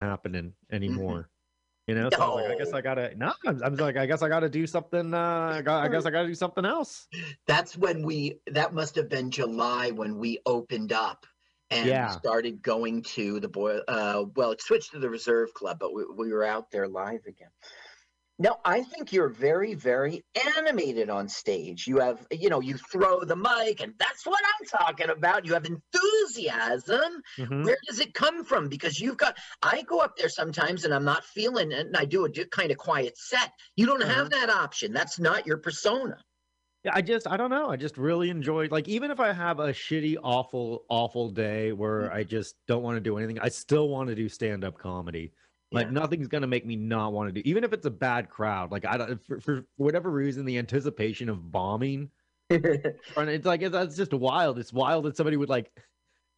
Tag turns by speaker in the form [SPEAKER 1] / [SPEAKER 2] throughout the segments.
[SPEAKER 1] happening anymore. You know, so I, like, I, guess I gotta no. I'm, I'm, like, I guess I gotta do something. Uh, I, got, I guess I gotta do something else.
[SPEAKER 2] That's when we. That must have been July when we opened up and yeah. started going to the boy. Uh, well, it switched to the reserve club, but we, we were out there live again. No, I think you're very, very animated on stage. You have, you know, you throw the mic, and that's what I'm talking about. You have enthusiasm. Mm-hmm. Where does it come from? Because you've got, I go up there sometimes and I'm not feeling it, and I do a kind of quiet set. You don't mm-hmm. have that option. That's not your persona.
[SPEAKER 1] Yeah, I just, I don't know. I just really enjoy, like, even if I have a shitty, awful, awful day where mm-hmm. I just don't want to do anything, I still want to do stand up comedy. Like yeah. nothing's gonna make me not want to do, even if it's a bad crowd. Like I don't, for, for whatever reason, the anticipation of bombing, it's like that's just wild. It's wild that somebody would like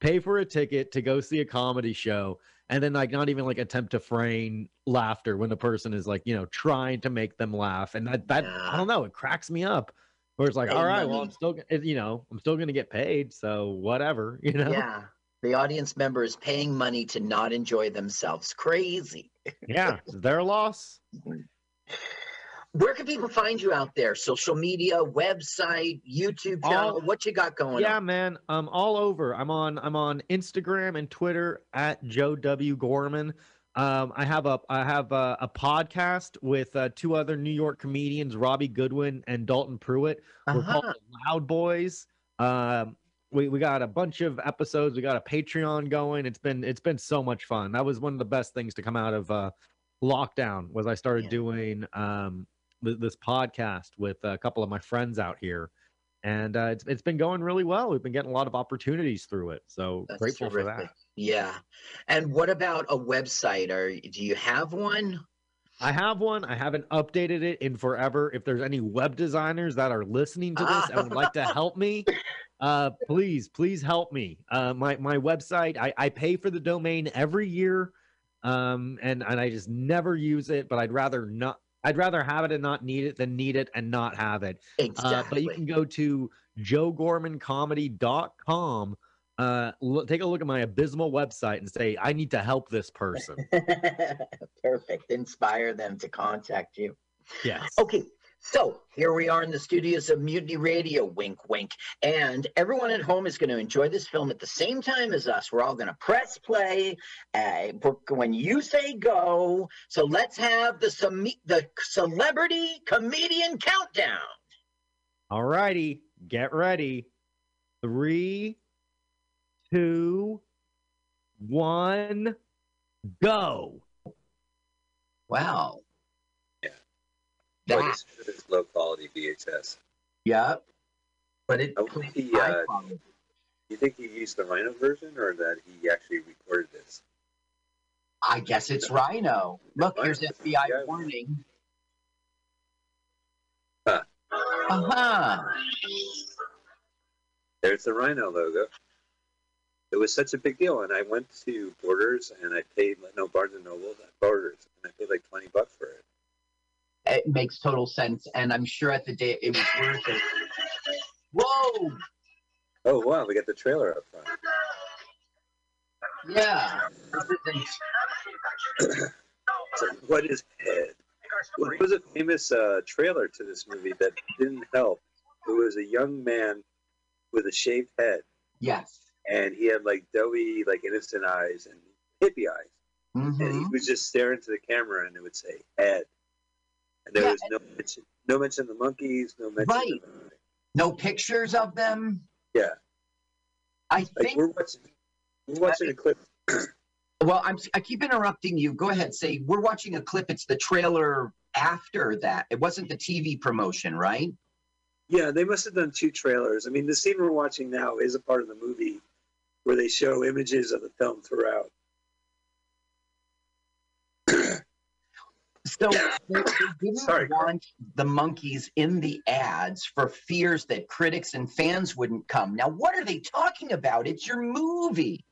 [SPEAKER 1] pay for a ticket to go see a comedy show and then like not even like attempt to frame laughter when the person is like you know trying to make them laugh, and that that yeah. I don't know, it cracks me up. Where it's like, all right, well, I'm still, you know, I'm still gonna get paid, so whatever, you know.
[SPEAKER 2] Yeah, the audience member is paying money to not enjoy themselves. Crazy.
[SPEAKER 1] yeah, their loss.
[SPEAKER 2] Where can people find you out there? Social media, website, YouTube channel. All, what you got going
[SPEAKER 1] yeah,
[SPEAKER 2] on?
[SPEAKER 1] man. I'm all over. I'm on I'm on Instagram and Twitter at Joe W Gorman. Um, I have a I have a, a podcast with uh, two other New York comedians, Robbie Goodwin and Dalton Pruitt. We're uh-huh. called Loud Boys. Um, we, we got a bunch of episodes. We got a Patreon going. It's been it's been so much fun. That was one of the best things to come out of uh, lockdown. Was I started yeah. doing um, th- this podcast with a couple of my friends out here, and uh, it's it's been going really well. We've been getting a lot of opportunities through it. So That's grateful terrific. for that.
[SPEAKER 2] Yeah. And what about a website? Or do you have one?
[SPEAKER 1] I have one. I haven't updated it in forever. If there's any web designers that are listening to this and would like to help me, uh, please, please help me. Uh, my my website, I, I pay for the domain every year, um, and and I just never use it. But I'd rather not. I'd rather have it and not need it than need it and not have it.
[SPEAKER 2] Exactly.
[SPEAKER 1] Uh, but you can go to joegormancomedy.com. Uh, look, take a look at my abysmal website and say, I need to help this person.
[SPEAKER 2] Perfect. Inspire them to contact you.
[SPEAKER 1] Yes.
[SPEAKER 2] Okay. So here we are in the studios of Mutiny Radio, wink, wink. And everyone at home is going to enjoy this film at the same time as us. We're all going to press play uh, when you say go. So let's have the, the celebrity comedian countdown.
[SPEAKER 1] All righty. Get ready. Three, two, one, go.
[SPEAKER 2] Wow.
[SPEAKER 3] That is low quality VHS.
[SPEAKER 2] Yeah, but it.
[SPEAKER 3] I think he, uh, you think he used the Rhino version, or that he actually recorded this?
[SPEAKER 2] I guess it's Rhino. Look, here's FBI yeah. warning.
[SPEAKER 3] Huh.
[SPEAKER 2] Uh huh.
[SPEAKER 3] There's the Rhino logo. It was such a big deal, and I went to Borders and I paid no Barnes and Noble Borders, and I paid like twenty bucks for it
[SPEAKER 2] it makes total sense. And I'm sure at the day it was worth it. Whoa!
[SPEAKER 3] Oh wow, we got the trailer up front.
[SPEAKER 2] Yeah.
[SPEAKER 3] so what is head? Well, there was a famous uh, trailer to this movie that didn't help. It was a young man with a shaved head.
[SPEAKER 2] Yes.
[SPEAKER 3] And he had like doughy, like innocent eyes and hippie eyes. Mm-hmm. And he was just staring to the camera and it would say head. And there yeah, was no mention, no mention of the Monkees, no mention. Right.
[SPEAKER 2] No pictures of them.
[SPEAKER 3] Yeah.
[SPEAKER 2] I like think
[SPEAKER 3] we're watching. We're watching a clip.
[SPEAKER 2] well, I'm. I keep interrupting you. Go ahead. Say we're watching a clip. It's the trailer after that. It wasn't the TV promotion, right?
[SPEAKER 3] Yeah, they must have done two trailers. I mean, the scene we're watching now is a part of the movie where they show images of the film throughout.
[SPEAKER 2] So they, didn't Sorry. want the Monkees in the ads for fears that critics and fans wouldn't come. Now, what are they talking about? It's your movie.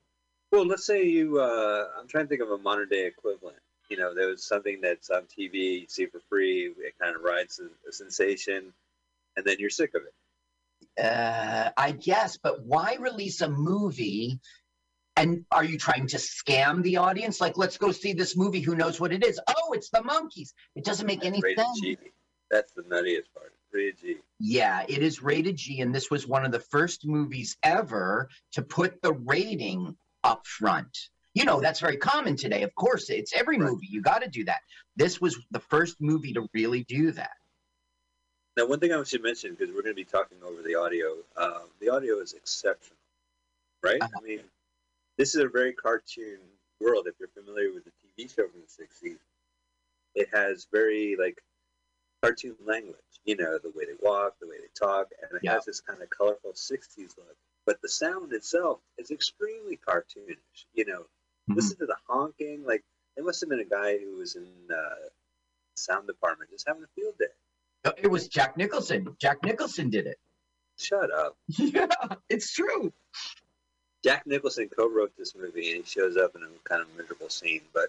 [SPEAKER 3] Well, let's say you. Uh, I'm trying to think of a modern day equivalent. You know, there was something that's on TV, you see for free. It kind of rides a, a sensation, and then you're sick of it.
[SPEAKER 2] Uh, I guess, but why release a movie And are you trying to scam the audience? Like, let's go see this movie. Who knows what it is? Oh, it's the Monkees. It doesn't make any
[SPEAKER 3] rated
[SPEAKER 2] sense.
[SPEAKER 3] G. That's the nuttiest part. Rated G.
[SPEAKER 2] Yeah, it is rated G, and this was one of the first movies ever to put the rating up front. You know, that's very common today. Of course, it's every right. movie. You got to do that. This was the first movie to really do that.
[SPEAKER 3] Now, one thing I should mention because we're going to be talking over the audio. Uh, the audio is exceptional, right? Uh-huh. I mean, this is a very cartoon world. If you're familiar with the TV show from the '60s, it has very like cartoon language. You know, the way they walk, the way they talk, and it yeah. has this kind of colorful '60s look. But the sound itself is extremely cartoonish. You know, mm-hmm. listen to the honking. Like, there must have been a guy who was in uh, sound department just having a field day.
[SPEAKER 2] It was Jack Nicholson. Jack Nicholson did it.
[SPEAKER 3] Shut up.
[SPEAKER 2] Yeah, it's true.
[SPEAKER 3] Jack Nicholson co-wrote this movie, and he shows up in a kind of miserable scene, but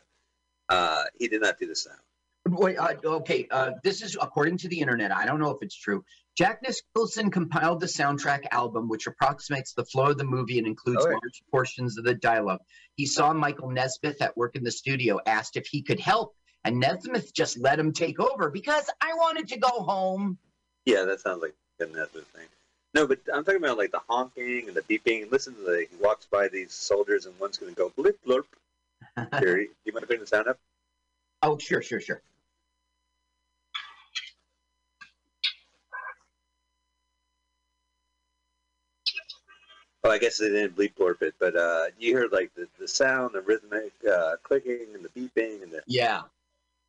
[SPEAKER 3] uh, he did not do the sound.
[SPEAKER 2] Wait, uh, okay. Uh, this is according to the internet. I don't know if it's true. Jack Nicholson compiled the soundtrack album, which approximates the flow of the movie and includes oh, large portions of the dialogue. He saw Michael Nesmith at work in the studio, asked if he could help, and Nesmith just let him take over because I wanted to go home.
[SPEAKER 3] Yeah, that sounds like a Nesmith thing. No, but I'm talking about like the honking and the beeping. Listen to the he walks by these soldiers and one's going to go blip blurp. Here, you want to bring the sound up?
[SPEAKER 2] Oh, sure, sure, sure.
[SPEAKER 3] Well, I guess they didn't bleep blurp it, but uh, you heard like the, the sound, the rhythmic uh, clicking, and the beeping, and the
[SPEAKER 2] yeah.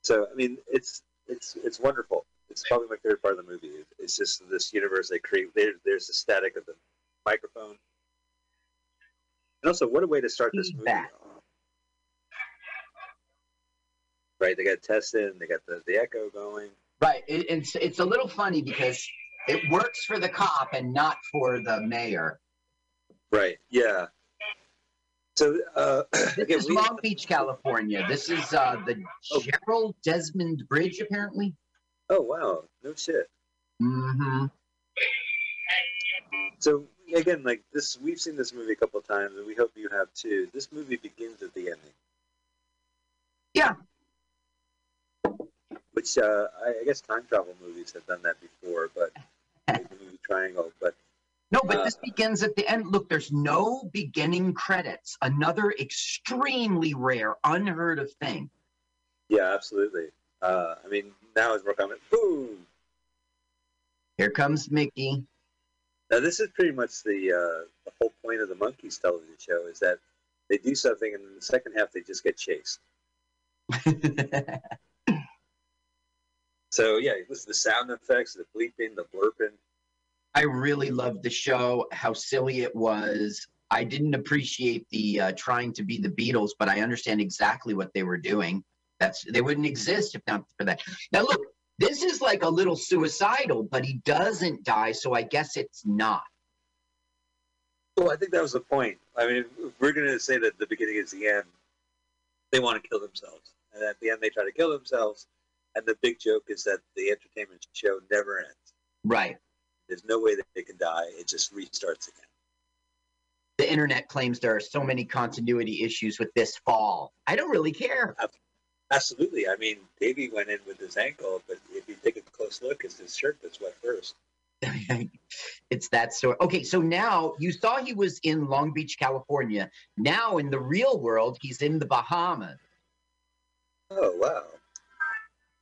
[SPEAKER 3] So I mean, it's it's it's wonderful. It's probably my favorite part of the movie. It's just this universe they create. There, there's the static of the microphone, and also what a way to start this movie. Right, they got tested, and they got the, the echo going.
[SPEAKER 2] Right, it, it's it's a little funny because it works for the cop and not for the mayor.
[SPEAKER 3] Right. Yeah. So uh,
[SPEAKER 2] this again, is we, Long Beach, California. This is uh, the oh. Gerald Desmond Bridge, apparently.
[SPEAKER 3] Oh wow! No shit.
[SPEAKER 2] Mm-hmm.
[SPEAKER 3] So again, like this, we've seen this movie a couple of times, and we hope you have too. This movie begins at the ending.
[SPEAKER 2] Yeah.
[SPEAKER 3] Which uh, I, I guess time travel movies have done that before, but the movie Triangle. But
[SPEAKER 2] no, but uh, this begins at the end. Look, there's no beginning credits. Another extremely rare, unheard of thing.
[SPEAKER 3] Yeah, absolutely. Uh, I mean, now as we're coming, boom.
[SPEAKER 2] Here comes Mickey.
[SPEAKER 3] Now, this is pretty much the uh, the whole point of the Monkees television show is that they do something, and in the second half, they just get chased. so yeah, listen to the sound effects, the bleeping, the blurping.
[SPEAKER 2] I really loved the show, how silly it was. I didn't appreciate the uh, trying to be the Beatles, but I understand exactly what they were doing. That's they wouldn't exist if not for that. Now look, this is like a little suicidal, but he doesn't die, so I guess it's not.
[SPEAKER 3] Well, I think that was the point. I mean, we're going to say that the beginning is the end. They want to kill themselves, and at the end they try to kill themselves. And the big joke is that the entertainment show never ends.
[SPEAKER 2] Right.
[SPEAKER 3] There's no way that they can die. It just restarts again.
[SPEAKER 2] The internet claims there are so many continuity issues with this fall. I don't really care.
[SPEAKER 3] Absolutely. I mean, Davey went in with his ankle, but if you take a close look, it's his shirt that's wet first.
[SPEAKER 2] it's that sort. Okay, so now you saw he was in Long Beach, California. Now in the real world, he's in the Bahamas.
[SPEAKER 3] Oh wow!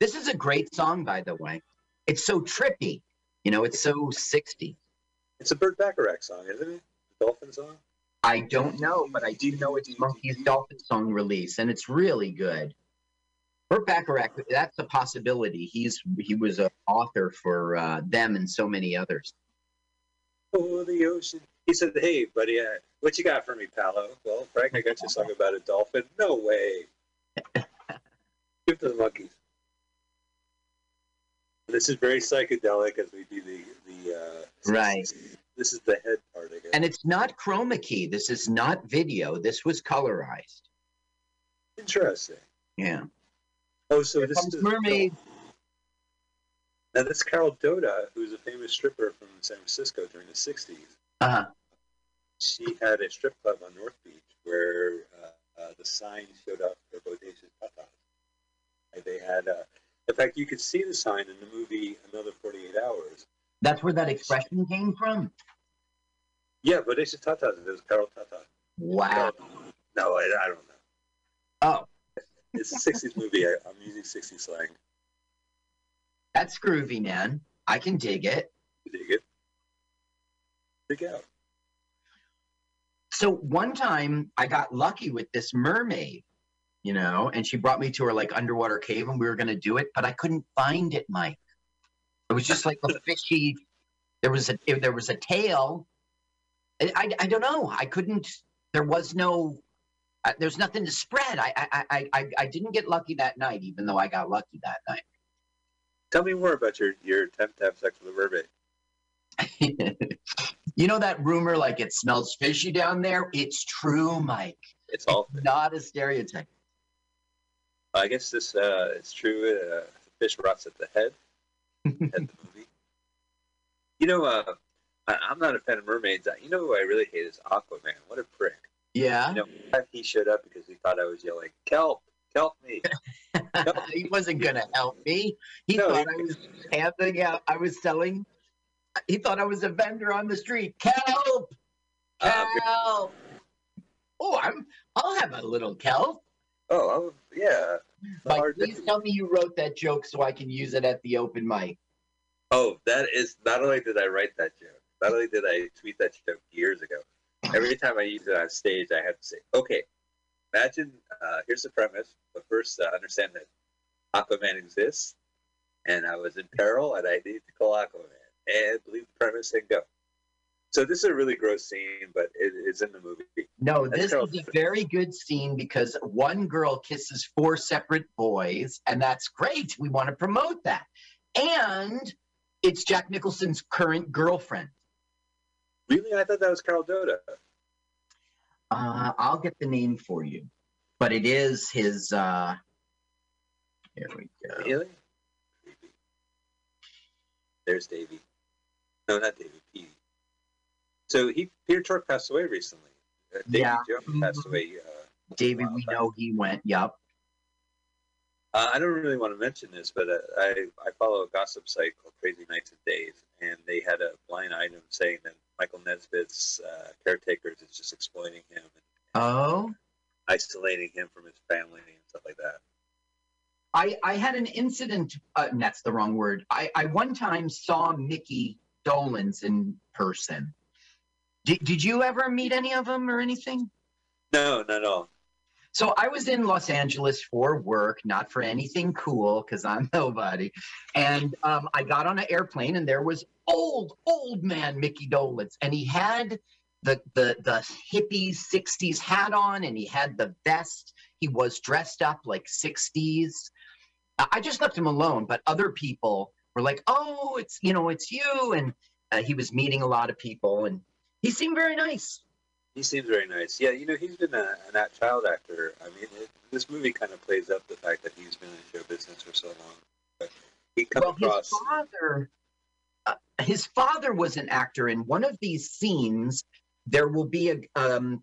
[SPEAKER 2] This is a great song, by the way. It's so trippy. You know, it's so 60.
[SPEAKER 3] It's a Burt Bacharach song, isn't it? Dolphin song?
[SPEAKER 2] I don't know, but I do know it's Monkees' Dolphin song release, and it's really good. Burt Bacharach, that's a possibility. He's he was an author for uh, them and so many others.
[SPEAKER 3] Oh, the ocean. He said, "Hey, buddy, uh, what you got for me, Palo?" Well, Frank, I got you a song about a dolphin. No way. Give to the Monkees. This is very psychedelic as we do the the uh,
[SPEAKER 2] right.
[SPEAKER 3] This is the head part again.
[SPEAKER 2] And it's not chroma key. This is not video. This was colorized.
[SPEAKER 3] Interesting.
[SPEAKER 2] Yeah.
[SPEAKER 3] Oh, so Here this
[SPEAKER 2] is mermaid.
[SPEAKER 3] Now that's Carol Doda, who's a famous stripper from San Francisco during the '60s.
[SPEAKER 2] Uh huh.
[SPEAKER 3] she had a strip club on North Beach where uh, uh, the sign showed up for Bodacious Tatas. They had, uh, in fact, you could see the sign in the movie Another 48 Hours.
[SPEAKER 2] That's where that expression came from?
[SPEAKER 3] Yeah, Bodacious Tatas. It was Carol Tata.
[SPEAKER 2] Wow.
[SPEAKER 3] No, I, I don't know.
[SPEAKER 2] Oh.
[SPEAKER 3] It's a 60s movie. I, am using 60s slang.
[SPEAKER 2] That's groovy, man. I can dig it.
[SPEAKER 3] Dig it. Dig out.
[SPEAKER 2] So one time I got lucky with this mermaid, you know, and she brought me to her like underwater cave and we were going to do it, but I couldn't find it, Mike. It was just like a fishy. There was a there was a tail. I, I, I don't know. I couldn't. There was no. Uh, there's nothing to spread. I, I I I I didn't get lucky that night, even though I got lucky that night.
[SPEAKER 3] Tell me more about your your attempt to have sex with a mermaid.
[SPEAKER 2] you know that rumor like it smells fishy down there? It's true, Mike.
[SPEAKER 3] It's all
[SPEAKER 2] it's not a stereotype.
[SPEAKER 3] I guess this uh, is true. Uh, fish rots at the head. at the movie. You know, uh, I, am not a fan of mermaids. You know who I really hate is Aquaman. What a prick.
[SPEAKER 2] Yeah.
[SPEAKER 3] You know, he showed up because he thought I was yelling, "Kelp, help me!"
[SPEAKER 2] Kelp. he wasn't gonna help me. He no, thought he, I was handing out. I was selling he thought I was a vendor on the street. Kelp! Uh, kelp! oh, I'm. I'll have a little kelp.
[SPEAKER 3] Oh, yeah.
[SPEAKER 2] Mike, please tell me you wrote that joke so I can use it at the open mic.
[SPEAKER 3] Oh, that is not only did I write that joke, not only did I tweet that joke years ago. Every time I use it on stage, I have to say, "Okay, imagine. Uh, here's the premise, but first, uh, understand that Aquaman exists, and I was in peril, and I need to call Aquaman." and believe the premise and go. So this is a really gross scene, but it is in the movie.
[SPEAKER 2] No, this is a very good scene because one girl kisses four separate boys, and that's great. We want to promote that. And it's Jack Nicholson's current girlfriend.
[SPEAKER 3] Really? I thought that was Carol Doda.
[SPEAKER 2] Uh, I'll get the name for you. But it is his uh here we go.
[SPEAKER 3] Really? There's Davey. No, not David P. So he Peter Tork passed away recently. Uh, David yeah. Jones passed away. Uh,
[SPEAKER 2] David, we know he went. Yep.
[SPEAKER 3] Uh, I don't really want to mention this, but uh, I I follow a gossip site called Crazy Nights and Days, and they had a blind item saying that Michael Nesmith's uh, caretakers is just exploiting him.
[SPEAKER 2] And, oh.
[SPEAKER 3] Isolating him from his family and stuff like that.
[SPEAKER 2] I, I had an incident, uh, that's the wrong word. I, I one time saw Mickey Dolenz in person. Did, did you ever meet any of them or anything?
[SPEAKER 3] No, not at all.
[SPEAKER 2] So I was in Los Angeles for work, not for anything cool because I'm nobody. And um, I got on an airplane, and there was old, old man Mickey Dolenz, and he had the the the hippie '60s hat on, and he had the vest. He was dressed up like '60s. I just left him alone, but other people were like, "Oh, it's you know, it's you," and uh, he was meeting a lot of people, and he seemed very nice.
[SPEAKER 3] He seems very nice. Yeah, you know, he's been a, an act child actor. I mean, it, this movie kind of plays up the fact that he's been in show business for so long. But he comes well, across.
[SPEAKER 2] His father, uh, his father was an actor. In one of these scenes, there will be a um,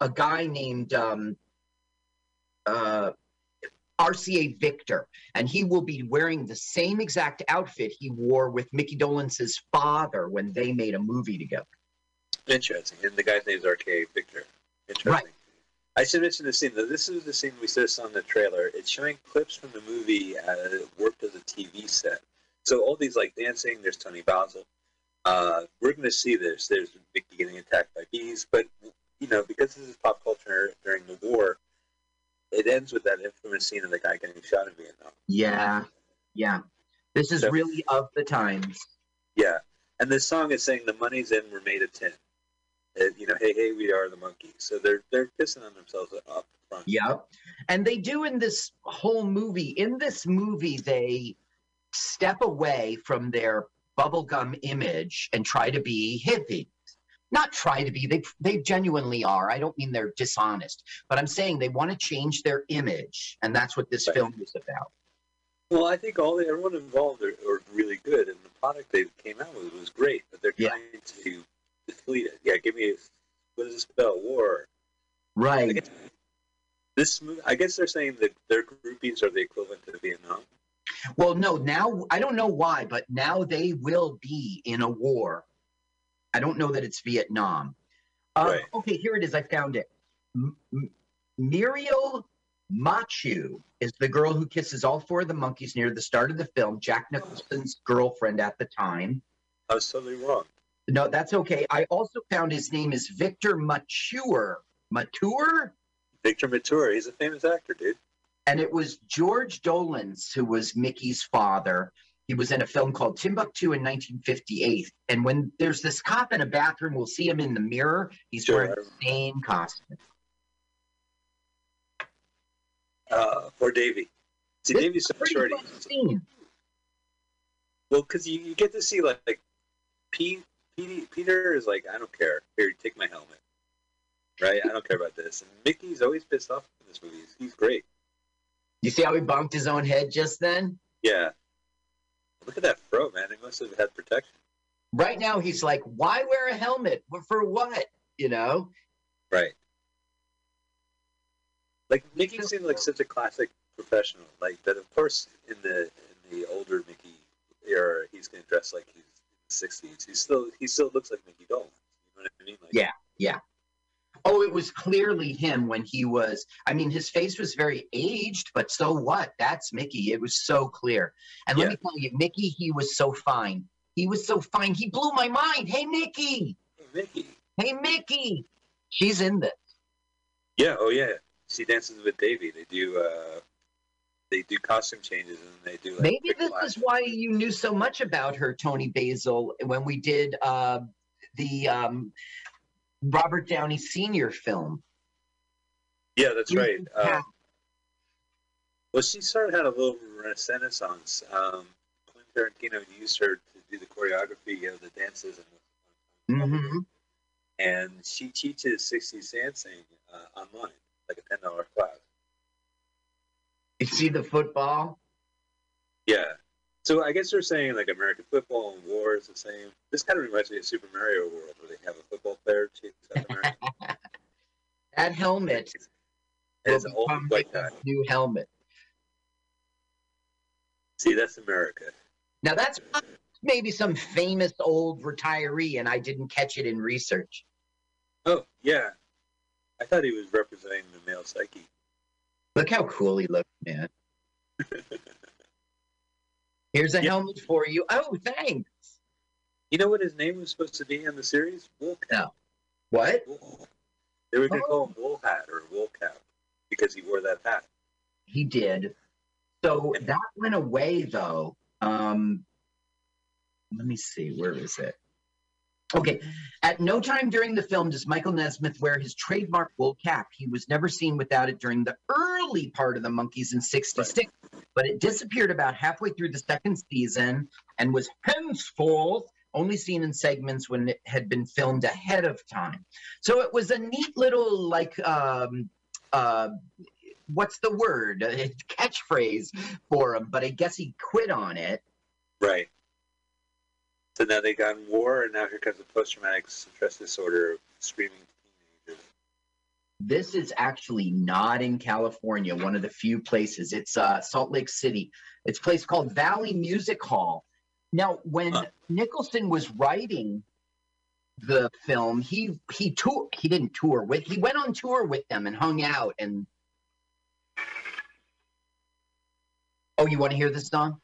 [SPEAKER 2] a guy named um, uh, RCA Victor, and he will be wearing the same exact outfit he wore with Mickey Dolenz's father when they made a movie together.
[SPEAKER 3] Interesting. And the guy's name is RK Victor. Interesting. Right. I should mention the scene. This is the scene we saw on the trailer. It's showing clips from the movie uh, worked as a TV set. So all these like dancing. There's Toni Basil. Uh, we're going to see this. There's Mickey getting attacked by bees, but you know because this is pop culture during the war, it ends with that infamous scene of the guy getting shot in Vietnam.
[SPEAKER 2] Yeah, yeah. This is so, really of the times.
[SPEAKER 3] Yeah, and this song is saying the money's in, we're made of tin. You know, hey, hey, we are the Monkees. So they're they're pissing on themselves up front.
[SPEAKER 2] Yeah, and they do in this whole movie. In this movie, they step away from their bubblegum image and try to be hippie not try to be they they genuinely are i don't mean they're dishonest but i'm saying they want to change their image and that's what this right. film is about
[SPEAKER 3] well i think all the, everyone involved are, are, really good and the product they came out with was great but they're trying yeah. to yeah give me what does it spell? War.
[SPEAKER 2] Right.
[SPEAKER 3] this I guess they're saying that their groupies are the equivalent to Vietnam.
[SPEAKER 2] Well, no, now I don't know why, but now they will be in a war. I don't know that it's Vietnam. Uh, right. Okay, here it is. I found it. M- M- Muriel Machu is the girl who kisses all four of the Monkees near the start of the film, Jack Nicholson's girlfriend at the time.
[SPEAKER 3] I was totally wrong.
[SPEAKER 2] No, that's okay. I also found his name is Victor Mature. Mature?
[SPEAKER 3] Victor Mature. He's a famous actor, dude.
[SPEAKER 2] And it was George Dolenz who was Mickey's father. He was in a film called Timbuktu in 1958. And when there's this cop in a bathroom, we'll see him in the mirror. He's sure. wearing the same costume.
[SPEAKER 3] Uh, poor Davy. See, Davy's so short. Well, because you, you get to see like, like Pete, Pete, Peter is like, I don't care. Here, take my helmet. Right? I don't care about this. And Mickey's always pissed off in this movie. He's, great.
[SPEAKER 2] You see how he bumped his own head just then?
[SPEAKER 3] Yeah. Look at that fro, man. He must have had protection.
[SPEAKER 2] Right now, he's like, why wear a helmet? For what? You know?
[SPEAKER 3] Right. Like Mickey seemed like such a classic professional. Like that, of course, in the in the older Mickey era, he's going to dress like he's sixties. He still he still looks like Mickey Dolenz. You know what I mean? Like,
[SPEAKER 2] yeah, yeah. Oh, it was clearly him when he was. I mean, his face was very aged, but so what? That's Mickey. It was so clear. And let me tell you, Mickey, he was so fine. He was so fine. He blew my mind. Hey, Mickey.
[SPEAKER 3] Hey, Mickey.
[SPEAKER 2] Hey, Mickey. She's in this.
[SPEAKER 3] Yeah. Oh, yeah. She dances with Davy. They do. uh they do costume changes and they do. Like,
[SPEAKER 2] Maybe this is why you knew so much about her, Toni Basil, when we did uh, the um, Robert Downey Sr. film.
[SPEAKER 3] Yeah, that's right. Uh, well, she sort of had a little renaissance. Um, Quentin Tarantino used her to do the choreography of the dances and,
[SPEAKER 2] mm-hmm.
[SPEAKER 3] and she teaches 60s dancing uh, online, like a ten dollar class.
[SPEAKER 2] You see the football?
[SPEAKER 3] Yeah. So I guess you're saying like American football and war is the same. This kind of reminds me of Super Mario World, where they have a football player too.
[SPEAKER 2] that helmet
[SPEAKER 3] is an old white guy.
[SPEAKER 2] New helmet.
[SPEAKER 3] See, that's America.
[SPEAKER 2] Now that's maybe some famous old retiree, and I didn't catch it in research.
[SPEAKER 3] Oh yeah, I thought he was representing the male psyche.
[SPEAKER 2] Look how cool he looks, man. Here's a helmet for you. Oh, thanks.
[SPEAKER 3] You know what his name was supposed to be in the series? Wool
[SPEAKER 2] No. What?
[SPEAKER 3] They were going to oh. call him Wool Hat or Wool Cap because he wore that hat.
[SPEAKER 2] He did. So that went away, though. Um, let me see. Where is it? Okay. At no time during the film does Michael Nesmith wear his trademark wool cap. He was never seen without it during the early part of the Monkees in 66, but it disappeared about halfway through the second season and was henceforth only seen in segments when it had been filmed ahead of time. So it was a neat little, like, um, uh, what's the word? A catchphrase for him, but I guess he quit on it.
[SPEAKER 3] Right. So now they got in war, and now here comes the post-traumatic stress disorder of screaming teenagers.
[SPEAKER 2] This is actually not in California. One of the few places. It's uh, Salt Lake City. It's a place called Valley Music Hall. Now, when huh. Nicholson was writing the film, he he tour he didn't tour with he went on tour with them and hung out and. Oh, you want to hear this song?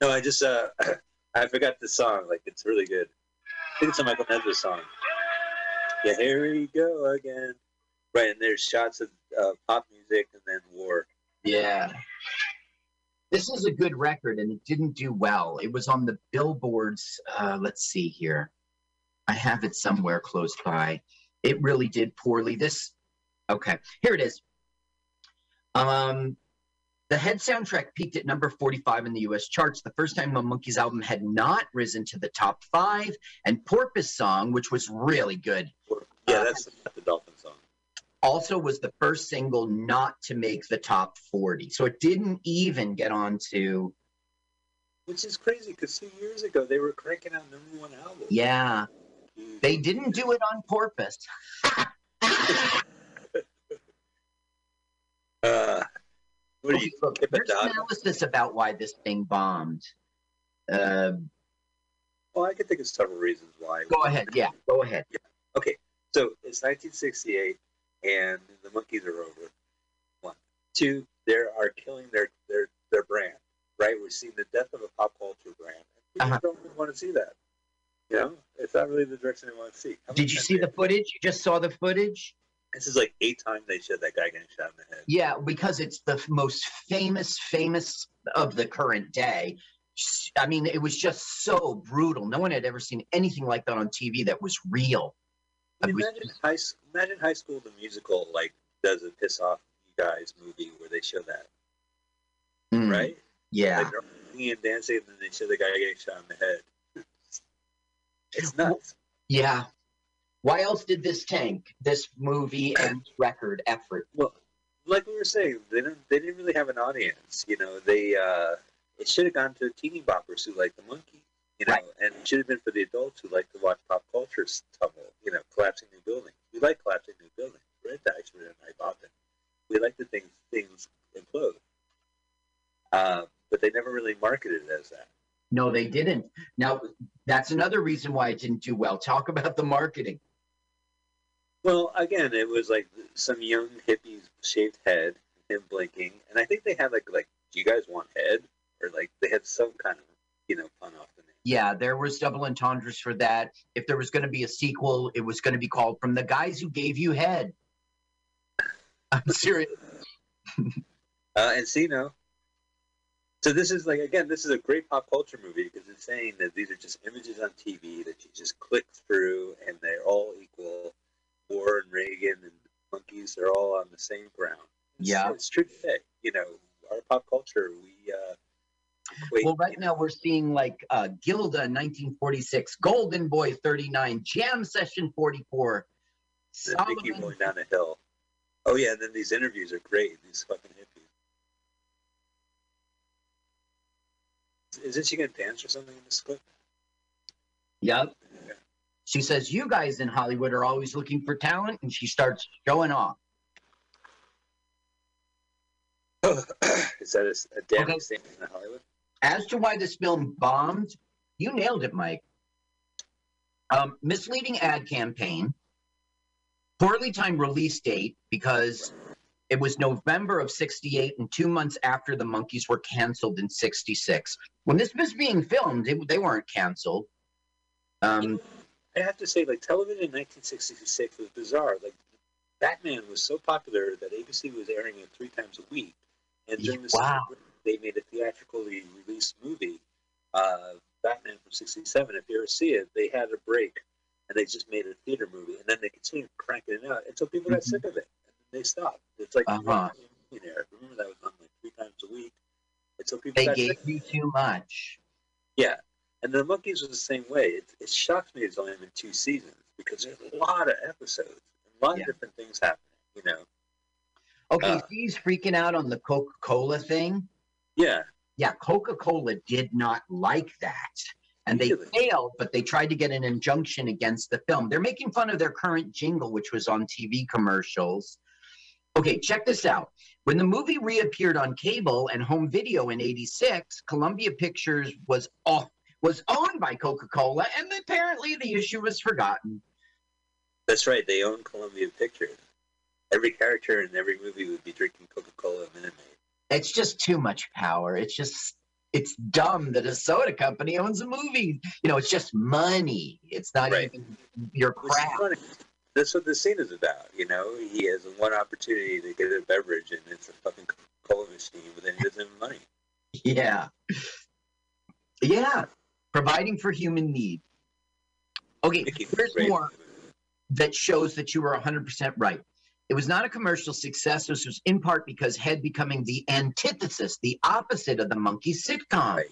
[SPEAKER 3] No, I just uh I forgot the song. Like it's really good. I think it's a Michael Nesmith song. Yeah, here we go again. Right, and there's shots of uh, pop music and then war.
[SPEAKER 2] Yeah. This is a good record, and it didn't do well. It was on the billboards. Uh, let's see here. I have it somewhere close by. It really did poorly. This, okay, here it is. Um, the Head soundtrack peaked at number 45 in the US charts, the first time a Monkees album had not risen to the top five. And Porpoise Song, which was really good.
[SPEAKER 3] Yeah, that's uh, the Dolphin song.
[SPEAKER 2] Also was the first single not to make the top 40. So it didn't even get on to.
[SPEAKER 3] Which is crazy because two years ago they were cranking out number one albums.
[SPEAKER 2] Yeah. They didn't do it on Porpoise.
[SPEAKER 3] uh, what are you?
[SPEAKER 2] Look, there's analysis about why this thing bombed. Uh,
[SPEAKER 3] well, I can think of several reasons why.
[SPEAKER 2] Go ahead. Yeah, go ahead.
[SPEAKER 3] Yeah. Okay. So it's 1968, and the Monkees are over. One, two, they are killing their their their brand. Right? We're seeing the death of a pop culture brand. People uh-huh. don't really want to see that. You know, it's not really the direction they want to see.
[SPEAKER 2] Did you see the footage? You just saw the footage?
[SPEAKER 3] This is like eight times they showed that guy getting shot in the head.
[SPEAKER 2] Yeah, because it's the most famous, famous of the current day. I mean, it was just so brutal. No one had ever seen anything like that on TV that was real.
[SPEAKER 3] imagine, was, high, imagine high school the musical like does a piss off you guys movie where they show that, mm, right?
[SPEAKER 2] Yeah,
[SPEAKER 3] like they're singing and dancing, and then they show the guy getting shot in the head. It's nuts.
[SPEAKER 2] Yeah. Why else did this tank this movie and record effort?
[SPEAKER 3] Well, like we were saying, they didn't they didn't really have an audience. You know, they uh, it should have gone to teeny boppers who like the monkey. You know, right. and it should have been for the adults who like to watch pop culture tumble. You know, collapsing new buildings. We like collapsing new buildings. We're into Expert and Hype often. We like the things things implode. Uh, but they never really marketed it as that.
[SPEAKER 2] No, they didn't. Now, that's another reason why it didn't do well. Talk about the marketing.
[SPEAKER 3] Well, again, it was like some young hippie's shaved head, him blinking, and I think they had like like, do you guys want head? Or like they had some kind of you know pun off the name.
[SPEAKER 2] Yeah, there was double entendres for that. If there was going to be a sequel, it was going to be called "From the Guys Who Gave You Head." I'm serious.
[SPEAKER 3] uh, Encino. So this is like again, this is a great pop culture movie because it's saying that these are just images on TV that you just click through and they're all equal. War and Reagan and Monkees are all on the same ground. It's,
[SPEAKER 2] yeah,
[SPEAKER 3] it's true today. You know, our pop culture, we. Uh,
[SPEAKER 2] equate, well, right now we're seeing like uh, Gilda 1946, Golden Boy 39, Jam Session 44.
[SPEAKER 3] Mickey going down a hill. Oh yeah, and then these interviews are great. These fucking hippies. Isn't she to dance or something in this clip?
[SPEAKER 2] Yep. Yeah. She says, You guys in Hollywood are always looking for talent, and she starts showing off.
[SPEAKER 3] Is that a, a damning okay. statement in Hollywood?
[SPEAKER 2] As to why this film bombed, you nailed it, Mike. Um, misleading ad campaign, poorly timed release date because it was November of 68 and two months after the Monkees were canceled in 66. When this was being filmed, it, they weren't canceled. Um,
[SPEAKER 3] I have to say, like, television in 1966 was bizarre. Like, Batman was so popular that ABC was airing it three times a week. And during the wow. summer, they made a theatrically released movie, uh, Batman from 67. If you ever see it, they had a break and they just made a theater movie. And then they continued cranking it out until people got mm-hmm. sick of it and they stopped. It's like uh-huh. Remember that was on like three times a week. So people
[SPEAKER 2] they gave you too much.
[SPEAKER 3] Yeah, and the Monkees was the same way. It, it shocks me it's only been two seasons because there's a lot of episodes, a lot yeah. of different things happening. You know.
[SPEAKER 2] Okay, uh, he's freaking out on the Coca Cola thing.
[SPEAKER 3] Yeah.
[SPEAKER 2] Yeah, Coca Cola did not like that. And they really? failed, but they tried to get an injunction against the film. They're making fun of their current jingle, which was on TV commercials. Okay, check this out. When the movie reappeared on cable and home video in 86, Columbia Pictures was off, was owned by Coca-Cola, and apparently the issue was forgotten.
[SPEAKER 3] That's right, they own Columbia Pictures. Every character in every movie would be drinking Coca-Cola Minute Maid.
[SPEAKER 2] It's just too much power. It's just it's dumb that a soda company owns a movie. You know, it's just money. It's not right. even your craft
[SPEAKER 3] that's what the scene is about. You know, he has one opportunity to get a beverage, and it's a fucking Coca-Cola machine, but then he doesn't have money.
[SPEAKER 2] Yeah, yeah, providing for human need. Okay, here's more that shows that you were 100% right. It was not a commercial success. This was in part because Head becoming the antithesis, the opposite of the Monkee sitcom.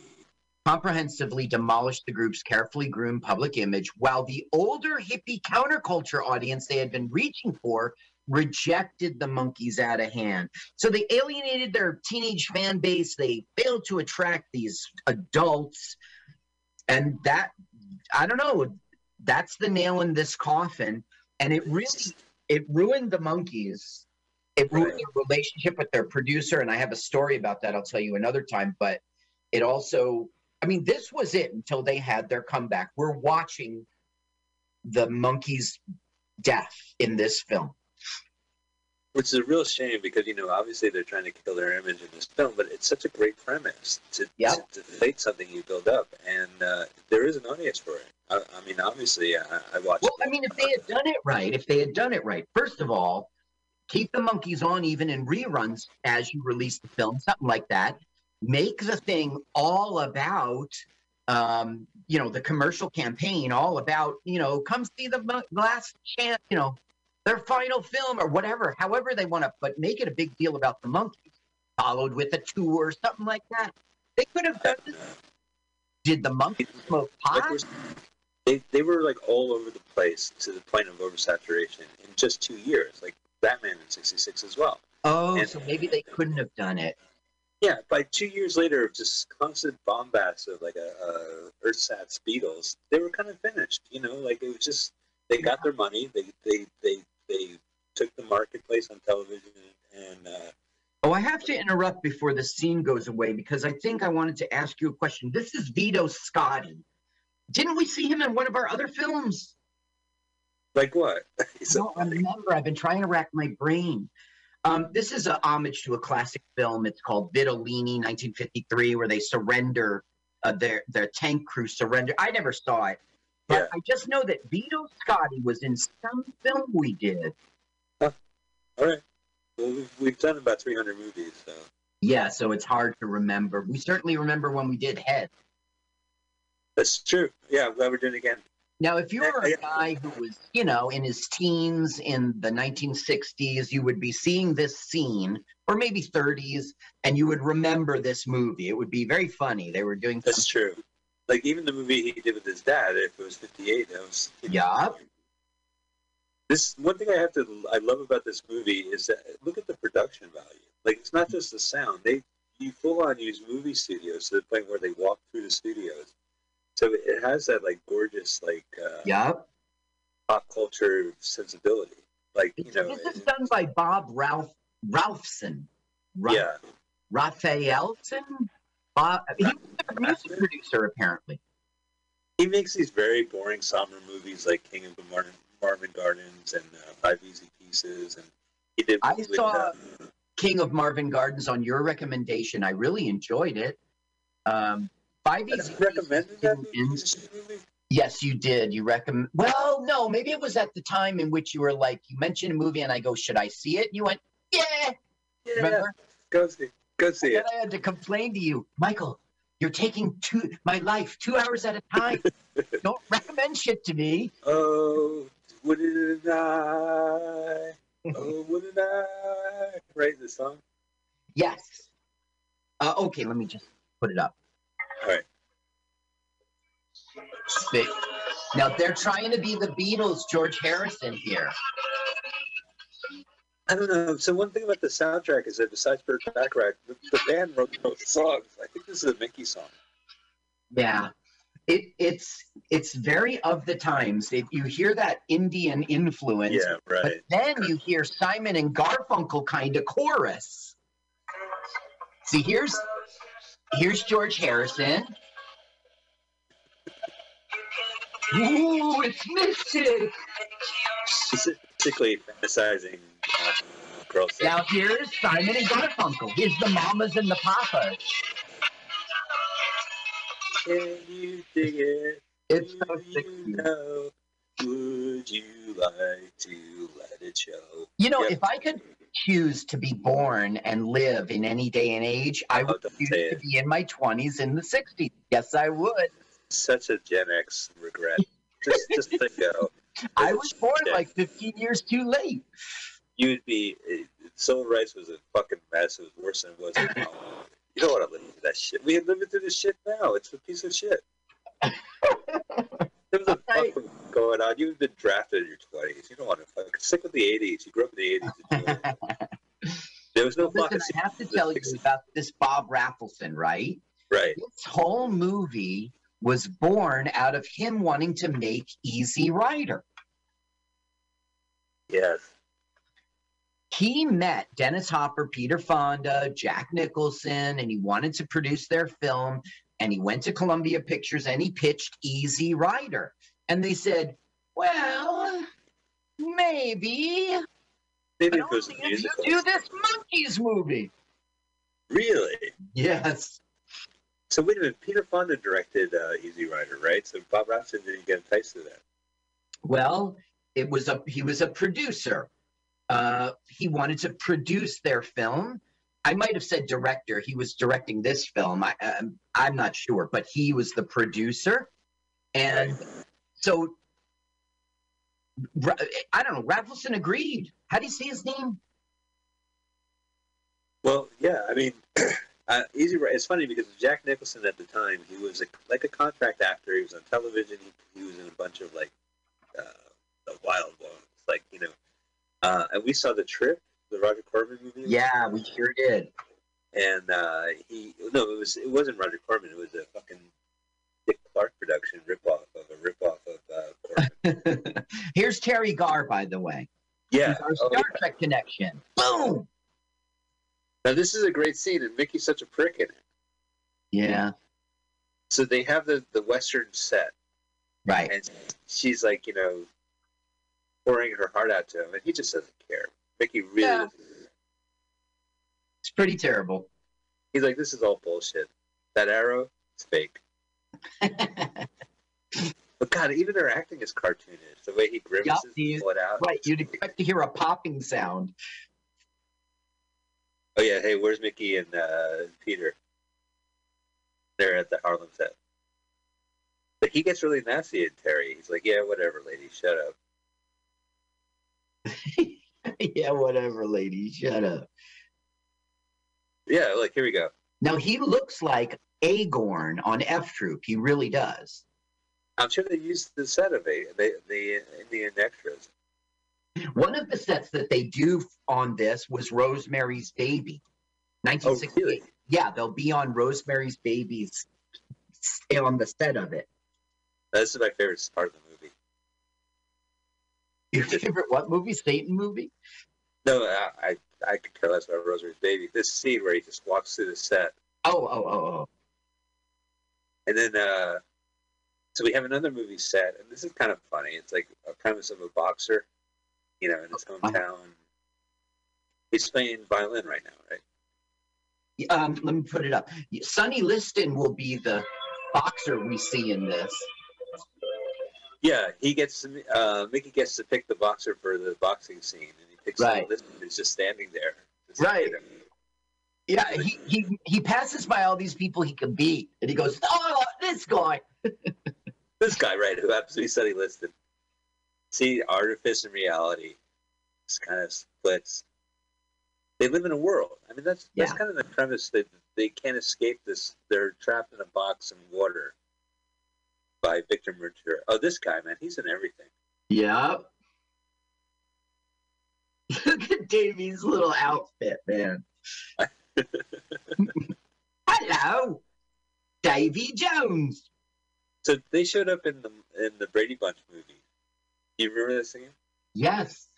[SPEAKER 2] Comprehensively demolished the group's carefully groomed public image, while the older hippie counterculture audience they had been reaching for rejected the Monkees out of hand. So they alienated their teenage fan base. They failed to attract these adults. And that, I don't know, that's the nail in this coffin, and it really it ruined the Monkees It ruined their relationship with their producer, and I have a story about that. I'll tell you another time. But it also, I mean, this was it until they had their comeback. We're watching the Monkees death in this film.
[SPEAKER 3] Which is a real shame because you know obviously they're trying to kill their image in this film, but it's such a great premise to yep. to, fake something you build up, and uh, there is an audience for it. I, I mean, obviously, I, I watched.
[SPEAKER 2] Well, I mean, if they had done it right, if they had done it right, first of all, keep the Monkees on even in reruns as you release the film, something like that. Make the thing all about um, you know, the commercial campaign all about, you know, come see the last chance, you know, their final film or whatever, however they want to, but make it a big deal about the Monkees, followed with a tour, or something like that. They could have done this. Did the Monkees smoke pot?
[SPEAKER 3] They, they were like all over the place to the point of oversaturation in just two years, like Batman in 66 as well.
[SPEAKER 2] Oh, and, so maybe they couldn't have done it.
[SPEAKER 3] Yeah, by two years later of just constant bombast of like a, a Earthsat Beatles, they were kind of finished. You know, like it was just they got their money, they they they they took the marketplace on television, and uh,
[SPEAKER 2] oh, I have to interrupt before the scene goes away because I think I wanted to ask you a question. This is Vito Scotti. Didn't we see him in one of our other films?
[SPEAKER 3] Like what?
[SPEAKER 2] I remember. I've been trying to rack my brain. Um, this is a homage to a classic film. It's called Vidolini, 1953, where they surrender uh, their their tank crew surrender. I never saw it, but yeah. I just know that Vito Scotti was in some film we did.
[SPEAKER 3] Huh. All right. Well, we've, we've done about 300 movies, so.
[SPEAKER 2] Yeah, so it's hard to remember. We certainly remember when we did Head.
[SPEAKER 3] That's true. Yeah, I'm glad we're doing it again.
[SPEAKER 2] Now, if you were a guy who was, you know, in his teens in the 1960s, you would be seeing this scene, or maybe 30s, and you would remember this movie. It would be very funny. They were doing.
[SPEAKER 3] That's true. Like even the movie he did with his dad, if it was 58, that was.
[SPEAKER 2] Yeah.
[SPEAKER 3] This one thing I have to I love about this movie is that look at the production value. Like it's not just the sound. They you full on use movie studios to the point where they walk through the studios so it has that like gorgeous like uh,
[SPEAKER 2] yeah
[SPEAKER 3] pop culture sensibility. Like you know,
[SPEAKER 2] this is done by Bob Ralph Ralphson.
[SPEAKER 3] Ra- yeah,
[SPEAKER 2] Rafelson. Bob, he's a music producer apparently.
[SPEAKER 3] He makes these very boring somber movies like King of the Marvin, Marvin Gardens and uh, Five Easy Pieces, and he did.
[SPEAKER 2] I with, saw uh, King of Marvin Gardens on your recommendation. I really enjoyed it. Um, Five Easy
[SPEAKER 3] recommended that movie?
[SPEAKER 2] Yes, you did. You recommend. Well, no, maybe it was at the time in which you were like, you mentioned a movie, and I go, "Should I see it?" And you went, "Yeah."
[SPEAKER 3] Yeah. Remember? Go see. Go see
[SPEAKER 2] and it. I had to complain to you, Michael. You're taking two my life two hours at a time. Don't recommend shit to me.
[SPEAKER 3] Oh, wouldn't I? oh, wouldn't I? Write the song.
[SPEAKER 2] Yes. Uh, okay, let me just put it up.
[SPEAKER 3] All right.
[SPEAKER 2] Now they're trying to be the Beatles, George Harrison here.
[SPEAKER 3] I don't know. So one thing about the soundtrack is that besides Burt Bacharach, the, the band wrote those songs. I think this is a Mickey song.
[SPEAKER 2] Yeah, it it's it's very of the times. If you hear that Indian influence,
[SPEAKER 3] yeah, right. But
[SPEAKER 2] then you hear Simon and Garfunkel kind of chorus. See, here's Here's George Harrison. Ooh, it's Mystic.
[SPEAKER 3] Specifically fantasizing girls.
[SPEAKER 2] Now here's Simon and Garfunkel. Here's the mamas and the papas.
[SPEAKER 3] Can you dig it?
[SPEAKER 2] It's so
[SPEAKER 3] know, would you like to let it show?
[SPEAKER 2] You know, yep. if I could choose to be born and live in any day and age, I oh, would choose to be in my 20s in the 60s. Yes, I would.
[SPEAKER 3] Such a Gen X regret. just, just to go.
[SPEAKER 2] I was born like 15 years too late.
[SPEAKER 3] You'd be. Uh, civil rights was a fucking mess. It was worse than it was now. You don't want to live through that shit. We are living through this shit now. It's a piece of shit. There's a fuck going on. You've been drafted in your twenties. You don't want to fucking sick with the eighties. You grew up in the eighties. there was no
[SPEAKER 2] well, listen, I have to tell you about this Bob Rafelson, right?
[SPEAKER 3] Right.
[SPEAKER 2] This whole movie was born out of him wanting to make Easy Rider.
[SPEAKER 3] Yes.
[SPEAKER 2] He met Dennis Hopper, Peter Fonda, Jack Nicholson, and he wanted to produce their film. And he went to Columbia Pictures and he pitched Easy Rider. And they said, well, maybe.
[SPEAKER 3] Maybe it was a musical.
[SPEAKER 2] Do this Monkees movie.
[SPEAKER 3] Really?
[SPEAKER 2] Yes.
[SPEAKER 3] So wait a minute. Peter Fonda directed uh, Easy Rider, right? So Bob Rafelson didn't get enticed to that.
[SPEAKER 2] Well, it was a he was a producer. Uh, he wanted to produce their film. I might have said director. He was directing this film. I, um, I'm not sure, but he was the producer. And so, I don't know. Rafelson agreed. How do you say his name?
[SPEAKER 3] Well, yeah. I mean, Uh, Easy It's funny because Jack Nicholson at the time, he was a, like a contract actor. He was on television. He, he was in a bunch of like uh, the Wild Ones, like you know. Uh, and we saw the Trip, the Roger Corman movie.
[SPEAKER 2] Yeah, we sure did.
[SPEAKER 3] And uh, he no, it was it wasn't Roger Corman. It was a fucking Dick Clark production ripoff of a ripoff of uh, Corman.
[SPEAKER 2] Here's Teri Garr, by the way.
[SPEAKER 3] Yeah,
[SPEAKER 2] our Star oh, yeah. Trek connection. Boom.
[SPEAKER 3] Now this is a great scene, and Mickey's such a prick in it.
[SPEAKER 2] Yeah.
[SPEAKER 3] So they have the the western set,
[SPEAKER 2] right?
[SPEAKER 3] And she's like, you know, pouring her heart out to him, and he just doesn't care. Mickey really. Yeah.
[SPEAKER 2] It's pretty terrible.
[SPEAKER 3] He's like, this is all bullshit. That arrow, it's fake. but God, even her acting is cartoonish. The way he grimaces, yep, pull it out.
[SPEAKER 2] Right, you'd expect to hear a popping sound.
[SPEAKER 3] Oh yeah, hey, where's Mickey and uh, Peter? They're at the Harlem set. But he gets really nasty at Teri. He's like, "Yeah, whatever, lady, shut
[SPEAKER 2] up." yeah, whatever, lady, shut up.
[SPEAKER 3] Yeah, like here we go.
[SPEAKER 2] Now he looks like Agarn on F Troop. He really does.
[SPEAKER 3] I'm sure they used the set of it, the the Indian extras.
[SPEAKER 2] One of the sets that they do on this was Rosemary's Baby, 1968. Oh, really? Yeah, they'll be on Rosemary's Baby's on the set of it.
[SPEAKER 3] This is my favorite part of the.
[SPEAKER 2] Your favorite what movie? Satan movie?
[SPEAKER 3] No, I I, could care less about Rosemary's Baby. This scene where he just walks through the set.
[SPEAKER 2] Oh, oh, oh, oh.
[SPEAKER 3] And then, uh, so we have another movie set, and this is kind of funny. It's like a premise of a boxer you know, in his hometown. He's playing violin right now, right?
[SPEAKER 2] Um, let me put it up. Sonny Liston will be the boxer we see in this.
[SPEAKER 3] Yeah, he gets to, uh, Mickey gets to pick the boxer for the boxing scene, and he picks right. Liston, who's just standing there.
[SPEAKER 2] right. Yeah, he, he he passes by all these people he can beat, and he goes, "Oh, this guy."
[SPEAKER 3] this guy, right? Who happens to be Sonny Liston see artifice and reality just kind of splits. They live in a world. I mean, that's that's kind of the premise that they can't escape this. They're trapped in a box in water by Victor Mature. Oh, this guy, man, he's in everything.
[SPEAKER 2] Yeah. Look at Davy's little outfit, man. Hello, Davy Jones.
[SPEAKER 3] So they showed up in the in the Brady Bunch movie. You remember that scene?
[SPEAKER 2] Yes.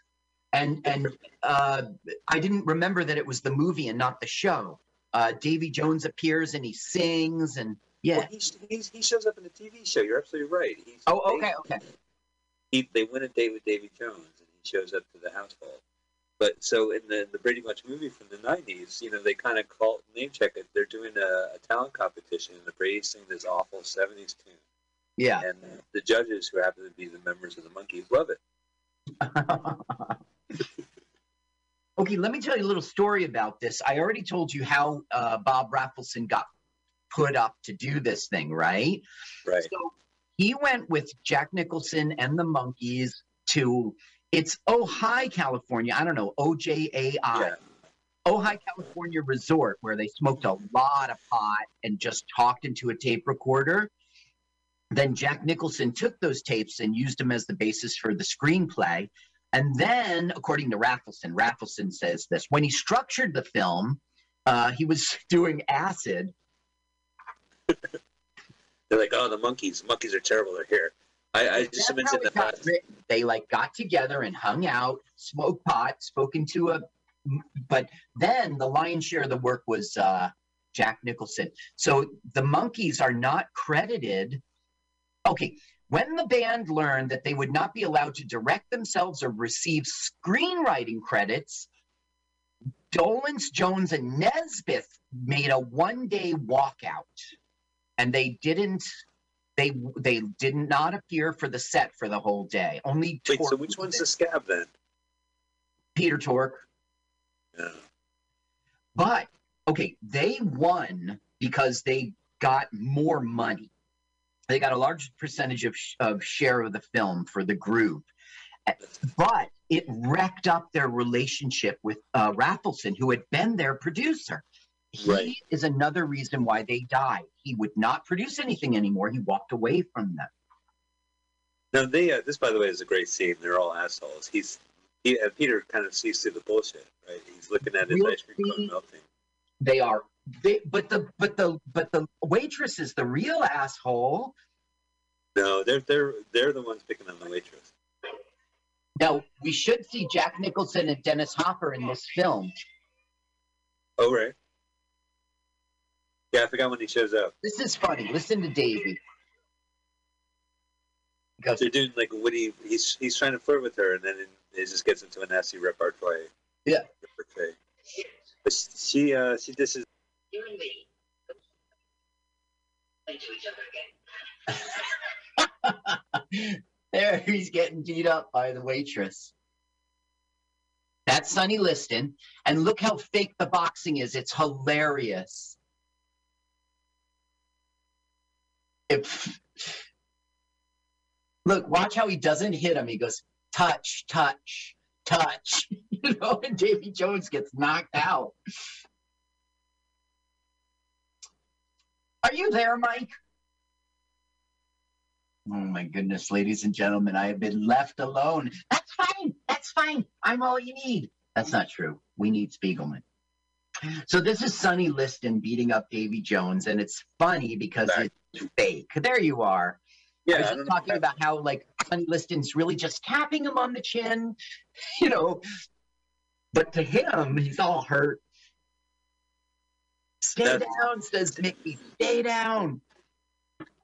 [SPEAKER 2] And and uh, I didn't remember that it was the movie and not the show. Uh, Davy Jones appears and he sings and yeah. Well,
[SPEAKER 3] he, he's, he shows up in the TV show. You're absolutely right. He's,
[SPEAKER 2] oh, okay, okay.
[SPEAKER 3] He, they win a date with Davy Jones and he shows up to the household. But so in the, the Brady Bunch movie from the 90s, you know, they kind of call name check it. They're doing a, a talent competition and the Brady's sing this awful 70s tune.
[SPEAKER 2] Yeah.
[SPEAKER 3] And the judges, who happen to be the members of the Monkees, love it.
[SPEAKER 2] okay, let me tell you a little story about this. I already told you how uh, Bob Rafelson got put up to do this thing, right?
[SPEAKER 3] Right.
[SPEAKER 2] So he went with Jack Nicholson and the Monkees to it's Ojai, California. I don't know, OJAI. Yeah. Ojai, California resort where they smoked a lot of pot and just talked into a tape recorder. Then Jack Nicholson took those tapes and used them as the basis for the screenplay. And then, according to Rafelson, Rafelson says this when he structured the film, uh, he was doing acid.
[SPEAKER 3] They're like, oh, the Monkees, Monkees are terrible. They're here. I, I just mentioned that.
[SPEAKER 2] They like got together and hung out, smoked pot, spoken to a, but then the lion's share of the work was uh, Jack Nicholson. So the Monkees are not credited. Okay, when the band learned that they would not be allowed to direct themselves or receive screenwriting credits, Dolenz, Jones, and Nesmith made a one-day walkout, and they didn't. They they did not appear for the set for the whole day. Only
[SPEAKER 3] wait. So which one's the scab then?
[SPEAKER 2] Peter Tork.
[SPEAKER 3] Yeah.
[SPEAKER 2] But okay, they won because they got more money. They got a large percentage of, of share of the film for the group. But it wrecked up their relationship with uh, Rafelson, who had been their producer. He right. is another reason why they died. He would not produce anything anymore. He walked away from them.
[SPEAKER 3] Now, they, uh, this, by the way, is a great scene. They're all assholes. He's he, uh, Peter kind of sees through the bullshit, right? He's looking at his ice cream cone melting.
[SPEAKER 2] They are, they, but the but the but the waitress is the real asshole.
[SPEAKER 3] No, they're they're they're the ones picking on the waitress.
[SPEAKER 2] Now we should see Jack Nicholson and Dennis Hopper in this film.
[SPEAKER 3] Oh right. Yeah, I forgot when he shows up.
[SPEAKER 2] This is funny. Listen to Davy.
[SPEAKER 3] Because they're doing like Woody. He's he's trying to flirt with her, and then it just gets into a nasty repartee.
[SPEAKER 2] Yeah.
[SPEAKER 3] Repartee. But she uh she dishes. You and me.
[SPEAKER 2] Into each other again. there, he's getting beat up by the waitress. That's Sonny Liston. And look how fake the boxing is. It's hilarious. If, look, watch how he doesn't hit him. He goes, touch, touch, touch. you know, and Davy Jones gets knocked out. Are you there, Mike? Oh my goodness, ladies and gentlemen, I have been left alone. That's fine. That's fine. I'm all you need. That's not true. We need Spiegelman. So this is Sonny Liston beating up Davy Jones, and it's funny because it's fake. There you are. Yeah, I was just talking about how like Sonny Liston's really just tapping him on the chin, you know. But to him, he's all hurt. Stay That's... down, says Mickey. Stay down.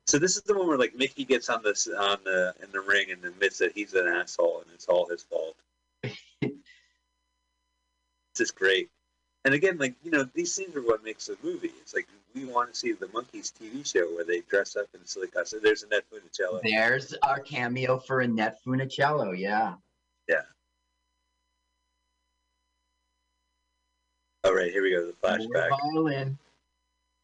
[SPEAKER 3] So this is the one where like Mickey gets on this on the in the ring and admits that he's an asshole and it's all his fault. this is great. And again, like you know, these scenes are what makes a movie. It's like we want to see the Monkees TV show where they dress up in silly costumes. There's Annette Funicello.
[SPEAKER 2] There's our cameo for Annette Funicello. Yeah.
[SPEAKER 3] Yeah. All right, here we go. The flashback.
[SPEAKER 2] Violin.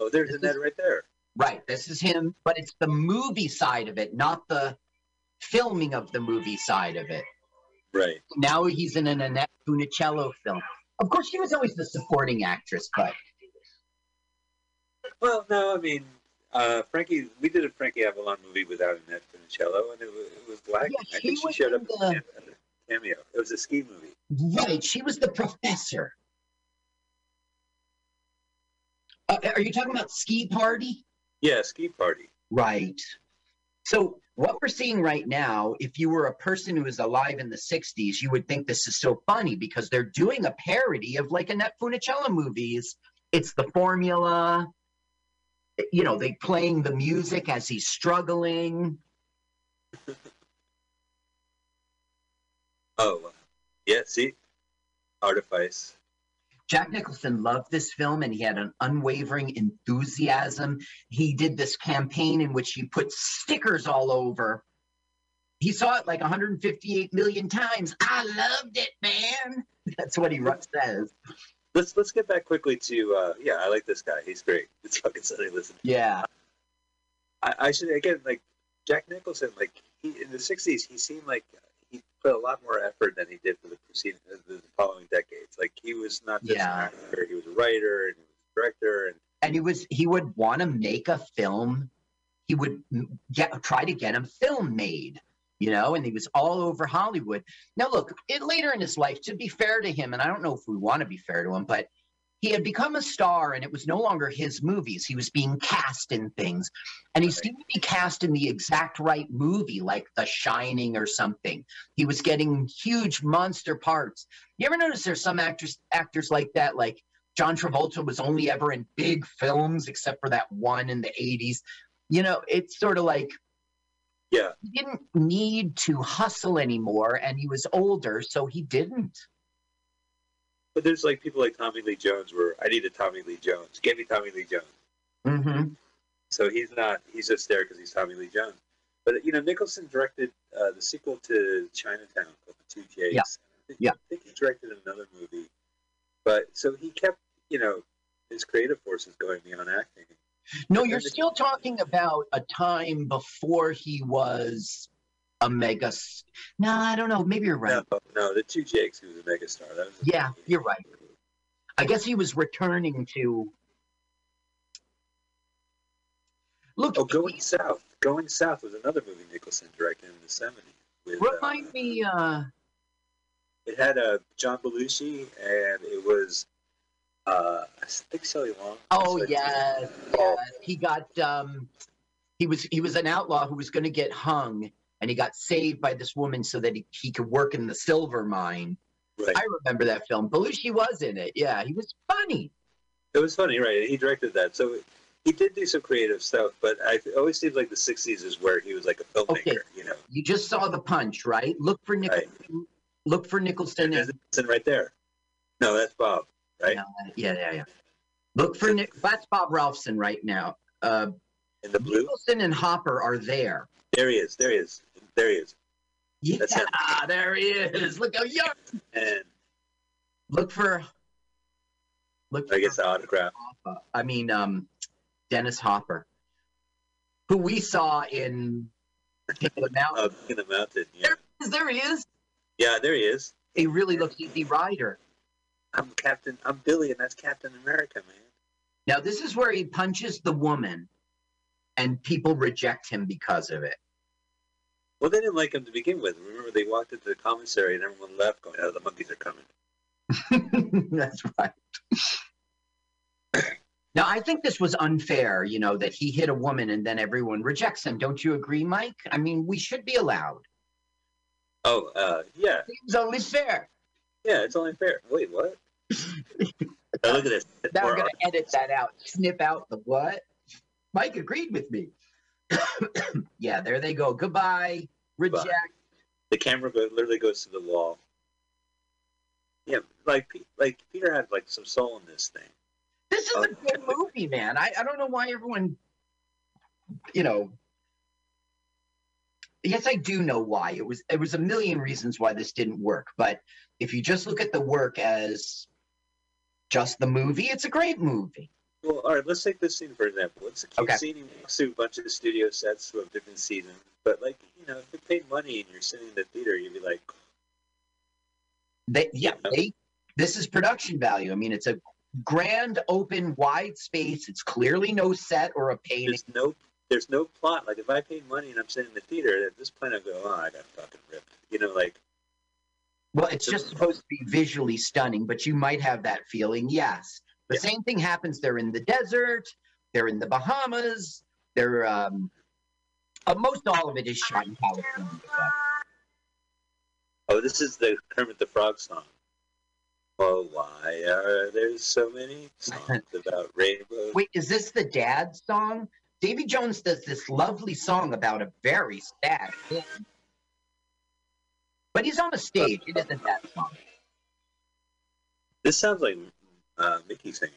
[SPEAKER 3] Oh, there's this Annette is, right there.
[SPEAKER 2] Right. This is him, but it's the movie side of it, not the filming of the movie side of it.
[SPEAKER 3] Right.
[SPEAKER 2] Now he's in an Annette Funicello film. Of course, she was always the supporting actress, but.
[SPEAKER 3] Well, no, I mean, uh, Frankie, we did a Frankie Avalon movie without Annette Funicello, and it was, it was lacking. Yeah, I think she showed up the... in the cameo. It was a ski movie.
[SPEAKER 2] Right. She was the professor. Uh, are you talking about Ski Party?
[SPEAKER 3] Yeah, ski party.
[SPEAKER 2] Right. So what we're seeing right now, if you were a person who was alive in the 60s, you would think this is so funny because they're doing a parody of like Annette Funicello movies. It's the formula. You know, they playing the music as he's struggling.
[SPEAKER 3] oh, uh, yeah, see? Artifice.
[SPEAKER 2] Jack Nicholson loved this film and he had an unwavering enthusiasm. He did this campaign in which he put stickers all over. He saw it like 158 million times. I loved it, man. That's what he says.
[SPEAKER 3] Let's let's get back quickly to uh, yeah, I like this guy. He's great. It's fucking Sonny Liston.
[SPEAKER 2] Yeah.
[SPEAKER 3] I, I should again like Jack Nicholson. Like he in the '60s, he seemed like put a lot more effort than he did for the preceding uh, the following decades. Like he was not just yeah. an actor; he was a writer and he was a director, and
[SPEAKER 2] and he was he would want to make a film. He would get try to get a film made, you know, and he was all over Hollywood. Now, look, it, later in his life, to be fair to him, and I don't know if we want to be fair to him, but he had become a star and it was no longer his movies. He was being cast in things. And he seemed to be cast in the exact right movie, like The Shining or something. He was getting huge monster parts. You ever notice there's some actors actors like that? Like John Travolta was only ever in big films except for that one in the 80s. You know, it's sort of like
[SPEAKER 3] yeah.
[SPEAKER 2] He didn't need to hustle anymore and he was older, so he didn't.
[SPEAKER 3] But there's like people like Tommy Lee Jones where I need a Tommy Lee Jones. Give me Tommy Lee Jones.
[SPEAKER 2] Mm-hmm.
[SPEAKER 3] So he's not, he's just there because he's Tommy Lee Jones. But, you know, Nicholson directed uh, the sequel to Chinatown called The Two Jakes.
[SPEAKER 2] Yeah.
[SPEAKER 3] I think,
[SPEAKER 2] yeah.
[SPEAKER 3] I think he directed another movie. But so he kept, you know, his creative forces going beyond acting.
[SPEAKER 2] No, you're still talking about a time before he was a mega. No, I don't know. Maybe you're right.
[SPEAKER 3] No, no the two Jakes, he was a mega star. That was
[SPEAKER 2] yeah, you're right. I guess he was returning to. Look,
[SPEAKER 3] oh, going he, south. Going south was another movie Nicholson directed in the '70s.
[SPEAKER 2] remind uh, me. uh
[SPEAKER 3] It had a uh, John Belushi, and it was. Uh, I think Shelley Long.
[SPEAKER 2] Oh yes, yes. He got. um He was he was an outlaw who was going to get hung, and he got saved by this woman so that he, he could work in the silver mine.
[SPEAKER 3] Right. I
[SPEAKER 2] remember that film. Belushi was in it. Yeah, he was funny.
[SPEAKER 3] It was funny, right? He directed that, so he did do some creative stuff. But I always seems like the '60s is where he was like a filmmaker. Okay. You know,
[SPEAKER 2] you just saw the punch, right? Look for Nicholson. Right. Look for Nicholson.
[SPEAKER 3] There's Nicholson right there. No, that's Bob, right?
[SPEAKER 2] Yeah, yeah, yeah. Look for Nick. That's Bob Rafelson right now. Uh,
[SPEAKER 3] in the blue.
[SPEAKER 2] Nicholson and Hopper are there.
[SPEAKER 3] There he is. There he is. There he is.
[SPEAKER 2] Yeah, there he is. Look how young.
[SPEAKER 3] And
[SPEAKER 2] look for.
[SPEAKER 3] Look. I guess autograph.
[SPEAKER 2] I mean, um, Dennis Hopper, who we saw in King of the Mountain.
[SPEAKER 3] Oh, King of the Mountain. Yeah.
[SPEAKER 2] There, is, there he is.
[SPEAKER 3] Yeah, there he is.
[SPEAKER 2] He really looks Easy Rider.
[SPEAKER 3] I'm Captain. I'm Billy, and that's Captain America, man.
[SPEAKER 2] Now this is where he punches the woman, and people reject him because of it.
[SPEAKER 3] Well, they didn't like him to begin with. Remember, they walked into the commissary and everyone left going, oh, the Monkees are
[SPEAKER 2] coming. That's right. now, I think this was unfair, you know, that he hit a woman and then everyone rejects him. Don't you agree, Mike? I mean, we should be allowed.
[SPEAKER 3] Oh, uh, yeah.
[SPEAKER 2] It's only fair.
[SPEAKER 3] Yeah, it's only fair. Wait, what? look at this.
[SPEAKER 2] Now we're going to edit that out. Snip out the what? Mike agreed with me. Yeah, there they go. Goodbye. Reject.
[SPEAKER 3] The camera go, literally goes to the wall. Yeah, like like Peter had like some soul in this thing.
[SPEAKER 2] This is a oh. good movie, man. I, I don't know why everyone, you know. Yes, I do know why. It was it was a million reasons why this didn't work. But if you just look at the work as just the movie, it's a great movie.
[SPEAKER 3] Well, all right. Let's take this scene for example. It's a cute okay. scene. He walks through a bunch of studio sets of different seasons. But like, you know, if you paid money and you're sitting in the theater, you'd be like,
[SPEAKER 2] they, yeah, you know? they, this is production value. I mean, it's a grand, open, wide space. It's clearly no set or a painting.
[SPEAKER 3] There's no, there's no plot. Like if I paid money and I'm sitting in the theater, at this point I go, oh, I got fucking ripped. You know, like.
[SPEAKER 2] Well, it's just supposed to be visually stunning, but you might have that feeling, yes. The yeah. same thing happens. They're in the desert. They're in the Bahamas. They're um, uh, most all of it is shot in California.
[SPEAKER 3] Oh, this is the Kermit the Frog song. Oh, why are there so many songs about rainbows?
[SPEAKER 2] Wait, is this the dad song? Davy Jones does this lovely song about a very sad kid. But he's on a stage. It isn't that song.
[SPEAKER 3] This sounds like uh, Mickey singing.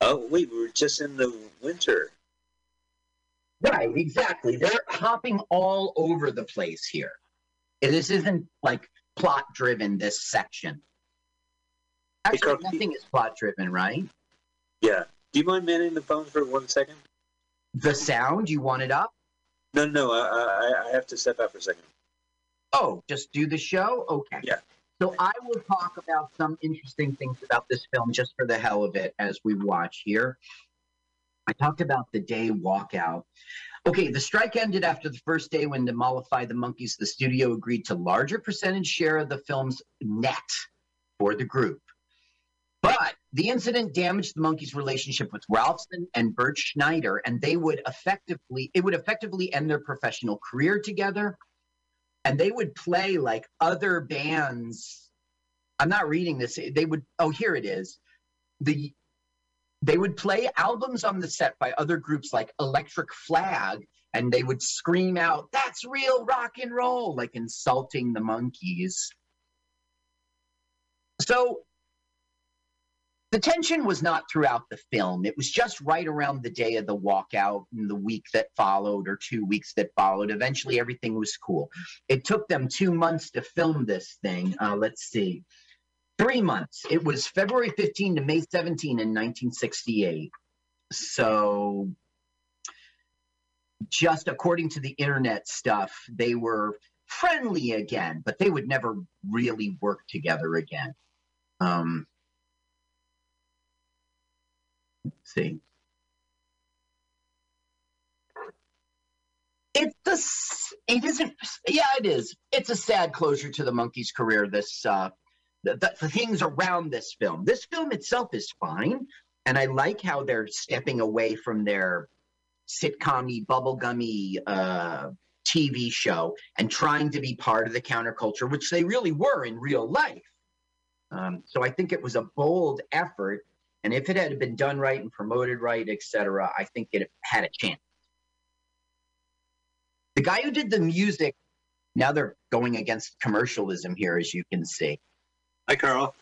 [SPEAKER 3] Oh, wait, we were just in the winter.
[SPEAKER 2] Right, exactly. They're hopping all over the place here. This isn't like plot driven, this section. Actually, nothing is plot driven, right?
[SPEAKER 3] Yeah. Do you mind manning the phone for one second?
[SPEAKER 2] The sound, you want it up?
[SPEAKER 3] No, no, I, I, I have to step out for a second.
[SPEAKER 2] Oh, just do the show? Okay.
[SPEAKER 3] Yeah.
[SPEAKER 2] So I will talk about some interesting things about this film just for the hell of it as we watch here. I talked about the day walkout. Okay, the strike ended after the first day when to mollify the Monkees, the studio agreed to larger percentage share of the film's net for the group. But the incident damaged the Monkees' relationship with Rafelson and Bert Schneider, and they would effectively it would effectively end their professional career together. And they would play like other bands. I'm not reading this. They would. Oh, here it is. The they would play albums on the set by other groups like Electric Flag, and they would scream out, "That's real rock and roll!" like insulting the Monkees. So the tension was not throughout the film. It was just right around the day of the walkout and the week that followed, or two weeks that followed. Eventually, everything was cool. It took them two months to film this thing. Uh, let's see, three months. It was February 15 to May 17 in 1968. So, just according to the internet stuff, they were friendly again, but they would never really work together again. Um, see. It's a, it isn't, yeah, it is. It's a sad closure to the Monkees' career. This, uh, the, the, the things around this film. This film itself is fine, and I like how they're stepping away from their sitcom bubblegummy uh, TV show and trying to be part of the counterculture, which they really were in real life. Um, so I think it was a bold effort and if it had been done right and promoted right, etc., I think it had a chance. The guy who did the music, now they're going against commercialism here, as you can see.
[SPEAKER 3] Hi, Carl.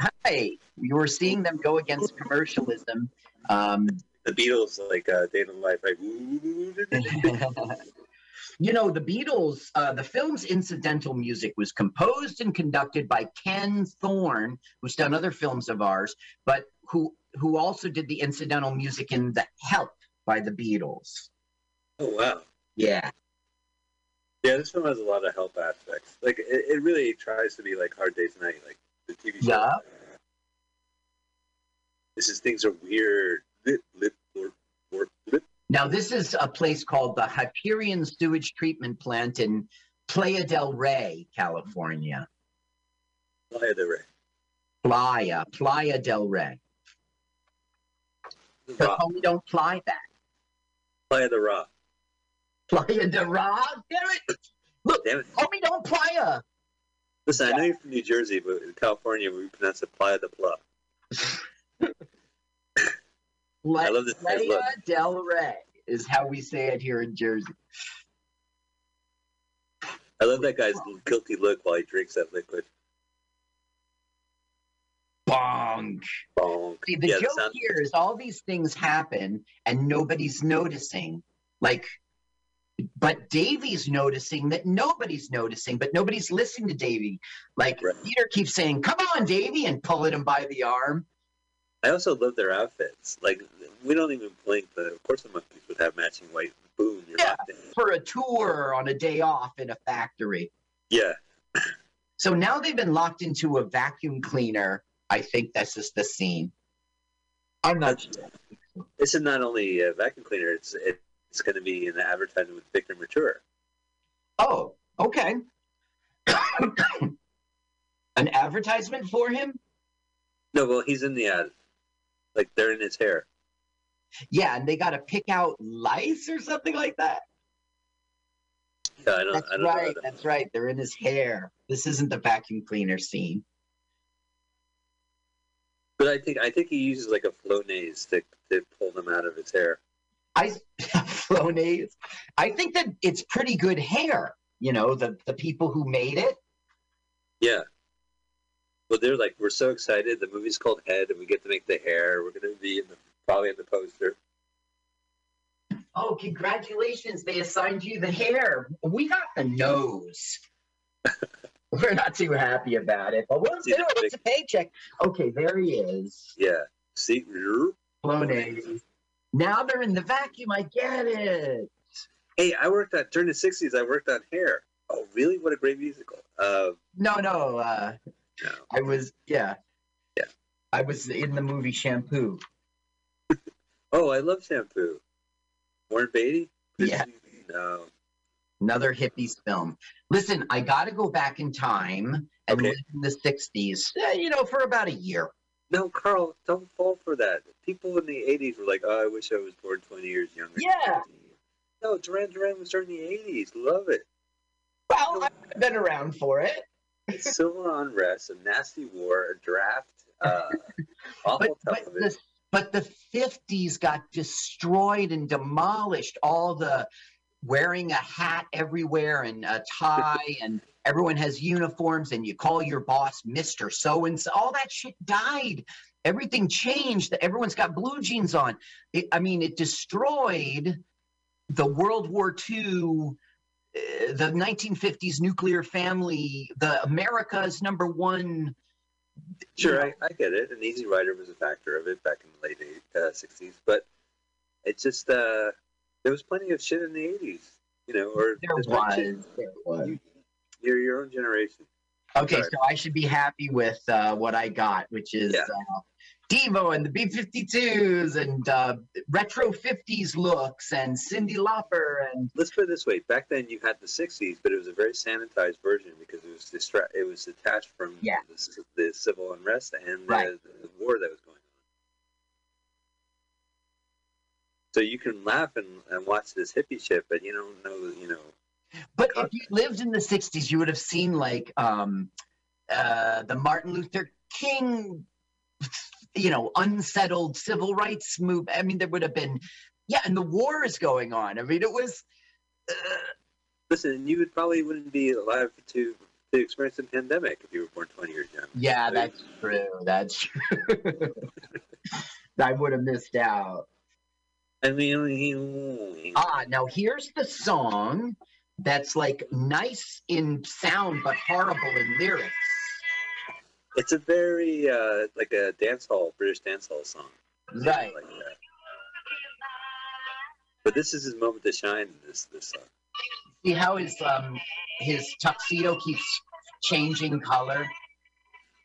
[SPEAKER 2] Hi. You were seeing them go against commercialism. Um,
[SPEAKER 3] the Beatles, like uh, Day in Life, right?
[SPEAKER 2] you know, the Beatles, uh, the film's incidental music was composed and conducted by Ken Thorne, who's done other films of ours, but who who also did the incidental music in The Help by the Beatles.
[SPEAKER 3] Oh wow.
[SPEAKER 2] Yeah.
[SPEAKER 3] Yeah, this film has a lot of help aspects. Like it, it really tries to be like Hard Day's Night, like the TV show.
[SPEAKER 2] Yeah.
[SPEAKER 3] This is things are weird. Lip, lip, lip, lip.
[SPEAKER 2] Now this is a place called the Hyperion Sewage Treatment Plant in Playa del Rey, California.
[SPEAKER 3] Playa del Rey.
[SPEAKER 2] Playa, Playa del Rey. But homie don't fly that.
[SPEAKER 3] Playa the Raw.
[SPEAKER 2] Playa the Raw? Damn it! Look, Damn it. homie don't playa.
[SPEAKER 3] Listen, I know you're from New Jersey, but in California we pronounce it Playa de Pla.
[SPEAKER 2] I love this. Playa del Rey is how we say it here in Jersey.
[SPEAKER 3] I love that guy's guilty look while he drinks that liquid.
[SPEAKER 2] Bonk.
[SPEAKER 3] Bonk.
[SPEAKER 2] See, the yeah, joke sounds- here is all these things happen and nobody's noticing. Like, but Davy's noticing that nobody's noticing, but nobody's listening to Davy. Like right. Peter keeps saying, "Come on, Davy," and pulling him by the arm.
[SPEAKER 3] I also love their outfits. Like we don't even blink, but of course the Monkees would have matching white. Boom,
[SPEAKER 2] yeah, for a tour on a day off in a factory.
[SPEAKER 3] Yeah.
[SPEAKER 2] so now they've been locked into a vacuum cleaner I think this is the scene. I'm not sure.
[SPEAKER 3] This is not only a vacuum cleaner, it's it's going to be in the advertisement with Victor Mature.
[SPEAKER 2] Oh, okay. An advertisement for him?
[SPEAKER 3] No, well, he's in the ad. Like they're in his hair.
[SPEAKER 2] Yeah, and they got to pick out lice or something like that.
[SPEAKER 3] Yeah, I don't.
[SPEAKER 2] That's
[SPEAKER 3] I don't
[SPEAKER 2] right. That's right. They're in his hair. This isn't the vacuum cleaner scene.
[SPEAKER 3] But I think I think he uses like a Flonase to to pull them out of his hair.
[SPEAKER 2] I Flonase. I think that it's pretty good hair. You know, the the people who made it.
[SPEAKER 3] Yeah. Well, they're like, we're so excited. The movie's called Head, and we get to make the hair. We're going to be in the, probably in the poster.
[SPEAKER 2] Oh, congratulations! They assigned you the hair. We got the nose. We're not too happy about it, but we'll do it. It's a paycheck. Okay, there he is.
[SPEAKER 3] Yeah. See,
[SPEAKER 2] Flonase. Now they're in the vacuum. I get it.
[SPEAKER 3] Hey, I worked on during the '60s. I worked on Hair. Oh, really? What a great musical. Uh,
[SPEAKER 2] no, no, uh,
[SPEAKER 3] no.
[SPEAKER 2] I was, yeah,
[SPEAKER 3] yeah.
[SPEAKER 2] I was in the movie Shampoo.
[SPEAKER 3] oh, I love Shampoo. Warren Beatty.
[SPEAKER 2] Yeah.
[SPEAKER 3] No.
[SPEAKER 2] Another hippies film. Listen, I got to go back in time and
[SPEAKER 3] okay.
[SPEAKER 2] live in the 60s, eh, you know, for about a year.
[SPEAKER 3] No, Carl, don't fall for that. People in the '80s were like, "Oh, I wish I was born 20 years younger."
[SPEAKER 2] Yeah.
[SPEAKER 3] No, Duran Duran was during the '80s. Love it.
[SPEAKER 2] Well, I've been around for it.
[SPEAKER 3] Civil unrest, a nasty war, a draft, uh, awful
[SPEAKER 2] but, but the, but the 50s got destroyed and demolished. All the wearing a hat everywhere and a tie and everyone has uniforms and you call your boss Mr. So and so. All that shit died. Everything changed. Everyone's got blue jeans on. It, I mean, it destroyed the World War II, uh, the 1950s nuclear family, the America's number one.
[SPEAKER 3] Sure, I, I, get it. An Easy Rider was a factor of it back in the late uh, 60s, but it's just uh, there was plenty of shit in the 80s, you know, or
[SPEAKER 2] there was. There was.
[SPEAKER 3] You, you're your own generation.
[SPEAKER 2] Okay, so I should be happy with uh, what I got, which is yeah. uh, Devo and the B-52s and uh, retro 50s looks and Cyndi Lauper and.
[SPEAKER 3] Let's put it this way: back then you had the 60s, but it was a very sanitized version because it was distra- It was detached from
[SPEAKER 2] yeah.
[SPEAKER 3] the, the civil unrest and the, the, war that was going on. So you can laugh and, and watch this hippie shit, but you don't know, you know,
[SPEAKER 2] but if you lived in the 60s, you would have seen like um, uh, the Martin Luther King, you know, unsettled civil rights move. I mean, there would have been, yeah, and the war is going on. I mean, it was. Uh,
[SPEAKER 3] Listen, you would probably wouldn't be alive to to experience the pandemic if you were born 20 years young.
[SPEAKER 2] Yeah, that's true. That's true. I would have missed out.
[SPEAKER 3] I mean,
[SPEAKER 2] ah, now here's the song that's like nice in sound but horrible in lyrics.
[SPEAKER 3] It's a very uh, like a dance hall, British dance hall song.
[SPEAKER 2] Right.
[SPEAKER 3] Like but this is his moment to shine. This this song.
[SPEAKER 2] See how his um his tuxedo keeps changing color.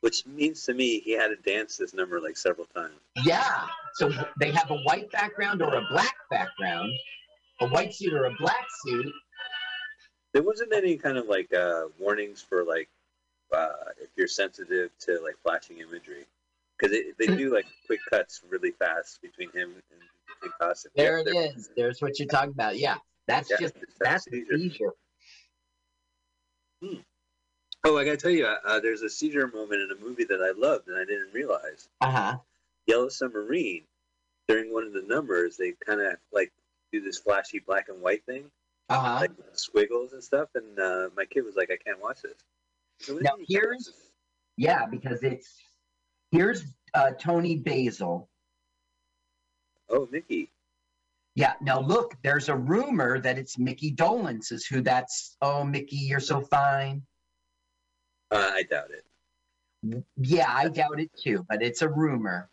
[SPEAKER 3] Which means to me he had to dance this number like several times.
[SPEAKER 2] Yeah. So they have a white background or a black background, a white suit or a black suit,
[SPEAKER 3] there wasn't any kind of like uh, warnings for like uh, if you're sensitive to like flashing imagery because they do like quick cuts really fast between him and between costumes.
[SPEAKER 2] There yeah, it is. There's what you're talking about. Yeah, that's yeah, just that's seizure. seizure.
[SPEAKER 3] Hmm. Oh, I gotta tell you, uh, there's a seizure moment in a movie that I loved and I didn't realize.
[SPEAKER 2] Uh huh.
[SPEAKER 3] Yellow Submarine. During one of the numbers, they kind of like do this flashy black and white thing
[SPEAKER 2] uh-huh.
[SPEAKER 3] like squiggles and stuff. And uh, my kid was like, "I can't watch this."
[SPEAKER 2] So now here's, yeah, because it's here's uh, Toni Basil.
[SPEAKER 3] Oh, Mickey.
[SPEAKER 2] Yeah. Now look, there's a rumor that it's Mickey Dolenz is who that's. Oh, Mickey, you're so fine.
[SPEAKER 3] Uh, I doubt it.
[SPEAKER 2] Yeah, I doubt it too, but it's a rumor.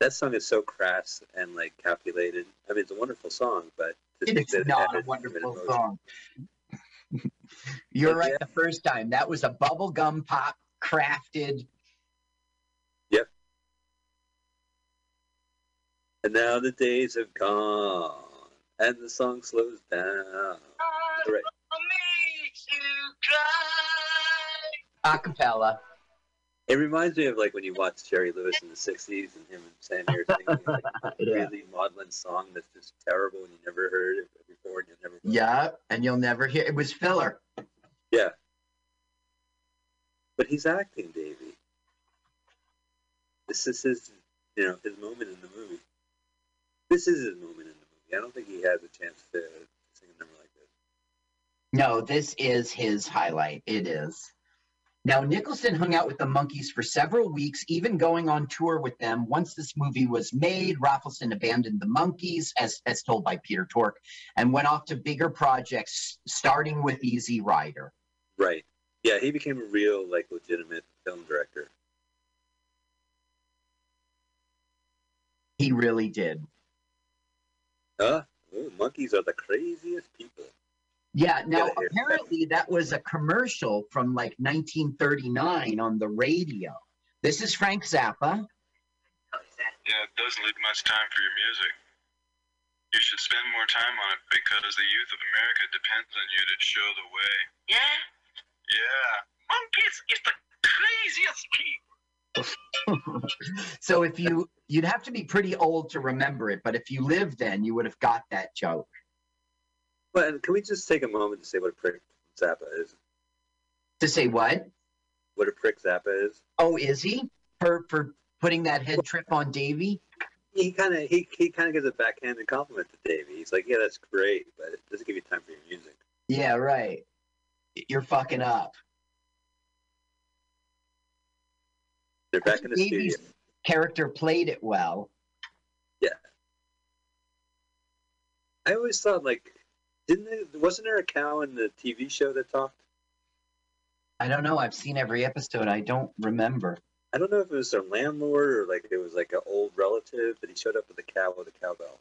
[SPEAKER 3] That song is so crass and like calculated. I mean, it's a wonderful song, but
[SPEAKER 2] it's not a wonderful song. You're right the first time. That was a bubblegum pop crafted.
[SPEAKER 3] Yep. And now the days have gone and the song slows down. Right.
[SPEAKER 2] Acapella.
[SPEAKER 3] It reminds me of like when you watch Jerry Lewis in the '60s and him and Sam here singing like yeah. really maudlin song that's just terrible and you never heard it before and you never.
[SPEAKER 2] Yeah, and you'll never hear it was filler.
[SPEAKER 3] Yeah, but he's acting, Davy. This is his, you know, his moment in the movie. This is his moment in the movie. I don't think he has a chance to sing a number like this.
[SPEAKER 2] No, this is his highlight. It is. Now, Nicholson hung out with the Monkees for several weeks, even going on tour with them. Once this movie was made, Rafelson abandoned the Monkees, as, as told by Peter Tork, and went off to bigger projects, starting with Easy Rider.
[SPEAKER 3] Right. Yeah, he became a real, like, legitimate film director.
[SPEAKER 2] He really did.
[SPEAKER 3] Huh? Oh, Monkees are the craziest people.
[SPEAKER 2] Yeah, now apparently that was a commercial from like 1939 on the radio. This is Frank Zappa.
[SPEAKER 4] Yeah, it doesn't leave much time for your music. You should spend more time on it because the youth of America depends on you to show the way.
[SPEAKER 5] Yeah?
[SPEAKER 4] Yeah.
[SPEAKER 5] Monkees is the craziest people.
[SPEAKER 2] so if you you'd have to be pretty old to remember it, but if you lived then, you would have got that joke.
[SPEAKER 3] But can we just take a moment to say what a prick Zappa is?
[SPEAKER 2] To say what?
[SPEAKER 3] What a prick Zappa is?
[SPEAKER 2] Oh, is he for for putting that head trip on Davy?
[SPEAKER 3] He kind of he, he kind of gives a backhanded compliment to Davy. He's like, "Yeah, that's great, but it doesn't give you time for your music."
[SPEAKER 2] Yeah, right. You're fucking up.
[SPEAKER 3] They're back in the Davy's studio.
[SPEAKER 2] Character played it well.
[SPEAKER 3] Yeah. I always thought like, didn't they, wasn't there a cow in the TV show that talked?
[SPEAKER 2] I don't know. I've seen every episode. I don't remember.
[SPEAKER 3] I don't know if it was their landlord or like it was like an old relative, but he showed up with a cow with a cowbell.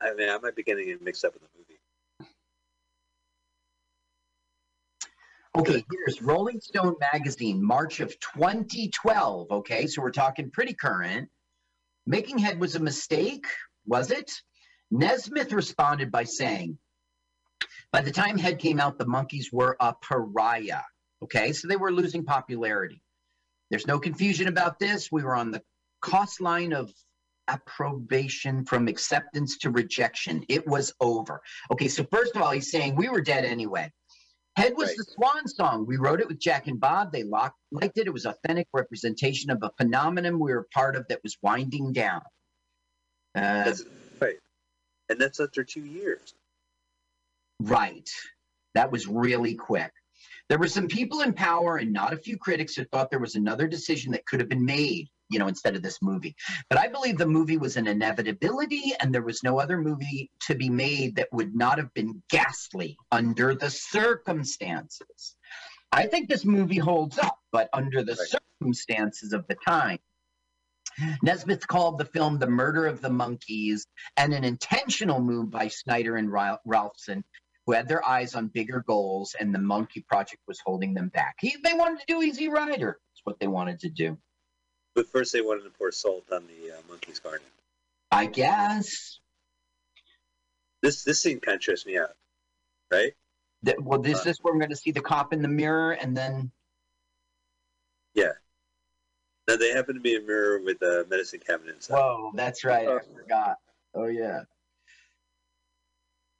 [SPEAKER 3] I mean, I might be getting it mixed up in the movie.
[SPEAKER 2] Okay, here's Rolling Stone magazine, March of 2012. Okay, so we're talking pretty current. Making Head was a mistake, was it? Nesmith responded by saying, by the time Head came out, the Monkees were a pariah. Okay, so they were losing popularity. There's no confusion about this. We were on the cost line of approbation from acceptance to rejection. It was over. Okay, so first of all, he's saying we were dead anyway. Head was right. the swan song. We wrote it with Jack and Bob. They locked, liked it. It was authentic representation of a phenomenon we were part of that was winding down.
[SPEAKER 3] Uh, that's right. And that's after two years.
[SPEAKER 2] Right. That was really quick. There were some people in power and not a few critics who thought there was another decision that could have been made, you know, instead of this movie. But I believe the movie was an inevitability and there was no other movie to be made that would not have been ghastly under the circumstances. I think this movie holds up, but under the circumstances of the time. Nesmith called the film The Murder of the Monkees and an intentional move by Schneider and Rafelson who had their eyes on bigger goals, and the Monkey Project was holding them back. He, they wanted to do Easy Rider. That's what they wanted to do.
[SPEAKER 3] But first, they wanted to pour salt on the uh, monkey's garden.
[SPEAKER 2] I guess.
[SPEAKER 3] This this scene kind of trips me out, right?
[SPEAKER 2] That, well, this uh, is where I'm going to see the cop in the mirror, and then.
[SPEAKER 3] Yeah. Now they happen to be a mirror with a medicine cabinet inside.
[SPEAKER 2] Whoa, that's right. I forgot. Oh yeah.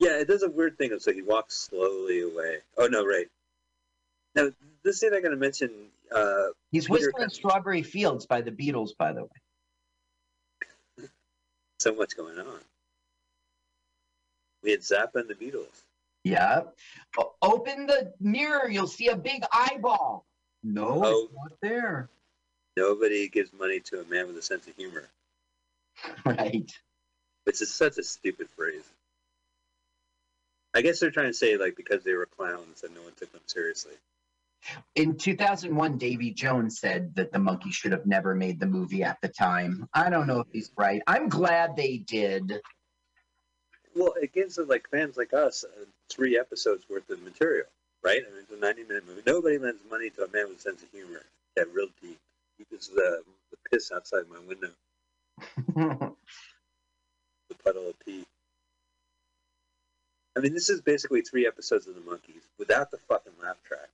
[SPEAKER 3] Yeah, it does a weird thing. So he walks slowly away. Oh no, right. Now this thing I'm going to mention. Uh,
[SPEAKER 2] He's Peter whistling "Strawberry Fields" by the Beatles, by the way.
[SPEAKER 3] so much going on. We had Zappa and the Beatles.
[SPEAKER 2] Yeah. O- open the mirror. You'll see a big eyeball. No, oh, it's not there.
[SPEAKER 3] Nobody gives money to a man with a sense of humor.
[SPEAKER 2] Right.
[SPEAKER 3] Which is such a stupid phrase. I guess they're trying to say like because they were clowns and no one took them seriously.
[SPEAKER 2] In 2001, Davy Jones said that the monkey should have never made the movie at the time. I don't know if he's right. I'm glad they did.
[SPEAKER 3] Well, it gives like fans like us uh, three episodes worth of material, right? I mean, it's a 90 minute movie. Nobody lends money to a man with a sense of humor. That real deep. He was the, the piss outside my window. the puddle of pee. I mean, this is basically three episodes of the Monkees without the fucking laugh track.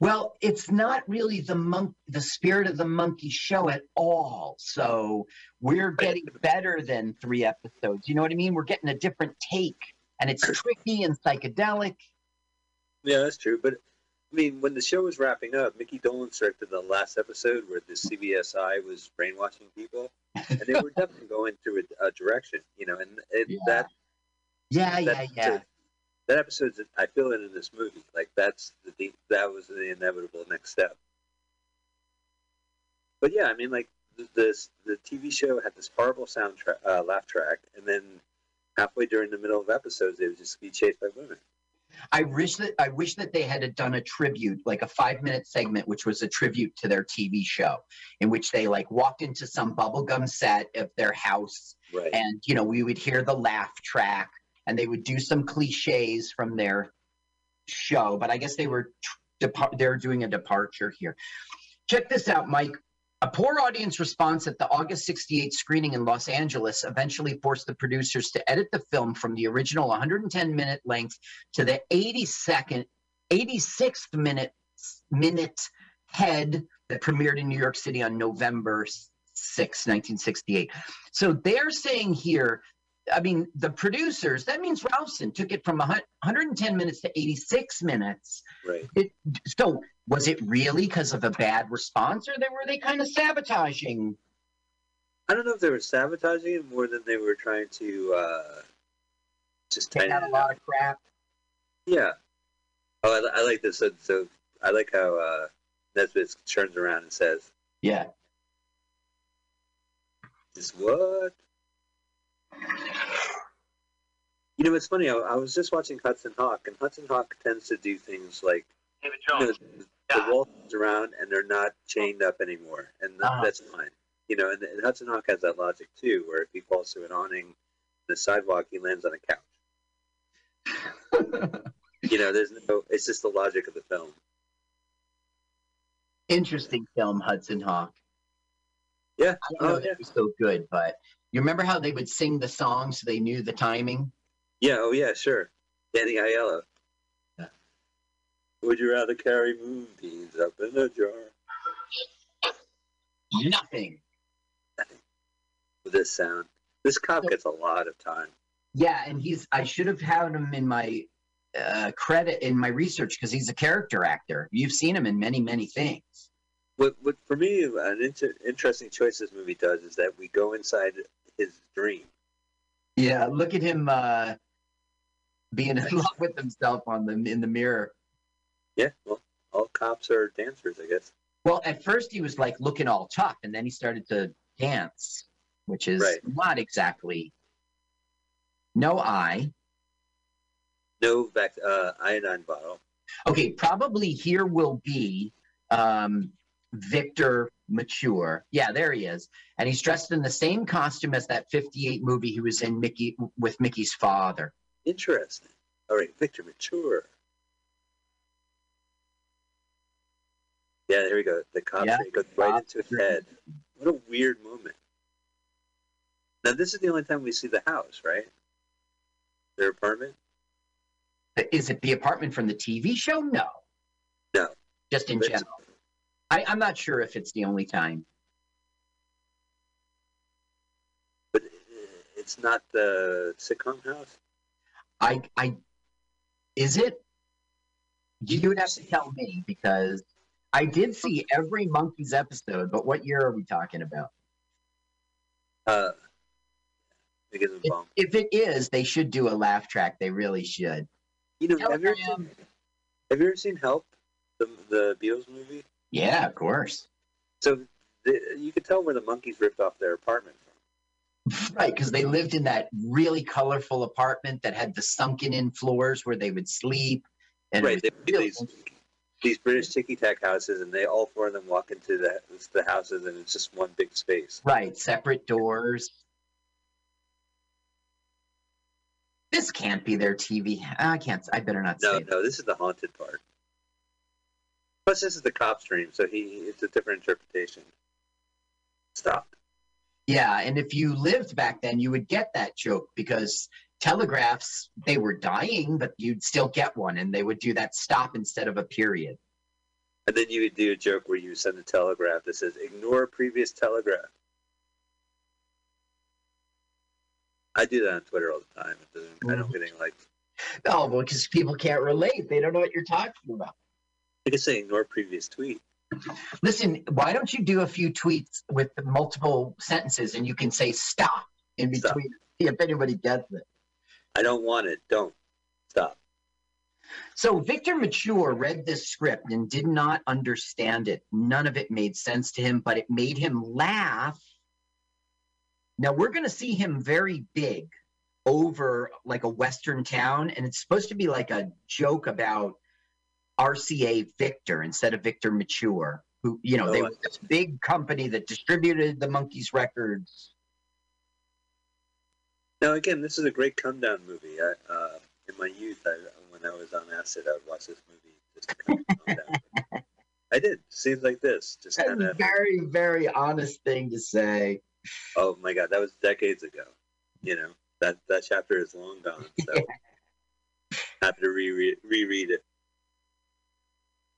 [SPEAKER 2] Well, it's not really the monk, the spirit of the monkey show at all. So we're getting better than three episodes. You know what I mean? We're getting a different take, and it's tricky and psychedelic.
[SPEAKER 3] Yeah, that's true. But I mean, when the show was wrapping up, Micky Dolenz directed the last episode where the CBSI was brainwashing people, and they were definitely going through a, a direction, you know, and it, yeah. that
[SPEAKER 2] yeah, that, yeah, yeah.
[SPEAKER 3] That episode's I feel it in this movie. Like that's the that was the inevitable next step. But yeah, I mean, like this the TV show had this horrible soundtrack, uh, laugh track, and then halfway during the middle of episodes, they would just be chased by women.
[SPEAKER 2] I wish that I wish that they had done a tribute, like a five minute segment, which was a tribute to their TV show, in which they like walked into some bubblegum set of their house, right. and you know we would hear the laugh track, and they would do some cliches from their show. But I guess they were depart- they're doing a departure here. Check this out, Mike. A poor audience response at the August 68 screening in Los Angeles eventually forced the producers to edit the film from the original 110 minute length to the 82nd, 86th minute minute head that premiered in New York City on November 6, 1968. So they're saying here, I mean, the producers, that means Ralston took it from 110 minutes to 86 minutes.
[SPEAKER 3] Right.
[SPEAKER 2] It, so was it really because of a bad response or they, were they kind of sabotaging?
[SPEAKER 3] I don't know if they were sabotaging it more than they were trying to uh, just
[SPEAKER 2] take out a lot of crap.
[SPEAKER 3] Yeah. Oh, I, I like this. So, so, I like how uh, Nesmith turns around and says,
[SPEAKER 2] "Yeah,
[SPEAKER 3] this what." You know, it's funny. I, I, was just watching Hudson Hawk, and Hudson Hawk tends to do things like
[SPEAKER 4] David Jones.
[SPEAKER 3] You know, yeah. the wall comes around and they're not chained up anymore, and uh-huh. that's fine. You know, and, and, Hudson Hawk has that logic too, where if he falls through an awning, the sidewalk, he lands on a couch. you know, there's no. It's just the logic of the film.
[SPEAKER 2] Interesting film, Hudson Hawk.
[SPEAKER 3] Yeah,
[SPEAKER 2] I don't know oh, if yeah. it was so good, but you remember how they would sing the song so they knew the timing?
[SPEAKER 3] Yeah. Oh, yeah. Sure. Danny Aiello. Yeah. Would you rather carry moonbeams up in a jar?
[SPEAKER 2] Nothing.
[SPEAKER 3] Nothing. This sound, this cop gets a lot of time.
[SPEAKER 2] Yeah, and he's. I should have had him in my uh, credit in my research because he's a character actor. You've seen him in many, many things.
[SPEAKER 3] What, what for me, an inter- interesting choice this movie does is that we go inside his dream.
[SPEAKER 2] Yeah, look at him uh, being in love with himself on the in the mirror.
[SPEAKER 3] Yeah, well, all cops are dancers, I guess.
[SPEAKER 2] Well, at first he was like looking all tough, and then he started to dance, which is right. not exactly no eye
[SPEAKER 3] no vac- uh, iodine bottle.
[SPEAKER 2] Okay, probably here will be um, Victor Mature. Yeah, there he is, and he's dressed in the same costume as that '58 movie he was in Micky with Micky's father.
[SPEAKER 3] Interesting. All right, Victor Mature. Yeah, there we go. The cop yeah, goes right into his head. What a weird moment. Now, this is the only time we see the house, right? Their apartment.
[SPEAKER 2] Is it the apartment from the TV show? No.
[SPEAKER 3] No.
[SPEAKER 2] Just in general. I, I'm not sure if it's the only time.
[SPEAKER 3] But uh, it's not the sitcom house?
[SPEAKER 2] I, I, is it? You would have to tell me because I did see every Monkees episode, but what year are we talking about?
[SPEAKER 3] Uh, if,
[SPEAKER 2] if, it is, they should do a laugh track. They really should.
[SPEAKER 3] You know, have you, ever seen, have you ever seen Help, the the Beatles movie?
[SPEAKER 2] Yeah, of course.
[SPEAKER 3] So the, you could tell where the Monkees ripped off their apartment.
[SPEAKER 2] Right, because they lived in that really colorful apartment that had the sunken in floors where they would sleep.
[SPEAKER 3] And right, they, really these, these British ticky tack houses, and they all four of them walk into the, the houses, and it's just one big space.
[SPEAKER 2] Right, separate doors. This can't be their TV. I can't. I better not
[SPEAKER 3] no. No, no. This is the haunted part. Plus, this is the cop's dream, so he it's a different interpretation. Stop.
[SPEAKER 2] Yeah, and if you lived back then, you would get that joke because telegraphs they were dying, but you'd still get one, and they would do that stop instead of a period.
[SPEAKER 3] And then you would do a joke where you send a telegraph that says "ignore previous telegraph." I do that on Twitter all the time. I don't mm-hmm. get any like.
[SPEAKER 2] No, well, because people can't relate. They don't know what you're talking about.
[SPEAKER 3] I can say ignore previous tweet.
[SPEAKER 2] Listen, why don't you do a few tweets with multiple sentences and you can say stop in between stop. see if anybody gets it.
[SPEAKER 3] I don't want it. Don't stop.
[SPEAKER 2] So Victor Mature read this script and did not understand it. None of it made sense to him, but it made him laugh now we're going to see him very big over like a Western town, and it's supposed to be like a joke about RCA Victor instead of Victor Mature, who, you know, oh, they were this big company that distributed the Monkees records.
[SPEAKER 3] Now, again, this is a great come down movie. I, uh, in my youth, I, when I was on acid, I would watch this movie just to come down. I did. Seems like this. Just kind of
[SPEAKER 2] very, very honest thing to say.
[SPEAKER 3] Oh my god, that was decades ago. You know that that chapter is long gone. So happy to reread reread it.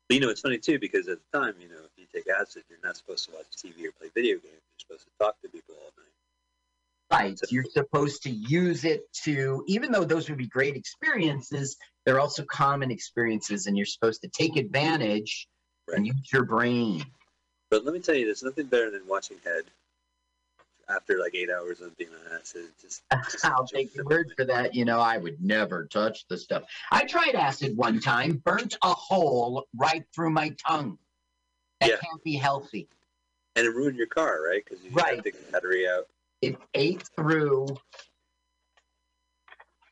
[SPEAKER 3] But, you know, it's funny too because at the time, you know, if you take acid, you're not supposed to watch TV or play video games. You're supposed to talk to people all night.
[SPEAKER 2] Right. So, you're supposed to use it to, even though those would be great experiences, they're also common experiences, and you're supposed to take advantage right. and use your brain.
[SPEAKER 3] But let me tell you, there's nothing better than watching Head after like eight hours of being on acid. Just,
[SPEAKER 2] just I'll take your word for that. You know, I would never touch the stuff. I tried acid one time, burnt a hole right through my tongue. That yeah. can't be healthy.
[SPEAKER 3] And it ruined your car, right? Because you right. the battery out.
[SPEAKER 2] It ate through.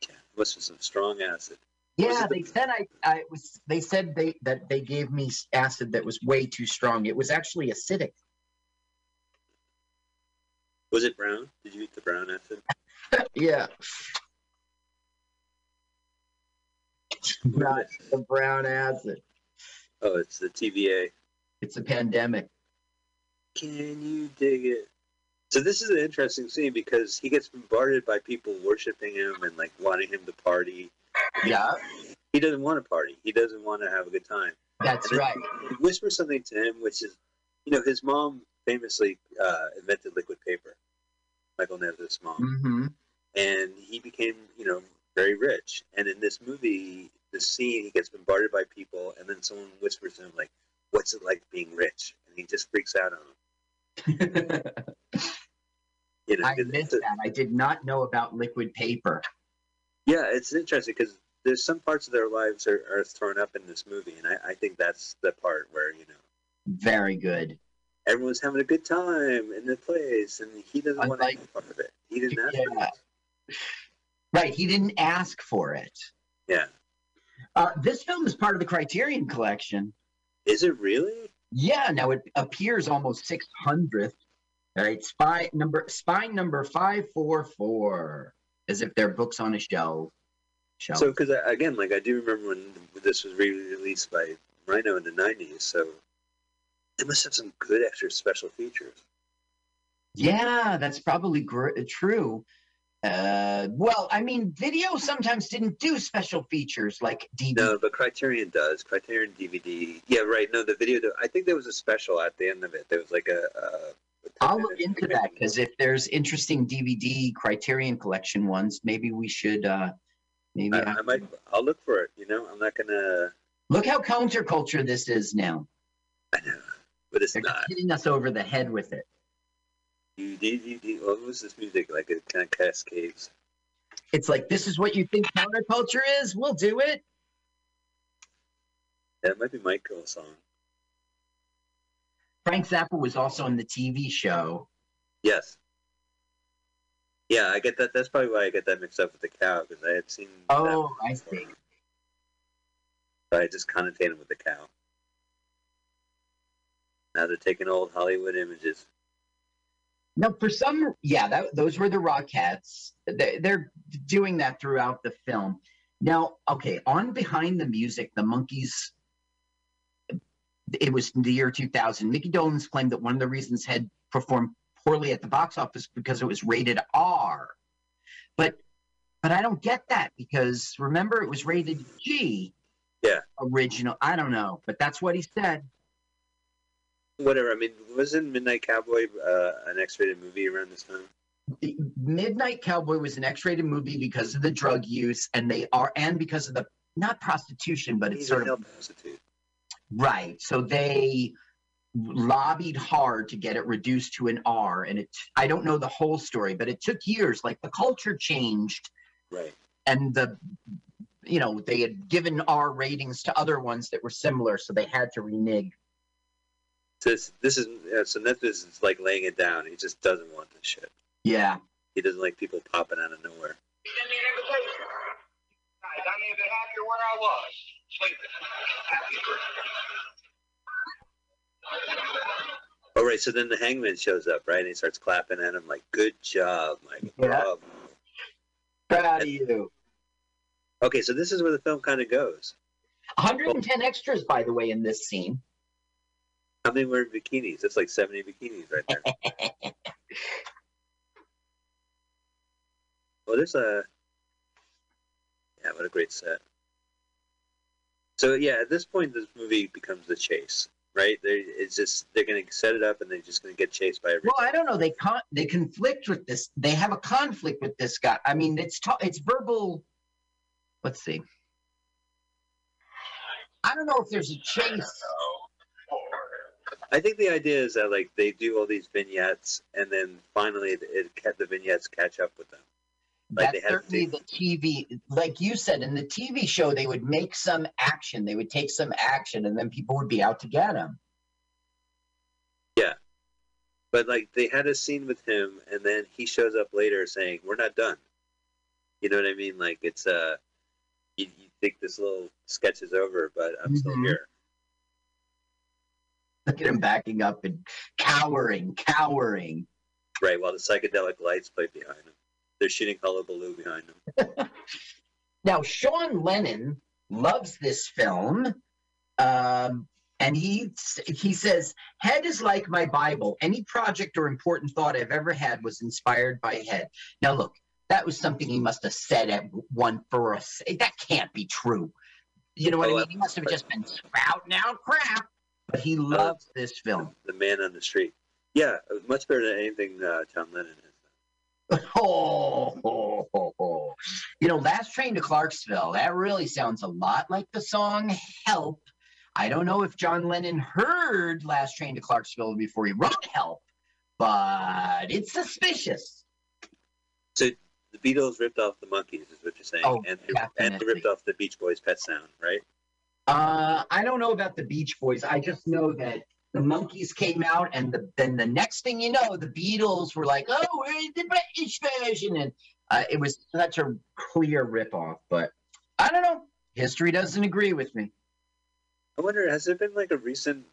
[SPEAKER 3] Yeah, must be some strong acid.
[SPEAKER 2] Yeah, they said I, I was. They said they that they gave me acid that was way too strong. It was actually acidic.
[SPEAKER 3] Was it brown? Did you eat the brown acid?
[SPEAKER 2] yeah. Not the brown acid.
[SPEAKER 3] Oh, it's the TVA.
[SPEAKER 2] It's a pandemic.
[SPEAKER 3] Can you dig it? So this is an interesting scene because he gets bombarded by people worshiping him and like wanting him to party.
[SPEAKER 2] Yeah.
[SPEAKER 3] He doesn't want to party. He doesn't want to have a good time.
[SPEAKER 2] That's and right.
[SPEAKER 3] He whispers something to him, which is, you know, his mom famously uh, invented liquid paper. Michael Nesmith's mom,
[SPEAKER 2] mm-hmm.
[SPEAKER 3] and he became, you know, very rich. And in this movie, the scene he gets bombarded by people, and then someone whispers to him like, "What's it like being rich?" And he just freaks out on him.
[SPEAKER 2] you know, I missed that. I did not know about liquid paper.
[SPEAKER 3] Yeah, it's interesting because there's some parts of their lives are, are thrown up in this movie, and I, I think that's the part where you know.
[SPEAKER 2] Very good
[SPEAKER 3] everyone's having a good time in the place, and he doesn't want to be part of it. He didn't ask yeah. for it.
[SPEAKER 2] Right, he didn't ask for it.
[SPEAKER 3] Yeah.
[SPEAKER 2] Uh, this film is part of the Criterion Collection.
[SPEAKER 3] Is it really?
[SPEAKER 2] Yeah. Now it appears almost 600th. Right, spy number spine number five four four, as if they're books on a shelf.
[SPEAKER 3] shelf. So, because again, like I do remember when this was re-released by Rhino in the '90s. So they must have some good extra special features.
[SPEAKER 2] Yeah, that's probably gr- true. Uh, well, I mean, video sometimes didn't do special features like DVD.
[SPEAKER 3] No, but Criterion does. Criterion DVD. Yeah, right. No, the video. I think there was a special at the end of it. There was like a. a
[SPEAKER 2] I'll look into that because if there's interesting DVD Criterion collection ones, maybe we should. uh Maybe
[SPEAKER 3] I, I might. I'll look for it. You know, I'm not gonna.
[SPEAKER 2] Look how counterculture this is now.
[SPEAKER 3] I know but it's
[SPEAKER 2] They're
[SPEAKER 3] not.
[SPEAKER 2] hitting us over the head with it.
[SPEAKER 3] You did, you did. What was this music like? It kind of cascades.
[SPEAKER 2] It's like this is what you think counterculture is. We'll do it.
[SPEAKER 3] That might be Michael's song.
[SPEAKER 2] Frank Zappa was also in the TV show.
[SPEAKER 3] Yes. Yeah, I get that. That's probably why I get that mixed up with the cow because I had seen.
[SPEAKER 2] Oh, I see.
[SPEAKER 3] But I just connotated with the cow. Now they're taking old Hollywood images.
[SPEAKER 2] No, for some, yeah, that, those were the Rockettes. They, they're doing that throughout the film. Now, okay, on Behind the Music, the Monkees, it was the year 2000. Micky Dolenz claimed that one of the reasons had performed poorly at the box office because it was rated R. But but I don't get that because remember it was rated G.
[SPEAKER 3] Yeah.
[SPEAKER 2] Original. I don't know, but that's what he said
[SPEAKER 3] whatever. I mean, wasn't Midnight Cowboy uh, an X-rated movie around this time?
[SPEAKER 2] Midnight Cowboy was an X-rated movie because of the drug use, and they are, and because of the not prostitution, but it's He's sort of prostitute. right. So they lobbied hard to get it reduced to an R, and it. I don't know the whole story, but it took years. Like the culture changed,
[SPEAKER 3] right?
[SPEAKER 2] And the you know they had given R ratings to other ones that were similar, so they had to renege
[SPEAKER 3] this this is yeah, so Netflix is like laying it down. He just doesn't want this shit.
[SPEAKER 2] Yeah.
[SPEAKER 3] He doesn't like people popping out of nowhere.
[SPEAKER 4] He sent me an invitation. Guys, I made it happy where I was. Sleeping. Happy
[SPEAKER 3] All right, so then the hangman shows up, right? And he starts clapping at him like, "Good job, Mike.
[SPEAKER 2] Yeah. Proud of you."
[SPEAKER 3] Okay, so this is where the film kind of goes.
[SPEAKER 2] 110 extras, by the way, in this scene.
[SPEAKER 3] How many wearing bikinis? That's like 70 bikinis right there. well, there's a. Yeah, what a great set. So yeah, at this point, this movie becomes the chase, right? They, it's just they're going to set it up, and they're just going to get chased by everyone.
[SPEAKER 2] Well, I don't know. They con- they conflict with this. They have a conflict with this guy. I mean, it's ta- it's verbal. Let's see. I don't know if there's a chase.
[SPEAKER 3] I think the idea is that like they do all these vignettes, and then finally it, it the vignettes catch up with them.
[SPEAKER 2] Like That's certainly the TV, like you said, in the TV show, they would make some action. They would take some action, and then people would be out to get them.
[SPEAKER 3] Yeah, but like they had a scene with him, and then he shows up later saying, "We're not done." You know what I mean? Like it's uh, you, you think this little sketch is over, but I'm mm-hmm. still here.
[SPEAKER 2] Look at him backing up and cowering, cowering.
[SPEAKER 3] Right, while the psychedelic lights play behind him. They're shooting hullabaloo behind him.
[SPEAKER 2] now, Sean Lennon loves this film. Um, and he he says, "Head is like my Bible. Any project or important thought I've ever had was inspired by Head." Now, look, that was something he must have said at one for us. That can't be true. You know what oh, I mean? He must have just been spouting out crap. But he loves uh, this film.
[SPEAKER 3] The Man on the Street. Yeah, much better than anything uh, John Lennon
[SPEAKER 2] has. Oh, oh, oh, oh, you know, Last Train to Clarksville. That really sounds a lot like the song "Help." I don't know if John Lennon heard Last Train to Clarksville before he wrote "Help," but it's suspicious.
[SPEAKER 3] So the Beatles ripped off the Monkees, is what you're saying, oh, and, and they ripped off the Beach Boys' Pet Sound, right?
[SPEAKER 2] Uh, I don't know about the Beach Boys. I just know that the Monkees came out, and the, then the next thing you know, the Beatles were like, "Oh, we're the British version," and uh, it was such a clear ripoff. But I don't know. History doesn't agree with me.
[SPEAKER 3] I wonder, has there been like a recent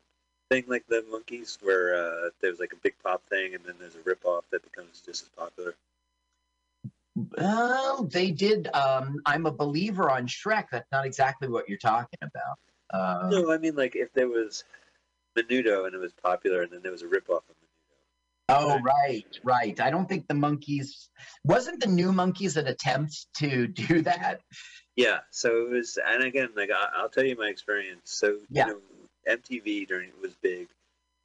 [SPEAKER 3] thing like the Monkees where uh, there was like a big pop thing, and then there's a ripoff that becomes just as popular?
[SPEAKER 2] Well, they did. Um, I'm a believer on Shrek. That's not exactly what you're talking about.
[SPEAKER 3] Uh, no, I mean like if there was Menudo and it was popular, and then there was a ripoff of Menudo.
[SPEAKER 2] Oh right, right. I don't think the Monkees wasn't the new Monkees an attempt to do that.
[SPEAKER 3] Yeah. So it was, and again, like I, will tell you my experience. So yeah. you know, MTV during it was big,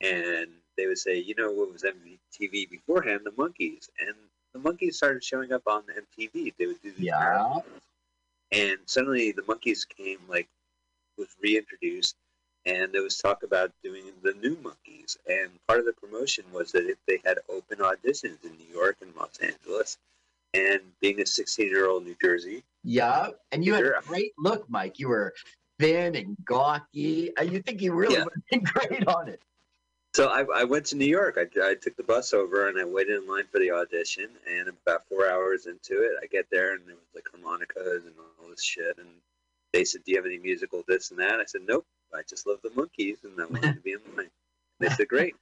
[SPEAKER 3] and they would say, you know, what was MTV beforehand? The Monkees, and the Monkees started showing up on MTV. They would do these yeah. Marathons. And suddenly the Monkees came like was reintroduced and there was talk about doing the new Monkees. And part of the promotion was that if they had open auditions in New York and Los Angeles, and being a 16 year old New Jersey.
[SPEAKER 2] Yeah, and you had a great look, Mike. You were thin and gawky. Uh, you think you really yeah. would have been great on it.
[SPEAKER 3] So I, I went to New York. I, I took the bus over and I waited in line for the audition. And about four hours into it, I get there and there was like harmonicas and all this shit. And they said, "Do you have any musical this and that?" I said, "Nope. I just love the Monkees and I wanted to be in line." And they said, "Great.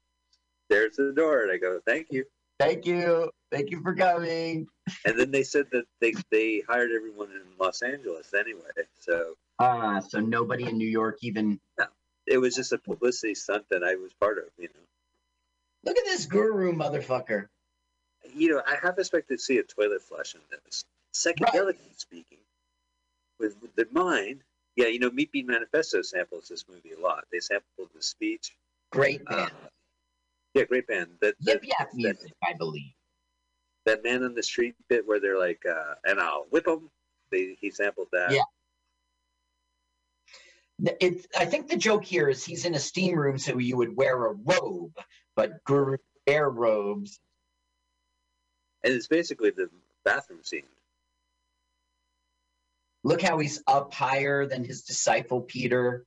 [SPEAKER 3] There's the door." And I go, "Thank you."
[SPEAKER 2] Thank you. Thank you for coming.
[SPEAKER 3] And then they said that they they hired everyone in Los Angeles anyway. So
[SPEAKER 2] ah, uh, so nobody in New York even.
[SPEAKER 3] No it was just a publicity stunt that I was part of, you know.
[SPEAKER 2] Look at this guru motherfucker.
[SPEAKER 3] You know, I half expected to see a toilet flush in this. Psychedelically right. speaking, with, with the mind, yeah, you know, Meat Beat Manifesto samples this movie a lot. They sampled the speech.
[SPEAKER 2] Great uh, band. Uh,
[SPEAKER 3] yeah, great band. That,
[SPEAKER 2] Yip Yap music, I believe.
[SPEAKER 3] That man on the street bit where they're like, uh, and I'll whip him. They, he sampled that.
[SPEAKER 2] Yeah. It, I think the joke here is he's in a steam room, so you would wear a robe, but guru wear robes.
[SPEAKER 3] And it's basically the bathroom scene.
[SPEAKER 2] Look how he's up higher than his disciple Peter.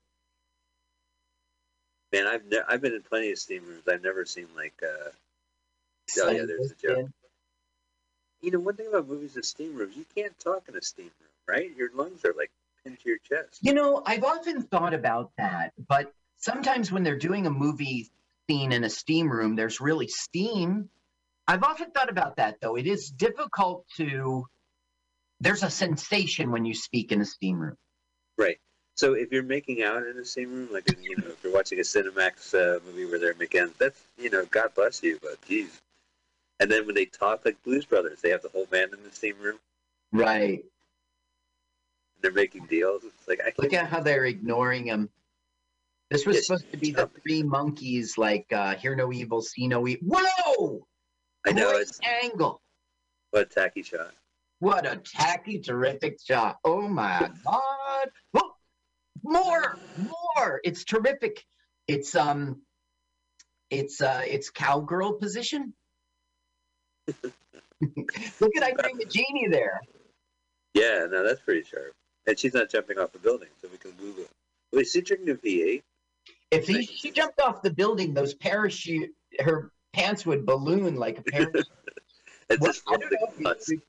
[SPEAKER 3] Man, I've ne- I've been in plenty of steam rooms. I've never seen like. Uh... Oh yeah, there's a joke. You know, one thing about movies and steam rooms, you can't talk in a steam room, right? Your lungs are like into your chest.
[SPEAKER 2] You know, I've often thought about that, but sometimes when they're doing a movie scene in a steam room, there's really steam. I've often thought about that though. It is difficult to there's a sensation when you speak in a steam room.
[SPEAKER 3] Right. So if you're making out in a steam room, like you know, if you're watching a Cinemax uh, movie where they're making, that's you know, God bless you, but geez. And then when they talk like Blues Brothers, they have the whole band in the steam room.
[SPEAKER 2] Right.
[SPEAKER 3] They're making deals. It's like I
[SPEAKER 2] look at how they're ignoring him. This was supposed to be the three monkeys, like uh, hear no evil, see no evil. Whoa!
[SPEAKER 3] I know
[SPEAKER 2] Great
[SPEAKER 3] it's
[SPEAKER 2] angle.
[SPEAKER 3] what a tacky shot.
[SPEAKER 2] What a tacky, terrific shot. Oh my God. Whoa. More, more. It's terrific. It's um it's uh it's cowgirl position. Look at Irene Genie there.
[SPEAKER 3] Yeah, no, that's pretty sharp. And she's not jumping off the building, so we can move it. Wait, is she drinking a V8?
[SPEAKER 2] If he, she jumped off the building, those parachute her pants would balloon like a parachute.
[SPEAKER 3] it's
[SPEAKER 2] well,
[SPEAKER 3] just
[SPEAKER 2] I don't know if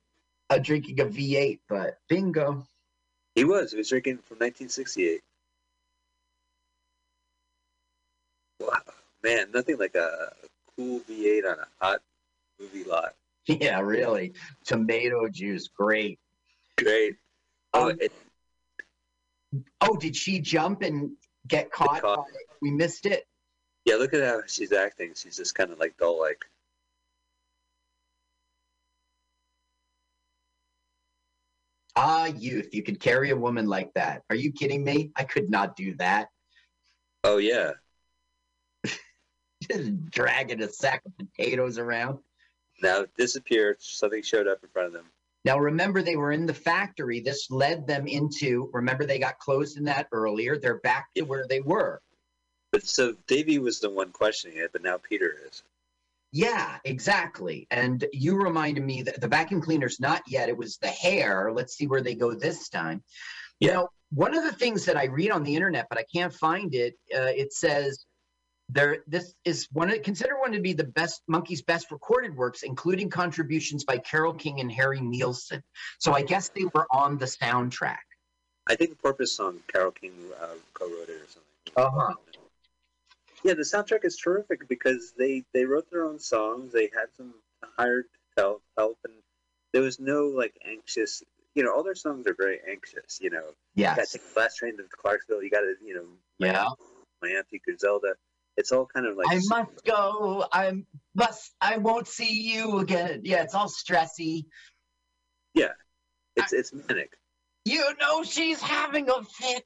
[SPEAKER 2] uh, drinking a V8, but bingo.
[SPEAKER 3] He was. He was drinking from 1968. Wow, man, nothing like a, cool V8 on a hot movie lot.
[SPEAKER 2] Yeah, really. Tomato juice, great.
[SPEAKER 3] Great. Oh,
[SPEAKER 2] Um,
[SPEAKER 3] it,
[SPEAKER 2] Oh, did she jump and get caught?
[SPEAKER 3] caught.
[SPEAKER 2] We missed it.
[SPEAKER 3] yeah, look at how she's acting. She's just kind of like doll like.
[SPEAKER 2] Ah, youth, you could carry a woman like that. Are you kidding me? I could not do that.
[SPEAKER 3] Oh, yeah.
[SPEAKER 2] Just dragging a sack of potatoes around.
[SPEAKER 3] Now disappeared. Something showed up in front of them.
[SPEAKER 2] Now, remember, they were in the factory. This led them into, remember, they got closed in that earlier. They're back to where they were.
[SPEAKER 3] But so Davy was the one questioning it, but now Peter is.
[SPEAKER 2] Yeah, exactly. And you reminded me that the vacuum cleaner's not yet. It was the hair. Let's see where they go this time. You know, one of the things that I read on the internet, but I can't find it, uh, it says there this is one of considered one to be the best Monkees' best recorded works, including contributions by Carole King and Harry Nilsson. So I guess they were on the soundtrack.
[SPEAKER 3] I think the Porpoise song, Carole King uh, co-wrote it or something.
[SPEAKER 2] Uh-huh.
[SPEAKER 3] Yeah, the soundtrack is terrific because they they wrote their own songs. They had some hired help, help, and there was no like anxious. You know, all their songs are very anxious. You know, yeah. got to take the last train to Clarksville. You got to, you know,
[SPEAKER 2] Yeah.
[SPEAKER 3] my auntie Griselda. It's all kind of like
[SPEAKER 2] I must go. I must. I won't see you again. Yeah, it's all stressy.
[SPEAKER 3] Yeah, it's it's manic.
[SPEAKER 2] You know she's having a fit.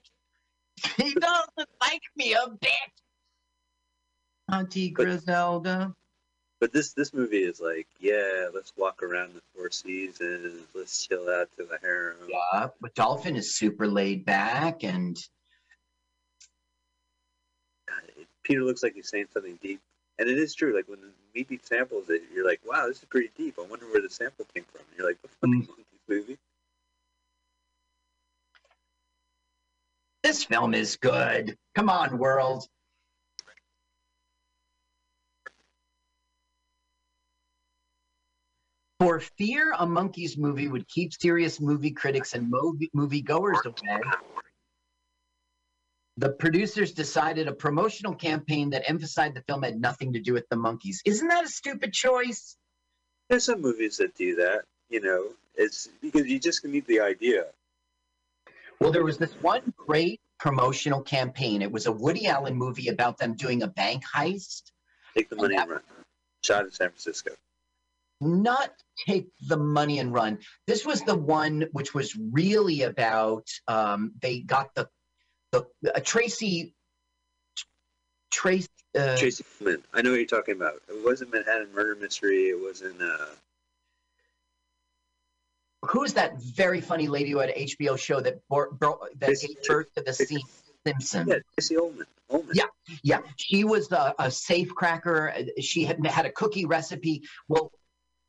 [SPEAKER 2] She doesn't like me a bit. Auntie
[SPEAKER 3] But-
[SPEAKER 2] Griselda.
[SPEAKER 3] But this this movie is like, yeah, let's walk around the Four Seasons. Let's chill out to the harem.
[SPEAKER 2] Yeah, but Dolphin is super laid back and
[SPEAKER 3] God, it- Peter looks like he's saying something deep, and it is true. Like when the Meepy samples it, you're like, wow, this is pretty deep. I wonder where the sample came from. And you're like, the fucking
[SPEAKER 2] Mm.
[SPEAKER 3] Monkees movie.
[SPEAKER 2] this film is good. Come on, world. For fear a Monkees' movie would keep serious movie critics and movie moviegoers away, the producers decided a promotional campaign that emphasized the film had nothing to do with the Monkees. Isn't that a stupid choice?
[SPEAKER 3] There's some movies that do that. You know, it's because you just need the idea.
[SPEAKER 2] Well, there was this one great promotional campaign. It was a Woody Allen movie about them doing a bank heist.
[SPEAKER 3] Take the money and run. Shot in San Francisco.
[SPEAKER 2] Not take the money and run. This was the one which was really about. Um, they got the uh, Tracy Trace. Uh,
[SPEAKER 3] Tracey Ullman. I know what you're talking about. It wasn't Manhattan Murder Mystery. It wasn't. Uh,
[SPEAKER 2] who's that very funny lady who had an HBO show that bore, bro, that
[SPEAKER 3] Tracy-
[SPEAKER 2] gave birth to the scene Simpson?
[SPEAKER 3] yeah, Tracey Ullman. Ullman.
[SPEAKER 2] Yeah. Yeah, she was a, a safe cracker. She had had a cookie recipe. Well,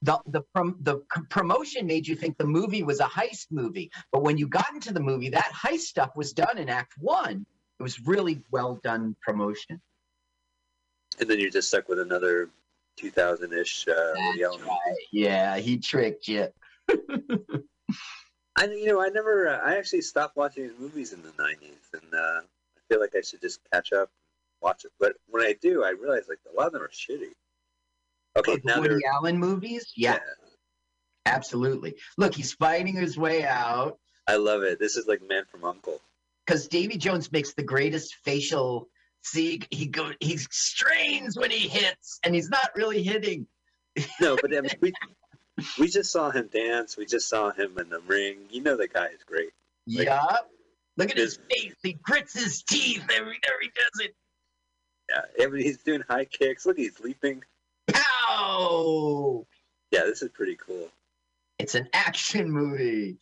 [SPEAKER 2] the the prom, the promotion made you think the movie was a heist movie, but when you got into the movie, that heist stuff was done in Act One. It was really well done promotion.
[SPEAKER 3] And then you're just stuck with another 2000-ish uh, Woody Allen movie.
[SPEAKER 2] Yeah, he tricked you.
[SPEAKER 3] I you know I never uh, I actually stopped watching his movies in the '90s, and uh, I feel like I should just catch up, and watch it. But when I do, I realize like a lot of them are shitty. Okay, now they're
[SPEAKER 2] Woody Allen movies, yeah, absolutely. Look, he's fighting his way out
[SPEAKER 3] I love it. This is like Man from Uncle.
[SPEAKER 2] because Davy Jones makes the greatest facial. See, he go he strains when he hits, and he's not really hitting.
[SPEAKER 3] No, but I mean, we we just saw him dance. We just saw him in the ring. You know the guy is great.
[SPEAKER 2] Like, yep. Look at his face. He grits his teeth every every he does it.
[SPEAKER 3] Yeah, he's doing high kicks. Look, he's leaping. Yeah, this is pretty cool.
[SPEAKER 2] It's an action movie.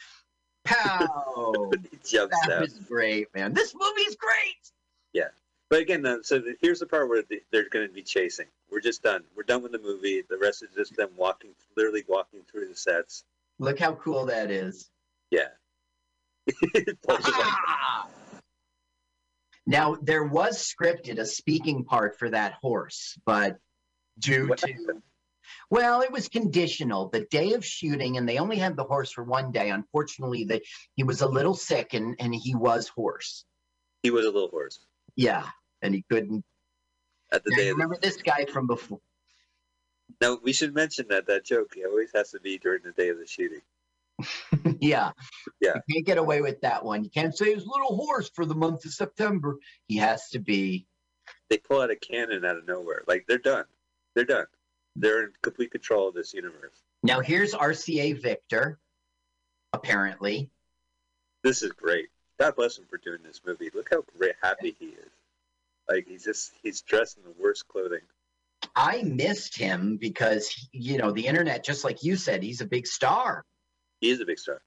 [SPEAKER 2] Pow! jumps that out. was great, man. This movie's great.
[SPEAKER 3] Yeah, but again, uh, so the, here's the part where the, they're going to be chasing. We're just done. We're done with the movie. The rest is just them walking, literally walking through the sets.
[SPEAKER 2] Look how cool that is.
[SPEAKER 3] Yeah.
[SPEAKER 2] now there was scripted a speaking part for that horse, but due what to well, it was conditional. The day of shooting, and they only had the horse for one day. Unfortunately, that he was a little sick, and and he was horse.
[SPEAKER 3] He was a little horse.
[SPEAKER 2] Yeah, and he couldn't.
[SPEAKER 3] At the now, day,
[SPEAKER 2] remember this guy from before.
[SPEAKER 3] Now we should mention that that joke always has to be during the day of the shooting.
[SPEAKER 2] yeah.
[SPEAKER 3] Yeah.
[SPEAKER 2] You can't get away with that one. You can't say his little horse for the month of September. He has to be.
[SPEAKER 3] They pull out a cannon out of nowhere. Like they're done. They're done. They're in complete control of this universe.
[SPEAKER 2] Now here's RCA Victor, apparently.
[SPEAKER 3] This is great. God bless him for doing this movie. Look how great happy he is. Like he's just he's dressed in the worst clothing.
[SPEAKER 2] I missed him because you know the internet, just like you said, he's a big star.
[SPEAKER 3] He is a big star.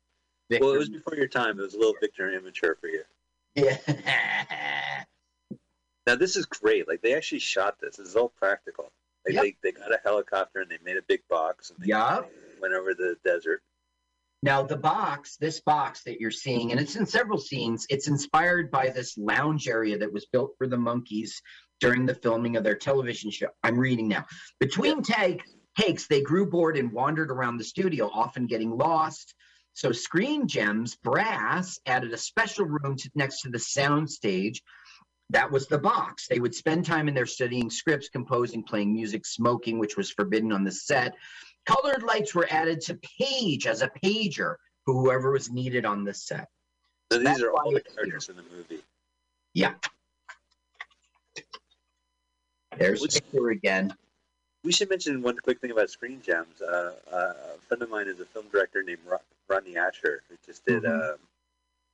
[SPEAKER 3] Victor. Well, it was before your time. It was a little Victor immature for you.
[SPEAKER 2] Yeah.
[SPEAKER 3] now this is great. Like they actually shot this. This is all practical. Like yep. they, they got a helicopter and they made a big box and they
[SPEAKER 2] yeah.
[SPEAKER 3] went over the desert.
[SPEAKER 2] Now the box, this box that you're seeing, and it's in several scenes, it's inspired by this lounge area that was built for the Monkees during the filming of their television show. I'm reading now. Between takes, takes, they grew bored and wandered around the studio, often getting lost. So Screen Gems Brass added a special room to, next to the sound stage. That was the box. They would spend time in there studying scripts, composing, playing music, smoking, which was forbidden on the set. Colored lights were added to page as a pager for whoever was needed on the set.
[SPEAKER 3] So these That's are all the characters here. in the movie.
[SPEAKER 2] Yeah. There's Which, Victor again.
[SPEAKER 3] We should mention one quick thing about Screen Gems. Uh, uh, a friend of mine is a film director named Rodney Ascher, who just did mm-hmm. uh,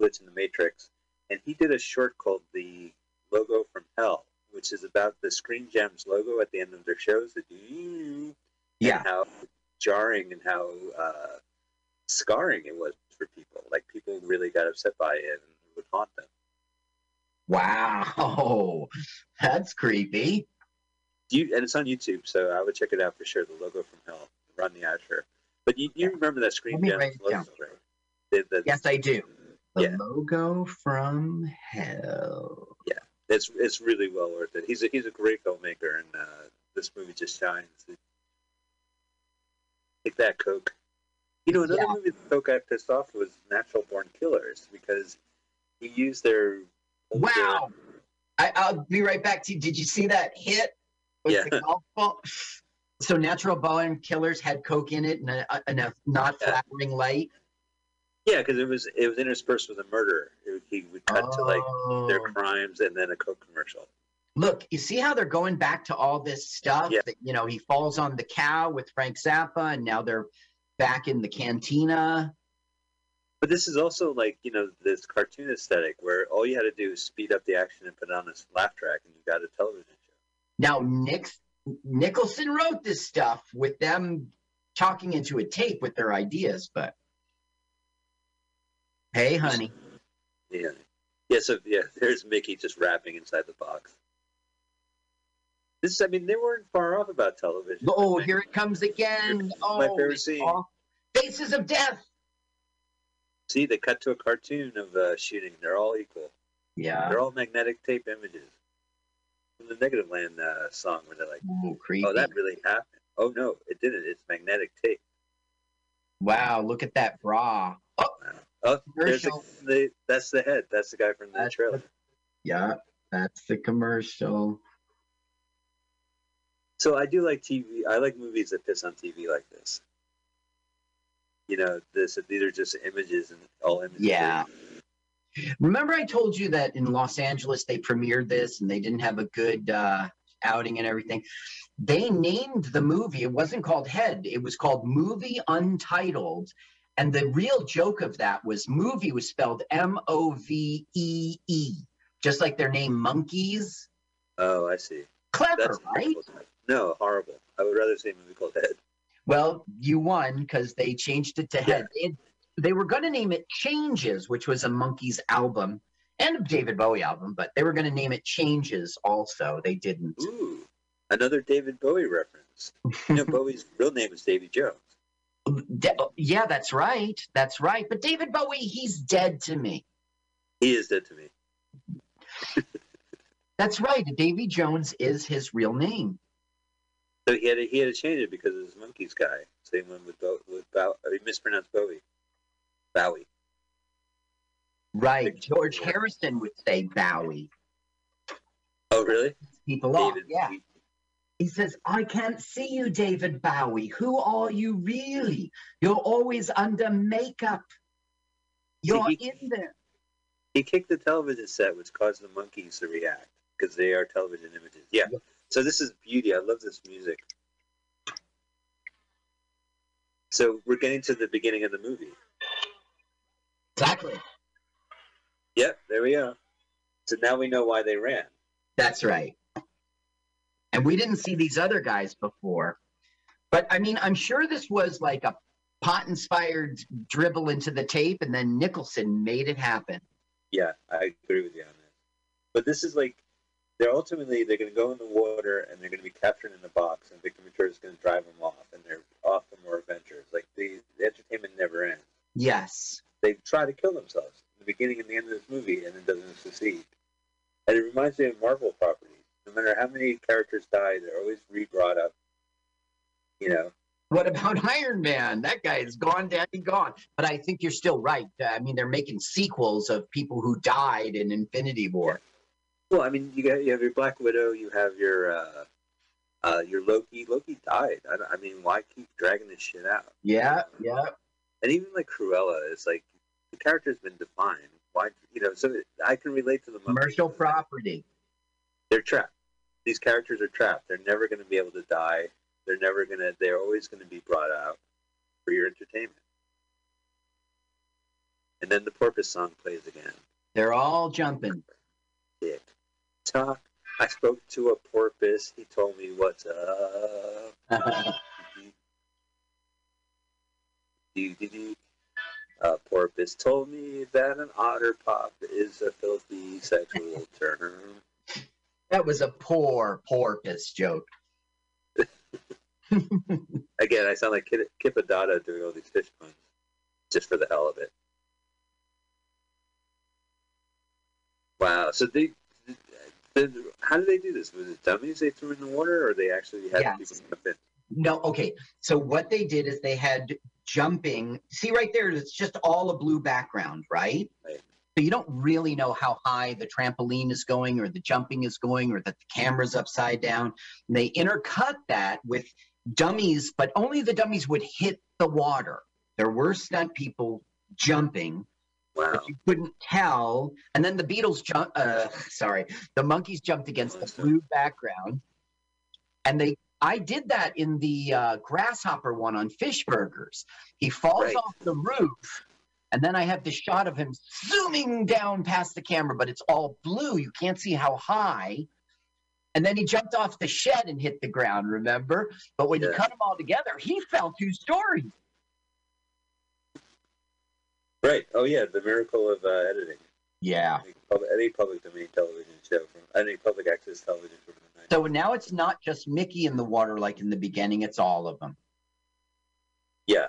[SPEAKER 3] Glitch in the Matrix, and he did a short called "The Logo from Hell," which is about the Screen Gems logo at the end of their shows. The
[SPEAKER 2] yeah,
[SPEAKER 3] and how jarring and how uh, scarring it was for people. Like people really got upset by it and it would haunt them.
[SPEAKER 2] Wow, that's creepy
[SPEAKER 3] you and it's on YouTube, so I would check it out for sure. The logo from Hell, Rodney Ascher. But you, you remember that Screen Gems logo, right?
[SPEAKER 2] The, the, yes, I do. The
[SPEAKER 3] yeah.
[SPEAKER 2] logo from Hell.
[SPEAKER 3] Yeah, it's it's really well worth it. He's a he's a great filmmaker, and uh, this movie just shines. Take that, Coke. You know, another yeah. movie that Coke got pissed off was Natural Born Killers because he used their.
[SPEAKER 2] Wow. Their... I, will be right back to you. Did you see that hit
[SPEAKER 3] yeah.
[SPEAKER 2] So natural born killers had coke in it and a, and a not flattering light.
[SPEAKER 3] Yeah, because it was it was interspersed with a murder. It, he would cut oh. to like their oh. crimes and then a coke commercial.
[SPEAKER 2] Look, you see how they're going back to all this stuff. Yeah. That, you know, he falls on the cow with Frank Zappa, and now they're back in the cantina.
[SPEAKER 3] But this is also like you know this cartoon aesthetic where all you had to do is speed up the action and put on a laugh track, and you got a television show.
[SPEAKER 2] now, Nick, Nicholson wrote this stuff with them talking into a tape with their ideas, but hey, honey.
[SPEAKER 3] Yeah. Yeah, so yeah, there's Micky just rapping inside the box. This, I mean, they weren't far off about television.
[SPEAKER 2] Oh, here it comes again. Oh,
[SPEAKER 3] my favorite scene.
[SPEAKER 2] Faces of Death.
[SPEAKER 3] See, they cut to a cartoon of uh, shooting. They're all equal.
[SPEAKER 2] Yeah.
[SPEAKER 3] They're all magnetic tape images the Negativland uh, song where they're like,
[SPEAKER 2] "Oh, creepy!
[SPEAKER 3] Oh, that really happened." Oh no, it didn't. It's magnetic tape.
[SPEAKER 2] Wow, look at that bra.
[SPEAKER 3] Oh, oh there's the, that's the head. That's the guy from the that's trailer. The,
[SPEAKER 2] yeah, that's the commercial.
[SPEAKER 3] So I do like TV. I like movies that piss on TV like this. You know, this these are just images and all images.
[SPEAKER 2] Yeah. Remember, I told you that in Los Angeles they premiered this and they didn't have a good uh, outing and everything. They named the movie, it wasn't called Head, it was called Movie Untitled And the real joke of that was movie was spelled M O V E E, just like their name Monkees.
[SPEAKER 3] Oh, I see.
[SPEAKER 2] Clever, That's right?
[SPEAKER 3] No, horrible. I would rather see a movie called Head.
[SPEAKER 2] Well, you won because they changed it to yeah. Head. It, they were going to name it Changes, which was a Monkees album and a David Bowie album, but they were going to name it Changes also. They didn't.
[SPEAKER 3] Ooh, another David Bowie reference. You know, Bowie's real name is Davy Jones.
[SPEAKER 2] Yeah, that's right. That's right. But David Bowie, he's dead to me.
[SPEAKER 3] He is dead to me.
[SPEAKER 2] that's right. Davy Jones is his real name.
[SPEAKER 3] So he had to, he had to change it because of his Monkees guy. Same one with Bo, with Bow, uh, he mispronounced Bowie. Bowie.
[SPEAKER 2] Right. George Harrison would say Bowie.
[SPEAKER 3] Oh, really?
[SPEAKER 2] People off. Yeah. He says, I can't see you, David Bowie. Who are you really? You're always under makeup. You're he, in there.
[SPEAKER 3] He kicked the television set, which caused the Monkees to react because they are television images. Yeah. So this is beauty. I love this music. So we're getting to the beginning of the movie.
[SPEAKER 2] Exactly.
[SPEAKER 3] Yep, there we are. So now we know why they ran.
[SPEAKER 2] That's right. And we didn't see these other guys before. But I mean, I'm sure this was like a pot inspired dribble into the tape, and then Nicholson made it happen.
[SPEAKER 3] Yeah, I agree with you on that. But this is like they're ultimately they're going to go in the water and they're going to be captured in the box, and Victor Mature is going to drive them off, and they're off for more adventures. Like the, the entertainment never ends.
[SPEAKER 2] Yes,
[SPEAKER 3] they try to kill themselves in the beginning and the end of this movie, and it doesn't succeed. And it reminds me of Marvel properties. No matter how many characters die, they're always re-brought up. You know.
[SPEAKER 2] What about Iron Man? That guy is gone, daddy, gone. But I think you're still right. I mean, they're making sequels of people who died in Infinity War.
[SPEAKER 3] Well, I mean, you got you have your Black Widow, you have your uh, uh, your Loki. Loki died. I, I mean, why keep dragging this shit out?
[SPEAKER 2] Yeah, yeah.
[SPEAKER 3] And even like Cruella is like the character's been defined. Why, you know? So I can relate to the
[SPEAKER 2] commercial property.
[SPEAKER 3] They're trapped. These characters are trapped. They're never going to be able to die. They're never going to. They're always going to be brought out for your entertainment. And then the Porpoise song plays again.
[SPEAKER 2] They're all jumping.
[SPEAKER 3] Dick talk. I spoke to a porpoise. He told me what's up. a porpoise told me that an otter pop is a filthy sexual term.
[SPEAKER 2] That was a poor porpoise joke.
[SPEAKER 3] Again, I sound like Kip Addotta doing all these fish puns just for the hell of it. Wow. So they how did they do this? Was it dummies they threw in the water, or they actually had yes. people jump in?
[SPEAKER 2] No, okay. So what they did is they had jumping. See right there, it's just all a blue background, right? right? So you don't really know how high the trampoline is going, or the jumping is going, or that the camera's upside down. And they intercut that with dummies, but only the dummies would hit the water. There were stunt people jumping,
[SPEAKER 3] Wow.
[SPEAKER 2] But you couldn't tell. And then the Beatles jumped, uh, sorry, the Monkees jumped against the blue background. And they, I did that in the uh, grasshopper one on fish burgers. He falls right. off the roof. And then I have the shot of him zooming down past the camera, but it's all blue. You can't see how high. And then he jumped off the shed and hit the ground, remember? But when yeah. you cut them all together, he fell two stories.
[SPEAKER 3] Right. Oh yeah, the miracle of uh, editing.
[SPEAKER 2] Yeah.
[SPEAKER 3] Any public, domain television show from any public access television from the 90s.
[SPEAKER 2] So now it's not just Micky in the water like in the beginning; it's all of them.
[SPEAKER 3] Yeah.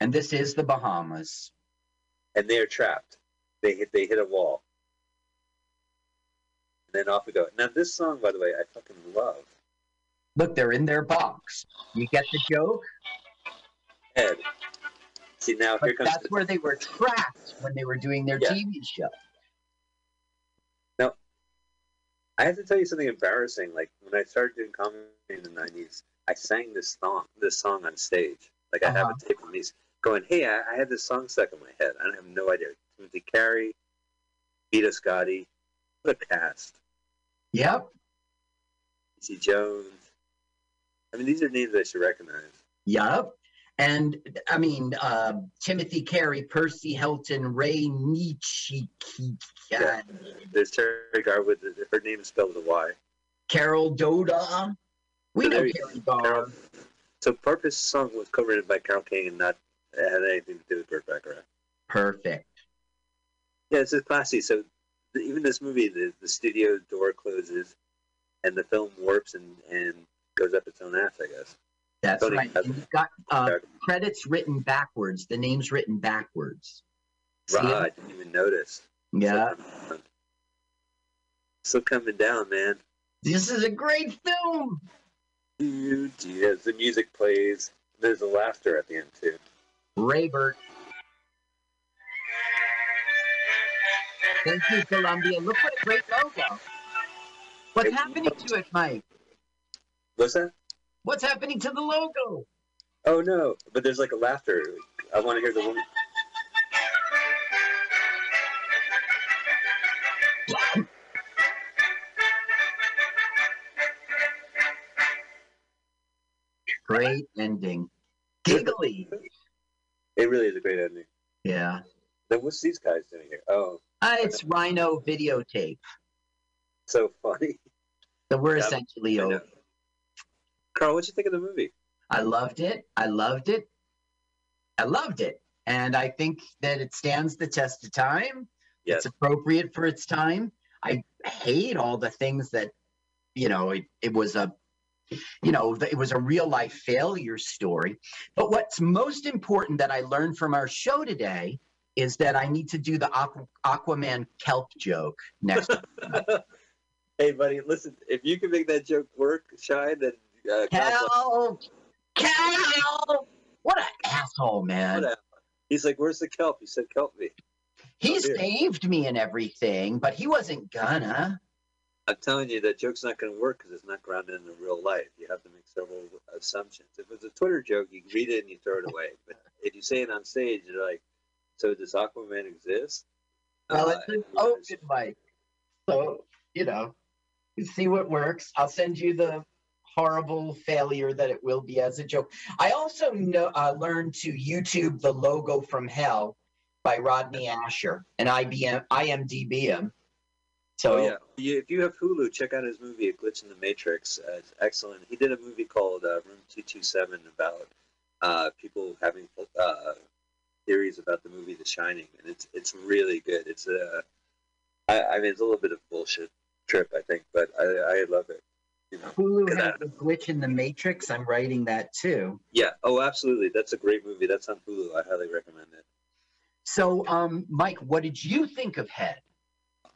[SPEAKER 2] And this is the Bahamas.
[SPEAKER 3] And they're trapped. They hit. They hit a wall. And then off we go. Now this song, by the way, I fucking love.
[SPEAKER 2] Look, they're in their box. You get the joke.
[SPEAKER 3] Ed. See now, but here
[SPEAKER 2] comes. That's the... where they were trapped when they were doing their yeah. TV show.
[SPEAKER 3] Now, I have to tell you something embarrassing. Like when I started doing comedy in the '90s, I sang this song, this song on stage. Like I uh-huh. have a tape of me going, "Hey, I, I, had this song stuck in my head. I have no idea." Timothy Carey, Vito Scotti, what a cast.
[SPEAKER 2] Yep.
[SPEAKER 3] C. Jones. I mean, these are names I should recognize.
[SPEAKER 2] Yep. And I mean, uh, Timothy Carey, Percy Helton, Ray Nitschke.
[SPEAKER 3] Yeah. There's Terry Garwood. Her name is spelled with a Y.
[SPEAKER 2] Carol Doda. We so know Carol.
[SPEAKER 3] So Porpoise song was covered by Carole King and not had anything to do with Burt Bacharach.
[SPEAKER 2] Perfect.
[SPEAKER 3] Yeah, it's just classy. So even this movie, the, the studio door closes and the film warps and, and goes up its own ass, I guess.
[SPEAKER 2] That's Tony right. You've got uh, credits written backwards, the names written backwards.
[SPEAKER 3] Right, I didn't even notice.
[SPEAKER 2] Yeah.
[SPEAKER 3] Still coming down, man.
[SPEAKER 2] This is a great film.
[SPEAKER 3] Dude, yes, the music plays. There's a laughter at the end too.
[SPEAKER 2] Raybert. Thank you, Columbia. Look what a great logo. What's hey, happening to it, Mike?
[SPEAKER 3] What's that?
[SPEAKER 2] What's happening to the logo?
[SPEAKER 3] Oh no, but there's like a laughter. I want to hear the one.
[SPEAKER 2] Great ending. Giggly.
[SPEAKER 3] It really is a great ending.
[SPEAKER 2] Yeah.
[SPEAKER 3] Then what's these guys doing here? Oh.
[SPEAKER 2] Uh, it's Rhino videotape.
[SPEAKER 3] So funny.
[SPEAKER 2] So we're yeah, essentially over.
[SPEAKER 3] Carl, what'd you think of the movie?
[SPEAKER 2] I loved it. I loved it. I loved it. And I think that it stands the test of time. Yes. It's appropriate for its time. I hate all the things that, you know, it, it was a you know, it was a real life failure story. But what's most important that I learned from our show today is that I need to do the Aqu- Aquaman kelp joke next.
[SPEAKER 3] hey, buddy, listen, if you can make that joke work, Shine, then. Uh,
[SPEAKER 2] kelp! Kelp! What an asshole, man.
[SPEAKER 3] He's like, where's the kelp? He said, kelp me.
[SPEAKER 2] He oh, saved me and everything, but he wasn't gonna.
[SPEAKER 3] I'm telling you that joke's not going to work because it's not grounded in real life. You have to make several assumptions. If it's a Twitter joke, you read it and you throw it away. But if you say it on stage, you're like, "So does Aquaman exist?"
[SPEAKER 2] Well, uh, it's an open mic, so you know, you see what works. I'll send you the horrible failure that it will be as a joke. I also know uh, learned to YouTube the logo from Hell by Rodney Ascher and IBM IMDb him so
[SPEAKER 3] oh, yeah, if you have Hulu, check out his movie "A Glitch in the Matrix." Uh, it's excellent. He did a movie called uh, Room Two Two Seven about uh, people having uh, theories about the movie The Shining, and it's it's really good. It's a, I, I mean, it's a little bit of bullshit trip, I think, but I, I love it.
[SPEAKER 2] You know, Hulu has a glitch in the Matrix. I'm writing that too.
[SPEAKER 3] Yeah. Oh, absolutely. That's a great movie. That's on Hulu. I highly recommend it.
[SPEAKER 2] So, um, Mike, what did you think of Head?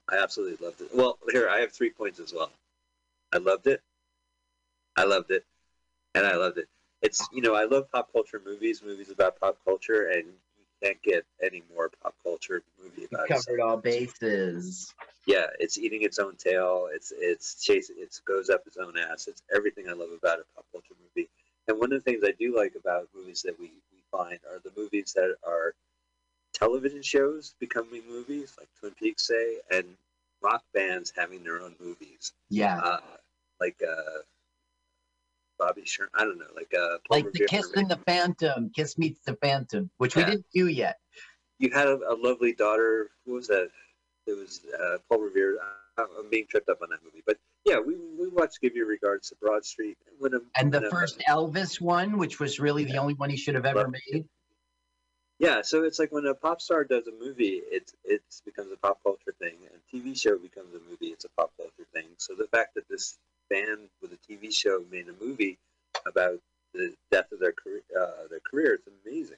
[SPEAKER 3] I absolutely loved it. Well, here I have three points as well. I loved it. I loved it, and I loved it. It's you know I love pop culture movies, movies about pop culture, and you can't get any more pop culture movie about.
[SPEAKER 2] You covered all bases.
[SPEAKER 3] Yeah, it's eating its own tail. It's it's chasing. It goes up its own ass. It's everything I love about a pop culture movie. And one of the things I do like about movies that we, we find are the movies that are television shows becoming movies, like Twin Peaks, say, and rock bands having their own movies.
[SPEAKER 2] Yeah.
[SPEAKER 3] Uh, like uh, Bobby Sherman. I don't know, like uh,
[SPEAKER 2] Paul like the Kiss and the Phantom, Kiss meets the Phantom, which yeah. we didn't do yet.
[SPEAKER 3] You had a, a, lovely daughter. Who was that? It was uh, Paul Revere. I'm being tripped up on that movie, but yeah, we, we watched Give Your Regards to Broad Street.
[SPEAKER 2] When a, and the first Elvis one, which was really the only one he should have ever made.
[SPEAKER 3] Yeah, so it's like when a pop star does a movie, it it becomes a pop culture thing. and TV show becomes a movie; it's a pop culture thing. So the fact that this band with a TV show made a movie about the death of their career, uh, their career, it's amazing.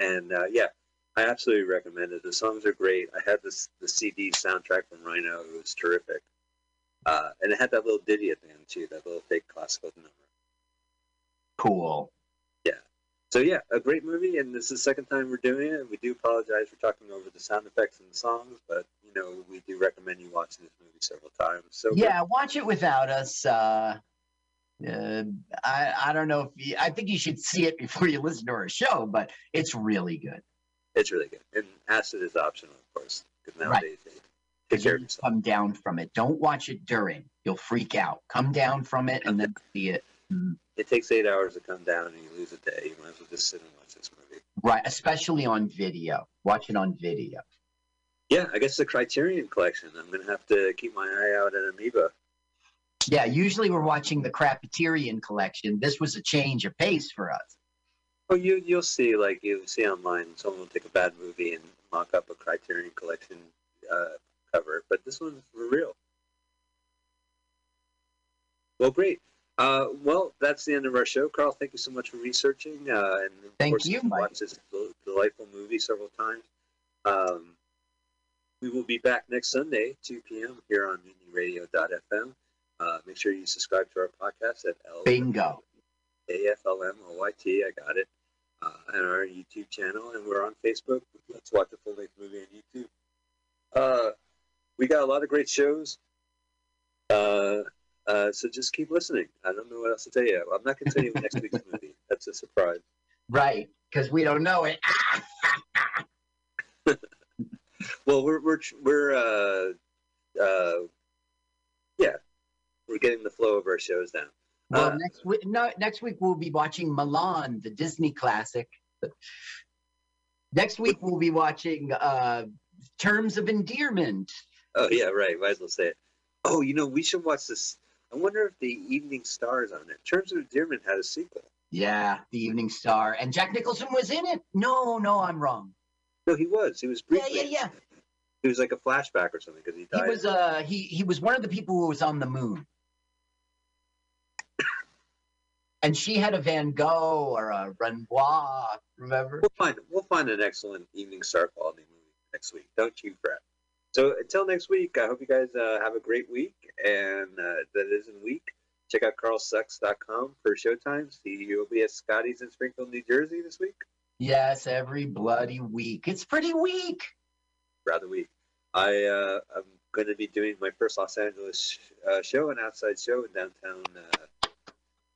[SPEAKER 3] And uh, yeah, I absolutely recommend it. The songs are great. I had this the CD soundtrack from Rhino; it was terrific. Uh, and it had that little ditty at the end too, that little fake classical number.
[SPEAKER 2] Cool.
[SPEAKER 3] So yeah, a great movie, and this is the second time we're doing it. We do apologize for talking over the sound effects and the songs, but you know we do recommend you watching this movie several times. So
[SPEAKER 2] yeah, good. watch it without us. Uh, uh, I I don't know if you, I think you should see it before you listen to our show, but it's really good.
[SPEAKER 3] It's really good, and acid is optional, of course, because nowadays right.
[SPEAKER 2] take care of. Come down from it. Don't watch it during. You'll freak out. Come down from it and then see it. Mm.
[SPEAKER 3] It takes eight hours to come down and you lose a day. You might as well just sit and watch this movie.
[SPEAKER 2] Right, especially on video. Watch it on video.
[SPEAKER 3] Yeah, I guess the Criterion Collection. I'm gonna have to keep my eye out at Amoeba.
[SPEAKER 2] Yeah, usually we're watching the Criterion Collection. This was a change of pace for us.
[SPEAKER 3] Oh, you you'll see like you'll see online. Someone will take a bad movie and mock up a Criterion Collection uh, cover, but this one's for real. Well, great. Uh, well, that's the end of our show. Carl, thank you so much for researching. Uh, and of
[SPEAKER 2] thank
[SPEAKER 3] course,
[SPEAKER 2] you,
[SPEAKER 3] Mike. Watched this delightful movie several times. Um, we will be back next Sunday, 2 p.m. here on MutinyRadio.fm. Uh, make sure you subscribe to our podcast at
[SPEAKER 2] L. Bingo.
[SPEAKER 3] A-F-L-M-O-Y-T. I got it. Uh, and our YouTube channel, and we're on Facebook. Let's watch a full length movie on YouTube. Uh, we got a lot of great shows. Uh, uh, so just keep listening. I don't know what else to tell you. I'm not going to tell you next week's movie. That's a surprise.
[SPEAKER 2] Right, because we don't know it.
[SPEAKER 3] well, we're we're we're uh, uh, yeah, we're getting the flow of our shows down.
[SPEAKER 2] Well, uh, next week, no, next week we'll be watching Mulan, the Disney classic. Next week we'll be watching uh, Terms of Endearment.
[SPEAKER 3] Oh yeah, right. Might as well say it. Oh, you know, we should watch this. I wonder if the Evening Star is on it. Terms of Endearment had a sequel.
[SPEAKER 2] Yeah, the Evening Star, and Jack Nicholson was in it. No, no, I'm wrong.
[SPEAKER 3] No, he was. He was briefly.
[SPEAKER 2] Yeah, yeah, yeah.
[SPEAKER 3] He was like a flashback or something because he died.
[SPEAKER 2] He was uh he he was one of the people who was on the moon. and she had a Van Gogh or a Renoir. Remember?
[SPEAKER 3] We'll find we'll find an excellent Evening Star quality movie next week. Don't you fret. So until next week, I hope you guys uh, have a great week, and uh, that isn't week. Check out carlsucks.com for showtimes. He will be at Scotty's in Springfield, New Jersey this week.
[SPEAKER 2] Yes, every bloody week. It's pretty weak.
[SPEAKER 3] Rather weak. I uh, I'm going to be doing my first Los Angeles uh, show, an outside show in downtown uh,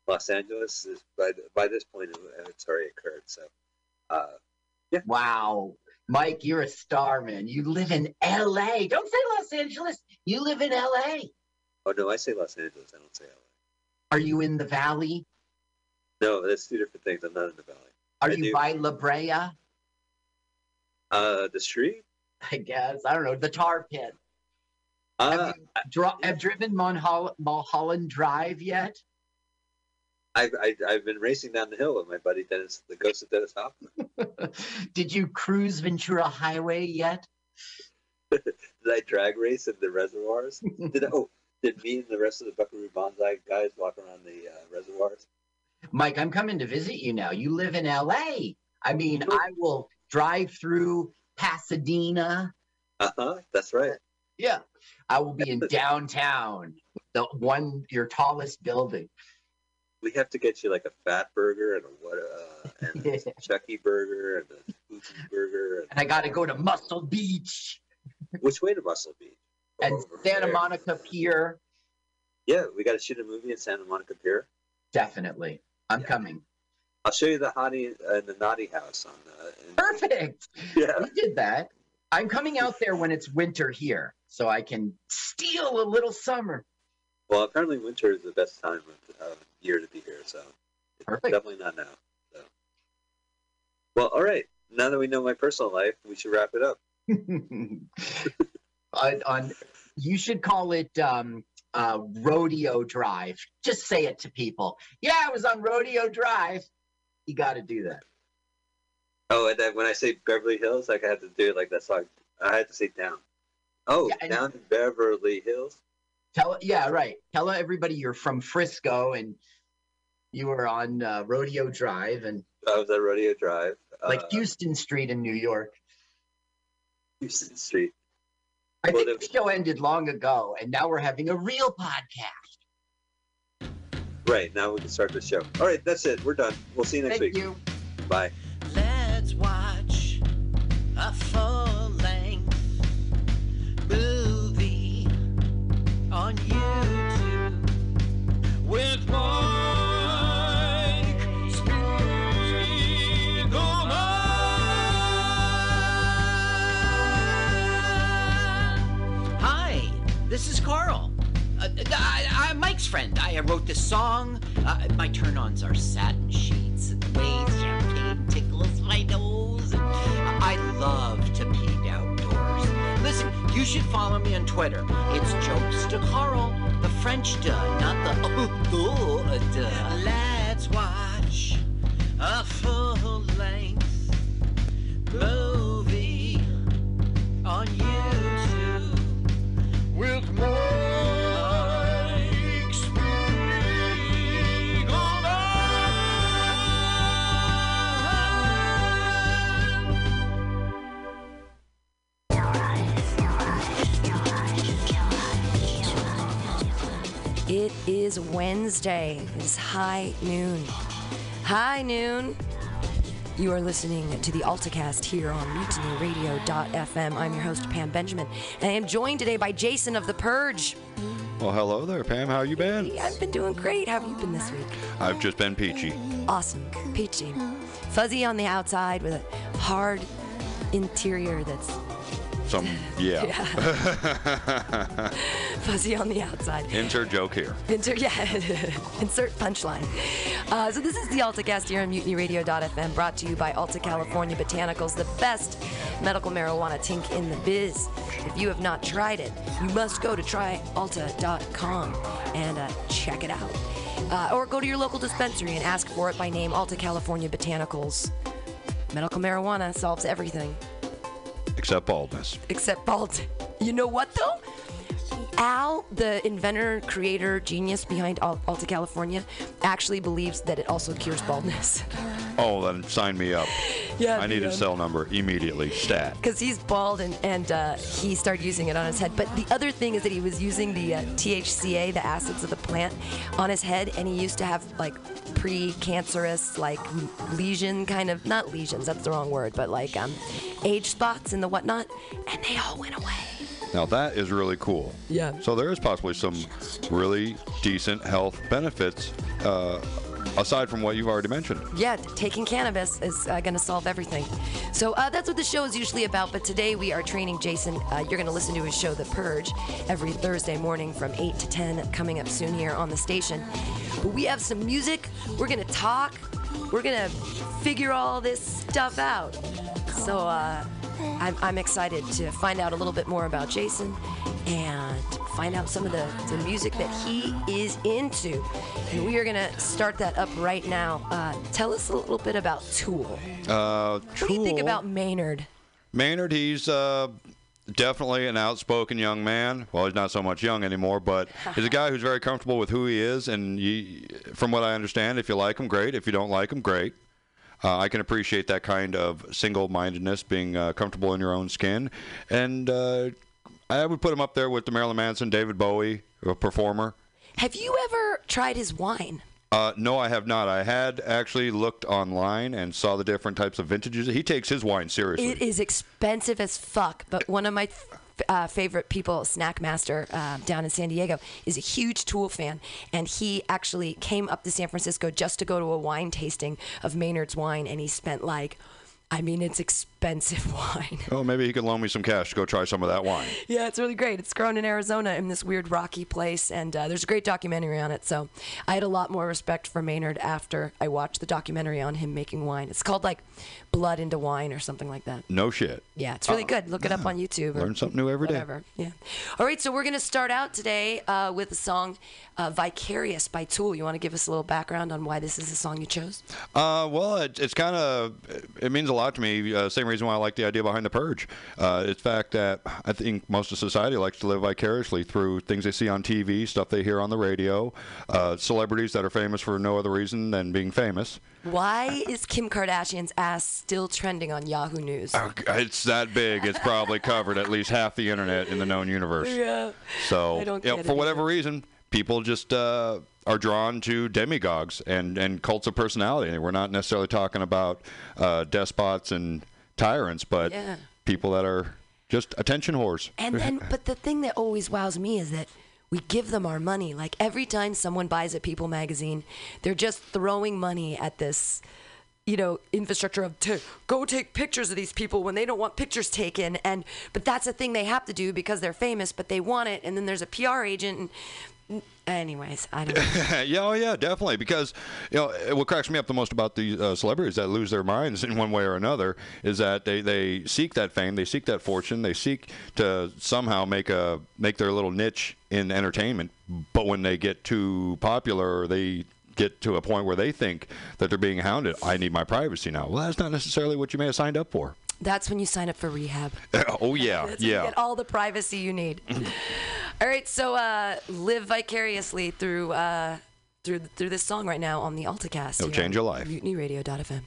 [SPEAKER 3] Los Angeles. By by this point, it's already occurred. So, uh, yeah.
[SPEAKER 2] Wow, Mike, you're a star, man. You live in L.A. Don't say Los Angeles. You live in L.A.
[SPEAKER 3] Oh no, I say Los Angeles. I don't say L.A.
[SPEAKER 2] Are you in the Valley?
[SPEAKER 3] No, that's two different things. I'm not in the Valley.
[SPEAKER 2] Are I you do. by La Brea?
[SPEAKER 3] Uh, the street.
[SPEAKER 2] I guess I don't know the tar pit. Uh, have you dro- have driven Mulholland Drive yet?
[SPEAKER 3] I've, I, have i have been racing down the hill with my buddy Dennis, the ghost of Dennis
[SPEAKER 2] Hoffman. Did you cruise Ventura Highway yet?
[SPEAKER 3] did I drag race in the reservoirs? did oh, did me and the rest of the Buckaroo Banzai guys walk around the uh, reservoirs?
[SPEAKER 2] Mike, I'm coming to visit you now. You live in LA. I mean, I will drive through Pasadena.
[SPEAKER 3] Uh huh. That's right.
[SPEAKER 2] Yeah. I will be in downtown, the one, your tallest building.
[SPEAKER 3] We have to get you like a fat burger and a what, uh, and a Chucky burger and a spooky burger.
[SPEAKER 2] And, and I got to go to Muscle Beach.
[SPEAKER 3] Which way to Muscle Beach?
[SPEAKER 2] and Santa there. Monica Pier.
[SPEAKER 3] Yeah, we got to shoot a movie in Santa Monica Pier.
[SPEAKER 2] Definitely. I'm yeah. coming.
[SPEAKER 3] I'll show you the hottie and the naughty house on. Uh,
[SPEAKER 2] Perfect. Yeah, we did that. I'm coming out there when it's winter here, so I can steal a little summer.
[SPEAKER 3] Well, apparently winter is the best time of uh, year to be here, so
[SPEAKER 2] Perfect.
[SPEAKER 3] definitely not now. So. Well, all right. Now that we know my personal life, we should wrap it up.
[SPEAKER 2] on, on, you should call it um, uh, Rodeo Drive. Just say it to people. Yeah, I was on Rodeo Drive. You got to do that.
[SPEAKER 3] Oh, and then when I say Beverly Hills, like I had to do it like that song. I had to say down. Oh, yeah, down to Beverly Hills.
[SPEAKER 2] Tell yeah, right. Tell everybody you're from Frisco and you were on uh, Rodeo Drive and
[SPEAKER 3] I was at Rodeo Drive,
[SPEAKER 2] like uh, Houston Street in New York.
[SPEAKER 3] Houston Street.
[SPEAKER 2] I well, think the show ended long ago, and now we're having a real podcast.
[SPEAKER 3] Right now we can start the show. All right, that's it. We're done. We'll see you next
[SPEAKER 2] Thank
[SPEAKER 3] week.
[SPEAKER 2] You.
[SPEAKER 3] Bye.
[SPEAKER 5] Friend. I wrote this song. Uh, my turn-ons are satin sheets and waves champagne tickles my nose. I love to pee outdoors. Listen, you should follow me on Twitter. It's Jokes to Carl, the French duh, not the oh, oh duh. Let's watch a full-length movie on YouTube with more.
[SPEAKER 6] It is Wednesday. It's high noon. High noon. You are listening to the AltaCast here on MutinyRadio.fm. I'm your host, Pam Benjamin, and I am joined today by Jason of The Purge.
[SPEAKER 7] Well, hello there, Pam. How you been?
[SPEAKER 6] I've been doing great. How have you been this week?
[SPEAKER 7] I've just been peachy.
[SPEAKER 6] Awesome. Peachy. Fuzzy on the outside with a hard interior that's
[SPEAKER 7] some, yeah.
[SPEAKER 6] yeah. Fuzzy on the outside.
[SPEAKER 7] Insert joke here.
[SPEAKER 6] Insert, yeah. Insert punchline. Uh, so this is the AltaCast here on MutinyRadio.fm, brought to you by Alta California Botanicals, the best medical marijuana tink in the biz. If you have not tried it, you must go to tryalta.com and uh, check it out. Uh, or go to your local dispensary and ask for it by name, Alta California Botanicals. Medical marijuana solves everything.
[SPEAKER 7] Except baldness.
[SPEAKER 6] Except bald. You know what though? Al, the inventor, creator, genius behind Alta California, actually believes that it also cures baldness.
[SPEAKER 7] Oh, then sign me up.
[SPEAKER 6] Yeah,
[SPEAKER 7] I need a cell number immediately. Stat.
[SPEAKER 6] Because he's bald and, and uh, he started using it on his head. But the other thing is that he was using the uh, THCA, the acids of the plant, on his head, and he used to have like pre-cancerous like lesion kind of not lesions. That's the wrong word, but like um, age spots and the whatnot, and they all went away.
[SPEAKER 7] Now that is really cool.
[SPEAKER 6] Yeah.
[SPEAKER 7] So there is possibly some really decent health benefits uh, aside from what you've already mentioned.
[SPEAKER 6] Yeah, taking cannabis is uh, going to solve everything. So uh, that's what the show is usually about. But today we are training Jason. Uh, you're going to listen to his show, The Purge, every Thursday morning from 8 to 10, coming up soon here on the station. But we have some music. We're going to talk. We're going to figure all this stuff out. So, uh, I'm, I'm, excited to find out a little bit more about Jason and find out some of the, the music that he is into. And we are going to start that up right now. Uh, tell us a little bit about Tool.
[SPEAKER 7] Uh,
[SPEAKER 6] Tool. What do you think about Maynard?
[SPEAKER 7] Maynard, he's uh, definitely an outspoken young man. Well, he's not so much young anymore, but he's a guy who's very comfortable with who he is. And you, from what I understand, if you like him, great. If you don't like him, great. Uh, I can appreciate that kind of single-mindedness, being uh, comfortable in your own skin, and uh, I would put him up there with the Marilyn Manson, David Bowie, a performer.
[SPEAKER 6] Have you ever tried his wine?
[SPEAKER 7] Uh, no, I have not. I had actually looked online and saw the different types of vintages. He takes his wine seriously.
[SPEAKER 6] It is expensive as fuck, but one of my uh, favorite people, Snackmaster uh, down in San Diego, is a huge Tool fan, and he actually came up to San Francisco just to go to a wine tasting of Maynard's wine, and he spent like I mean, it's expensive wine.
[SPEAKER 7] Oh, maybe he could loan me some cash to go try some of that wine.
[SPEAKER 6] yeah, it's really great. It's grown in Arizona in this weird rocky place, and uh, there's a great documentary on it. So I had a lot more respect for Maynard after I watched the documentary on him making wine. It's called like Blood into Wine or something like that.
[SPEAKER 7] No shit.
[SPEAKER 6] Yeah, it's really uh, good. Look yeah. it up on YouTube.
[SPEAKER 7] Learn something new every
[SPEAKER 6] whatever. day. Yeah. All right, so we're going to start out today uh, with a song uh, Vicarious by Tool. You want to give us a little background on why this is the song you chose?
[SPEAKER 7] Uh, well, it, it's kind of, it means a lot to me. Uh, same reason why I like the idea behind The Purge. Uh, it's the fact that I think most of society likes to live vicariously through things they see on TV, stuff they hear on the radio, uh, celebrities that are famous for no other reason than being famous.
[SPEAKER 6] Why is Kim Kardashian's ass still trending on Yahoo News?
[SPEAKER 7] Oh, it's that big. It's probably covered at least half the internet in the known universe.
[SPEAKER 6] Yeah.
[SPEAKER 7] So, you know, for whatever reason, people just uh, are drawn to demagogues and, and cults of personality. We're not necessarily talking about uh, despots and tyrants, but
[SPEAKER 6] yeah.
[SPEAKER 7] people that are just attention whores.
[SPEAKER 6] And then, but the thing that always wows me is that we give them our money. Like every time someone buys a People magazine, they're just throwing money at this you know infrastructure of to go take pictures of these people when they don't want pictures taken and but that's a thing they have to do because they're famous but they want it and then there's a PR agent and Anyways, I don't know.
[SPEAKER 7] yeah, oh yeah, definitely. Because you know what cracks me up the most about the uh, celebrities that lose their minds in one way or another is that they, they seek that fame, they seek that fortune, they seek to somehow make a make their little niche in entertainment. But when they get too popular, they get to a point where they think that they're being hounded. I need my privacy now. Well, that's not necessarily what you may have signed up for.
[SPEAKER 6] That's when you sign up for rehab.
[SPEAKER 7] oh yeah, yeah.
[SPEAKER 6] you get all the privacy you need. all right, so uh, live vicariously through uh, through through this song right now on the AltaCast.
[SPEAKER 7] It'll change your life.
[SPEAKER 6] MutinyRadio.fm.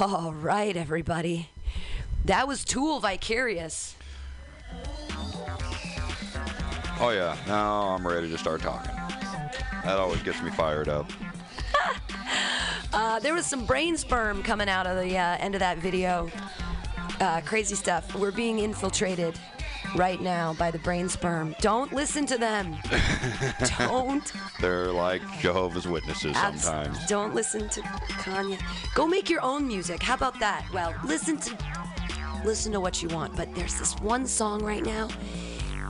[SPEAKER 6] All right, everybody. That was Tool Vicarious.
[SPEAKER 7] Oh yeah, now I'm ready to start talking. That always gets me fired up.
[SPEAKER 6] uh, there was some brain sperm coming out of the uh, end of that video. Uh, crazy stuff. We're being infiltrated right now by the brain sperm. Don't listen to them. don't.
[SPEAKER 7] They're like Jehovah's Witnesses Abs- sometimes.
[SPEAKER 6] Don't listen to Kanye. Go make your own music. How about that? Well, listen to listen to what you want, but there's this one song right now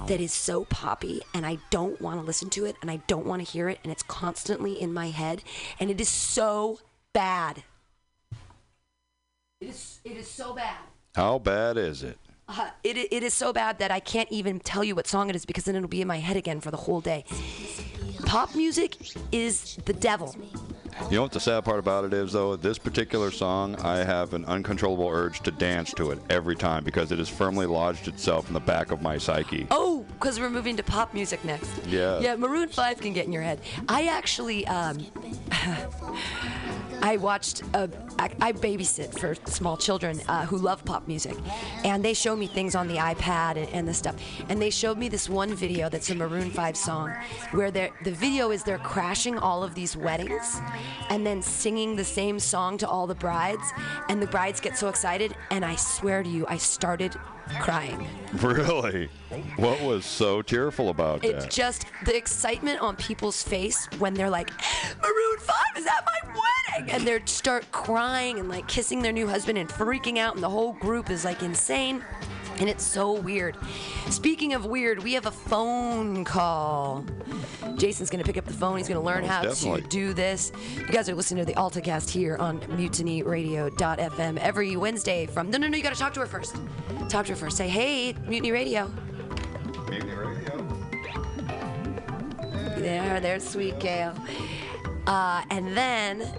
[SPEAKER 6] that is so poppy and I don't want to listen to it and I don't want to hear it and it's constantly in my head and it is so bad. It is it is so bad.
[SPEAKER 7] How bad is it?
[SPEAKER 6] Uh, it, it is so bad that I can't even tell you what song it is because then it'll be in my head again for the whole day. Pop music is the devil.
[SPEAKER 7] You know what the sad part about it is, though? This particular song, I have an uncontrollable urge to dance to it every time because it has firmly lodged itself in the back of my psyche.
[SPEAKER 6] Oh, because we're moving to pop music next.
[SPEAKER 7] Yeah.
[SPEAKER 6] Yeah, Maroon 5 can get in your head. I actually, um, I watched, a, I, I babysit for small children uh, who love pop music, and they show me things on the iPad and, and this stuff. And they showed me this one video that's a Maroon 5 song where the video is they're crashing all of these weddings and then singing the same song to all the brides, and the brides get so excited, and I swear to you, I started crying.
[SPEAKER 7] Really? What was so tearful about
[SPEAKER 6] it
[SPEAKER 7] that?
[SPEAKER 6] It's just the excitement on people's face when they're like, Maroon 5 is at my wedding! And they start crying and like kissing their new husband and freaking out, and the whole group is like insane. And it's so weird. Speaking of weird, we have a phone call. Jason's going to pick up the phone. He's going to learn how
[SPEAKER 7] definitely.
[SPEAKER 6] to do this. You guys are listening to the AltaCast here on mutinyradio.fm every Wednesday from. No, no, no, you got to talk to her first. Talk to her first. Say, hey, Mutiny Radio.
[SPEAKER 7] Mutiny Radio.
[SPEAKER 6] There, there's Sweet Gail. Uh, and then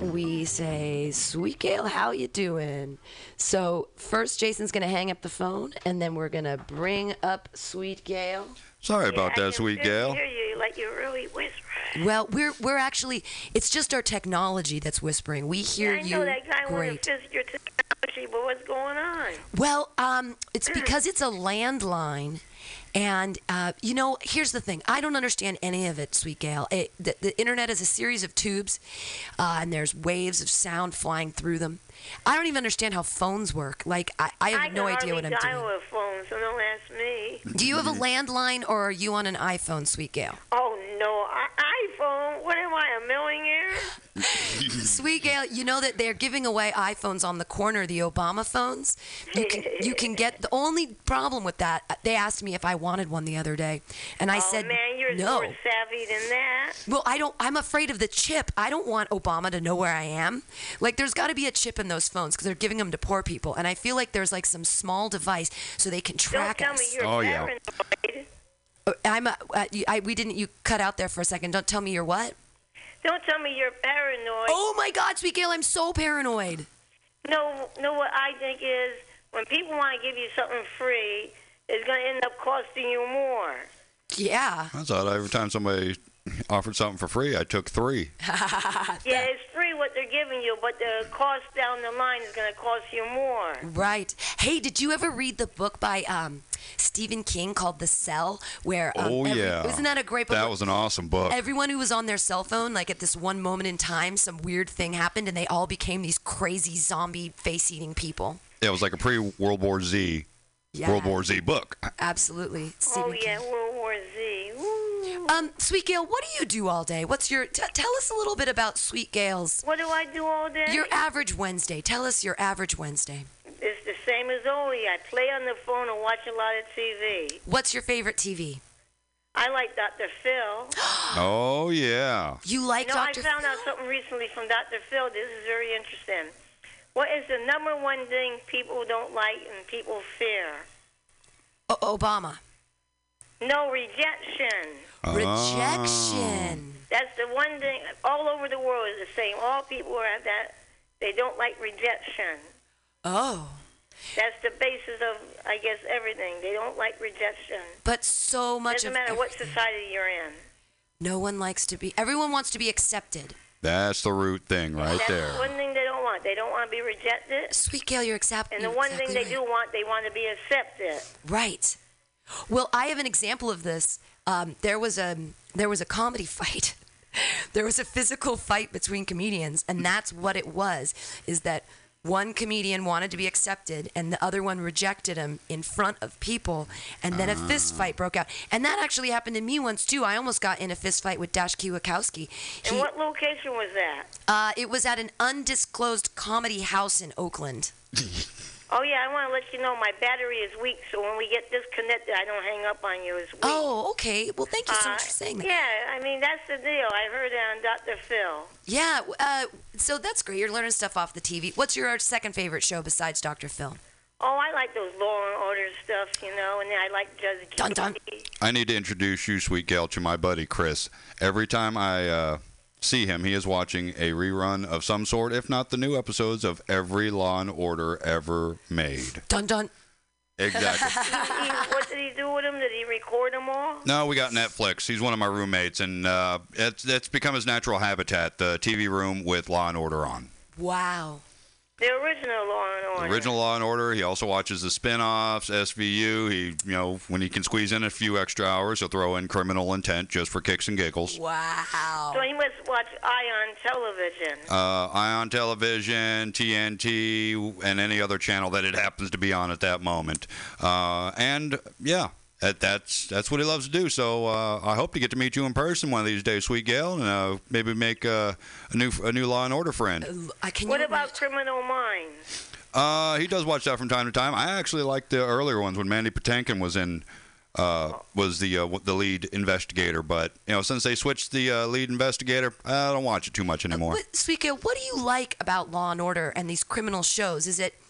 [SPEAKER 6] we say, "Sweet Gail, how you doing?" So first, Jason's gonna hang up the phone, and then we're gonna bring up Sweet Gail.
[SPEAKER 7] Sorry about that, Sweet Gail.
[SPEAKER 8] Hear you like you're really whispering.
[SPEAKER 6] Well, we're we're actually it's just our technology that's whispering. We hear
[SPEAKER 8] yeah, I
[SPEAKER 6] you
[SPEAKER 8] know that guy
[SPEAKER 6] great.
[SPEAKER 8] to your technology, but what's going on?
[SPEAKER 6] Well, um, it's because it's a landline. And uh, you know, here's the thing: I don't understand any of it, Sweet Gail. It, the, the, internet is a series of tubes, uh, and there's waves of sound flying through them. I don't even understand how phones work. Like, I, I have
[SPEAKER 8] I
[SPEAKER 6] no idea what I'm doing.
[SPEAKER 8] I dial
[SPEAKER 6] doing.
[SPEAKER 8] a phone, so don't ask me.
[SPEAKER 6] Do you have a landline, or are you on an iPhone, Sweet Gail?
[SPEAKER 8] Oh no, I, iPhone. What am I, a millionaire?
[SPEAKER 6] Sweet Gail, you know that they're giving away iPhones on the corner, the Obama phones. You can you can get the only problem with that. They asked me if I wanted one the other day, and I
[SPEAKER 8] oh,
[SPEAKER 6] said
[SPEAKER 8] man, you're
[SPEAKER 6] no.
[SPEAKER 8] more savvy than that.
[SPEAKER 6] Well, I don't. I'm afraid of the chip. I don't want Obama to know where I am. Like, there's got to be a chip in those phones because they're giving them to poor people, and I feel like there's like some small device so they can track
[SPEAKER 8] don't tell
[SPEAKER 6] us.
[SPEAKER 8] me you're
[SPEAKER 7] Oh, yeah.
[SPEAKER 8] paranoid.
[SPEAKER 6] Oh, I'm. A, uh, you- I, we didn't. You cut out there for a second. Don't tell me you're what?
[SPEAKER 8] Don't tell me you're paranoid.
[SPEAKER 6] Oh my God, Sweet Gail, I'm so paranoid.
[SPEAKER 8] No, no. What I think is when people want to give you something free, it's going to end up costing you more.
[SPEAKER 6] Yeah.
[SPEAKER 7] I thought every time somebody offered something for free, I took three.
[SPEAKER 8] Yeah, it's free what they're giving you, but the cost down the line is going to cost you more.
[SPEAKER 6] Right. Hey, did you ever read the book by um, Stephen King called The Cell? Where um,
[SPEAKER 7] oh
[SPEAKER 6] every-
[SPEAKER 7] yeah,
[SPEAKER 6] isn't that a great book?
[SPEAKER 7] That was an awesome book.
[SPEAKER 6] Everyone who was on their cell phone, like at this one moment in time, some weird thing happened, and they all became these crazy zombie face-eating people.
[SPEAKER 7] Yeah, it was like a pre-World War Z,
[SPEAKER 6] Yeah.
[SPEAKER 7] World War Z book.
[SPEAKER 6] Absolutely. Stephen
[SPEAKER 8] oh yeah,
[SPEAKER 6] King.
[SPEAKER 8] World War Z. Woo.
[SPEAKER 6] Um, Sweet Gail, what do you do all day? What's your? T- tell us a little bit about Sweet Gail's.
[SPEAKER 8] What do I do all day?
[SPEAKER 6] Your average Wednesday. Tell us your average Wednesday.
[SPEAKER 8] It's the same as always. I play on the phone and watch a lot of TV.
[SPEAKER 6] What's your favorite TV?
[SPEAKER 8] I like Dr. Phil.
[SPEAKER 7] Oh yeah.
[SPEAKER 6] You like
[SPEAKER 8] you know,
[SPEAKER 6] Dr.
[SPEAKER 8] I found out something recently from Dr. Phil. This is very interesting. What is the number one thing people don't like and people fear?
[SPEAKER 6] O- Obama.
[SPEAKER 8] No rejection. Ah.
[SPEAKER 6] Rejection.
[SPEAKER 8] That's the one thing all over the world is the same. All people are that they don't like rejection.
[SPEAKER 6] Oh.
[SPEAKER 8] That's the basis of, I guess, everything. They don't like rejection.
[SPEAKER 6] But so much
[SPEAKER 8] Doesn't
[SPEAKER 6] of
[SPEAKER 8] matter what society you're in.
[SPEAKER 6] No one likes to be. Everyone wants to be accepted.
[SPEAKER 7] That's the root thing right
[SPEAKER 8] That's
[SPEAKER 7] there.
[SPEAKER 8] one thing they don't want. want. They don't want to be rejected.
[SPEAKER 6] Sweet Gail, you're accepted.
[SPEAKER 8] And the one exactly thing they right. do want, they want to be accepted.
[SPEAKER 6] Right. Well, I have an example of this. Um, there was a there was a comedy fight. there was a physical fight between comedians, and that's what it was. Is that one comedian wanted to be accepted and the other one rejected him in front of people and then a fist fight broke out and that actually happened to me once too i almost got in a fist fight with dash kiwakowski
[SPEAKER 8] and what location was that
[SPEAKER 6] uh, it was at an undisclosed comedy house in oakland
[SPEAKER 8] Oh yeah, I want to let you know my battery is weak, so when we get disconnected, I don't hang up on you. It's weak.
[SPEAKER 6] Oh, okay. Well, thank you so
[SPEAKER 8] uh,
[SPEAKER 6] much for saying that.
[SPEAKER 8] Yeah, I mean that's the deal. I heard it on Dr. Phil.
[SPEAKER 6] Yeah, uh, so that's great. You're learning stuff off the TV. What's your second favorite show besides Dr. Phil?
[SPEAKER 8] Oh, I like those Law and Order stuff, you know, and I like Judge
[SPEAKER 6] Dun dun.
[SPEAKER 7] I need to introduce you, Sweet Gail, to my buddy Chris. Every time I uh, see him, he is watching a rerun of some sort, if not the new episodes of every Law and Order ever made.
[SPEAKER 6] Dun dun.
[SPEAKER 7] Exactly.
[SPEAKER 8] he, he, what did he do with them? Did he record them all?
[SPEAKER 7] No, we got Netflix. He's one of my roommates, and uh, it's, it's become his natural habitat the TV room with Law and Order on.
[SPEAKER 6] Wow.
[SPEAKER 8] The original Law and Order.
[SPEAKER 7] The original Law and Order. He also watches the spin-offs, SVU. He, you know, when he can squeeze in a few extra hours, he'll throw in Criminal Intent just for kicks and giggles.
[SPEAKER 6] Wow.
[SPEAKER 8] So he must watch Ion Television.
[SPEAKER 7] Uh, Ion Television, TNT, and any other channel that it happens to be on at that moment. Uh, and yeah, that, that's that's what he loves to do. So uh, I hope to get to meet you in person one of these days, Sweet Gail, and uh, maybe make uh, a new a new Law and Order friend.
[SPEAKER 6] Uh,
[SPEAKER 8] what about Criminal Minds?
[SPEAKER 7] Uh, he does watch that from time to time. I actually like the earlier ones when Mandy Patinkin was in. Uh, was the uh, the lead investigator, but you know since they switched the uh, lead investigator, I don't watch it too much anymore.
[SPEAKER 6] Sweet Gail, what do you like about Law and Order and these criminal shows? Is it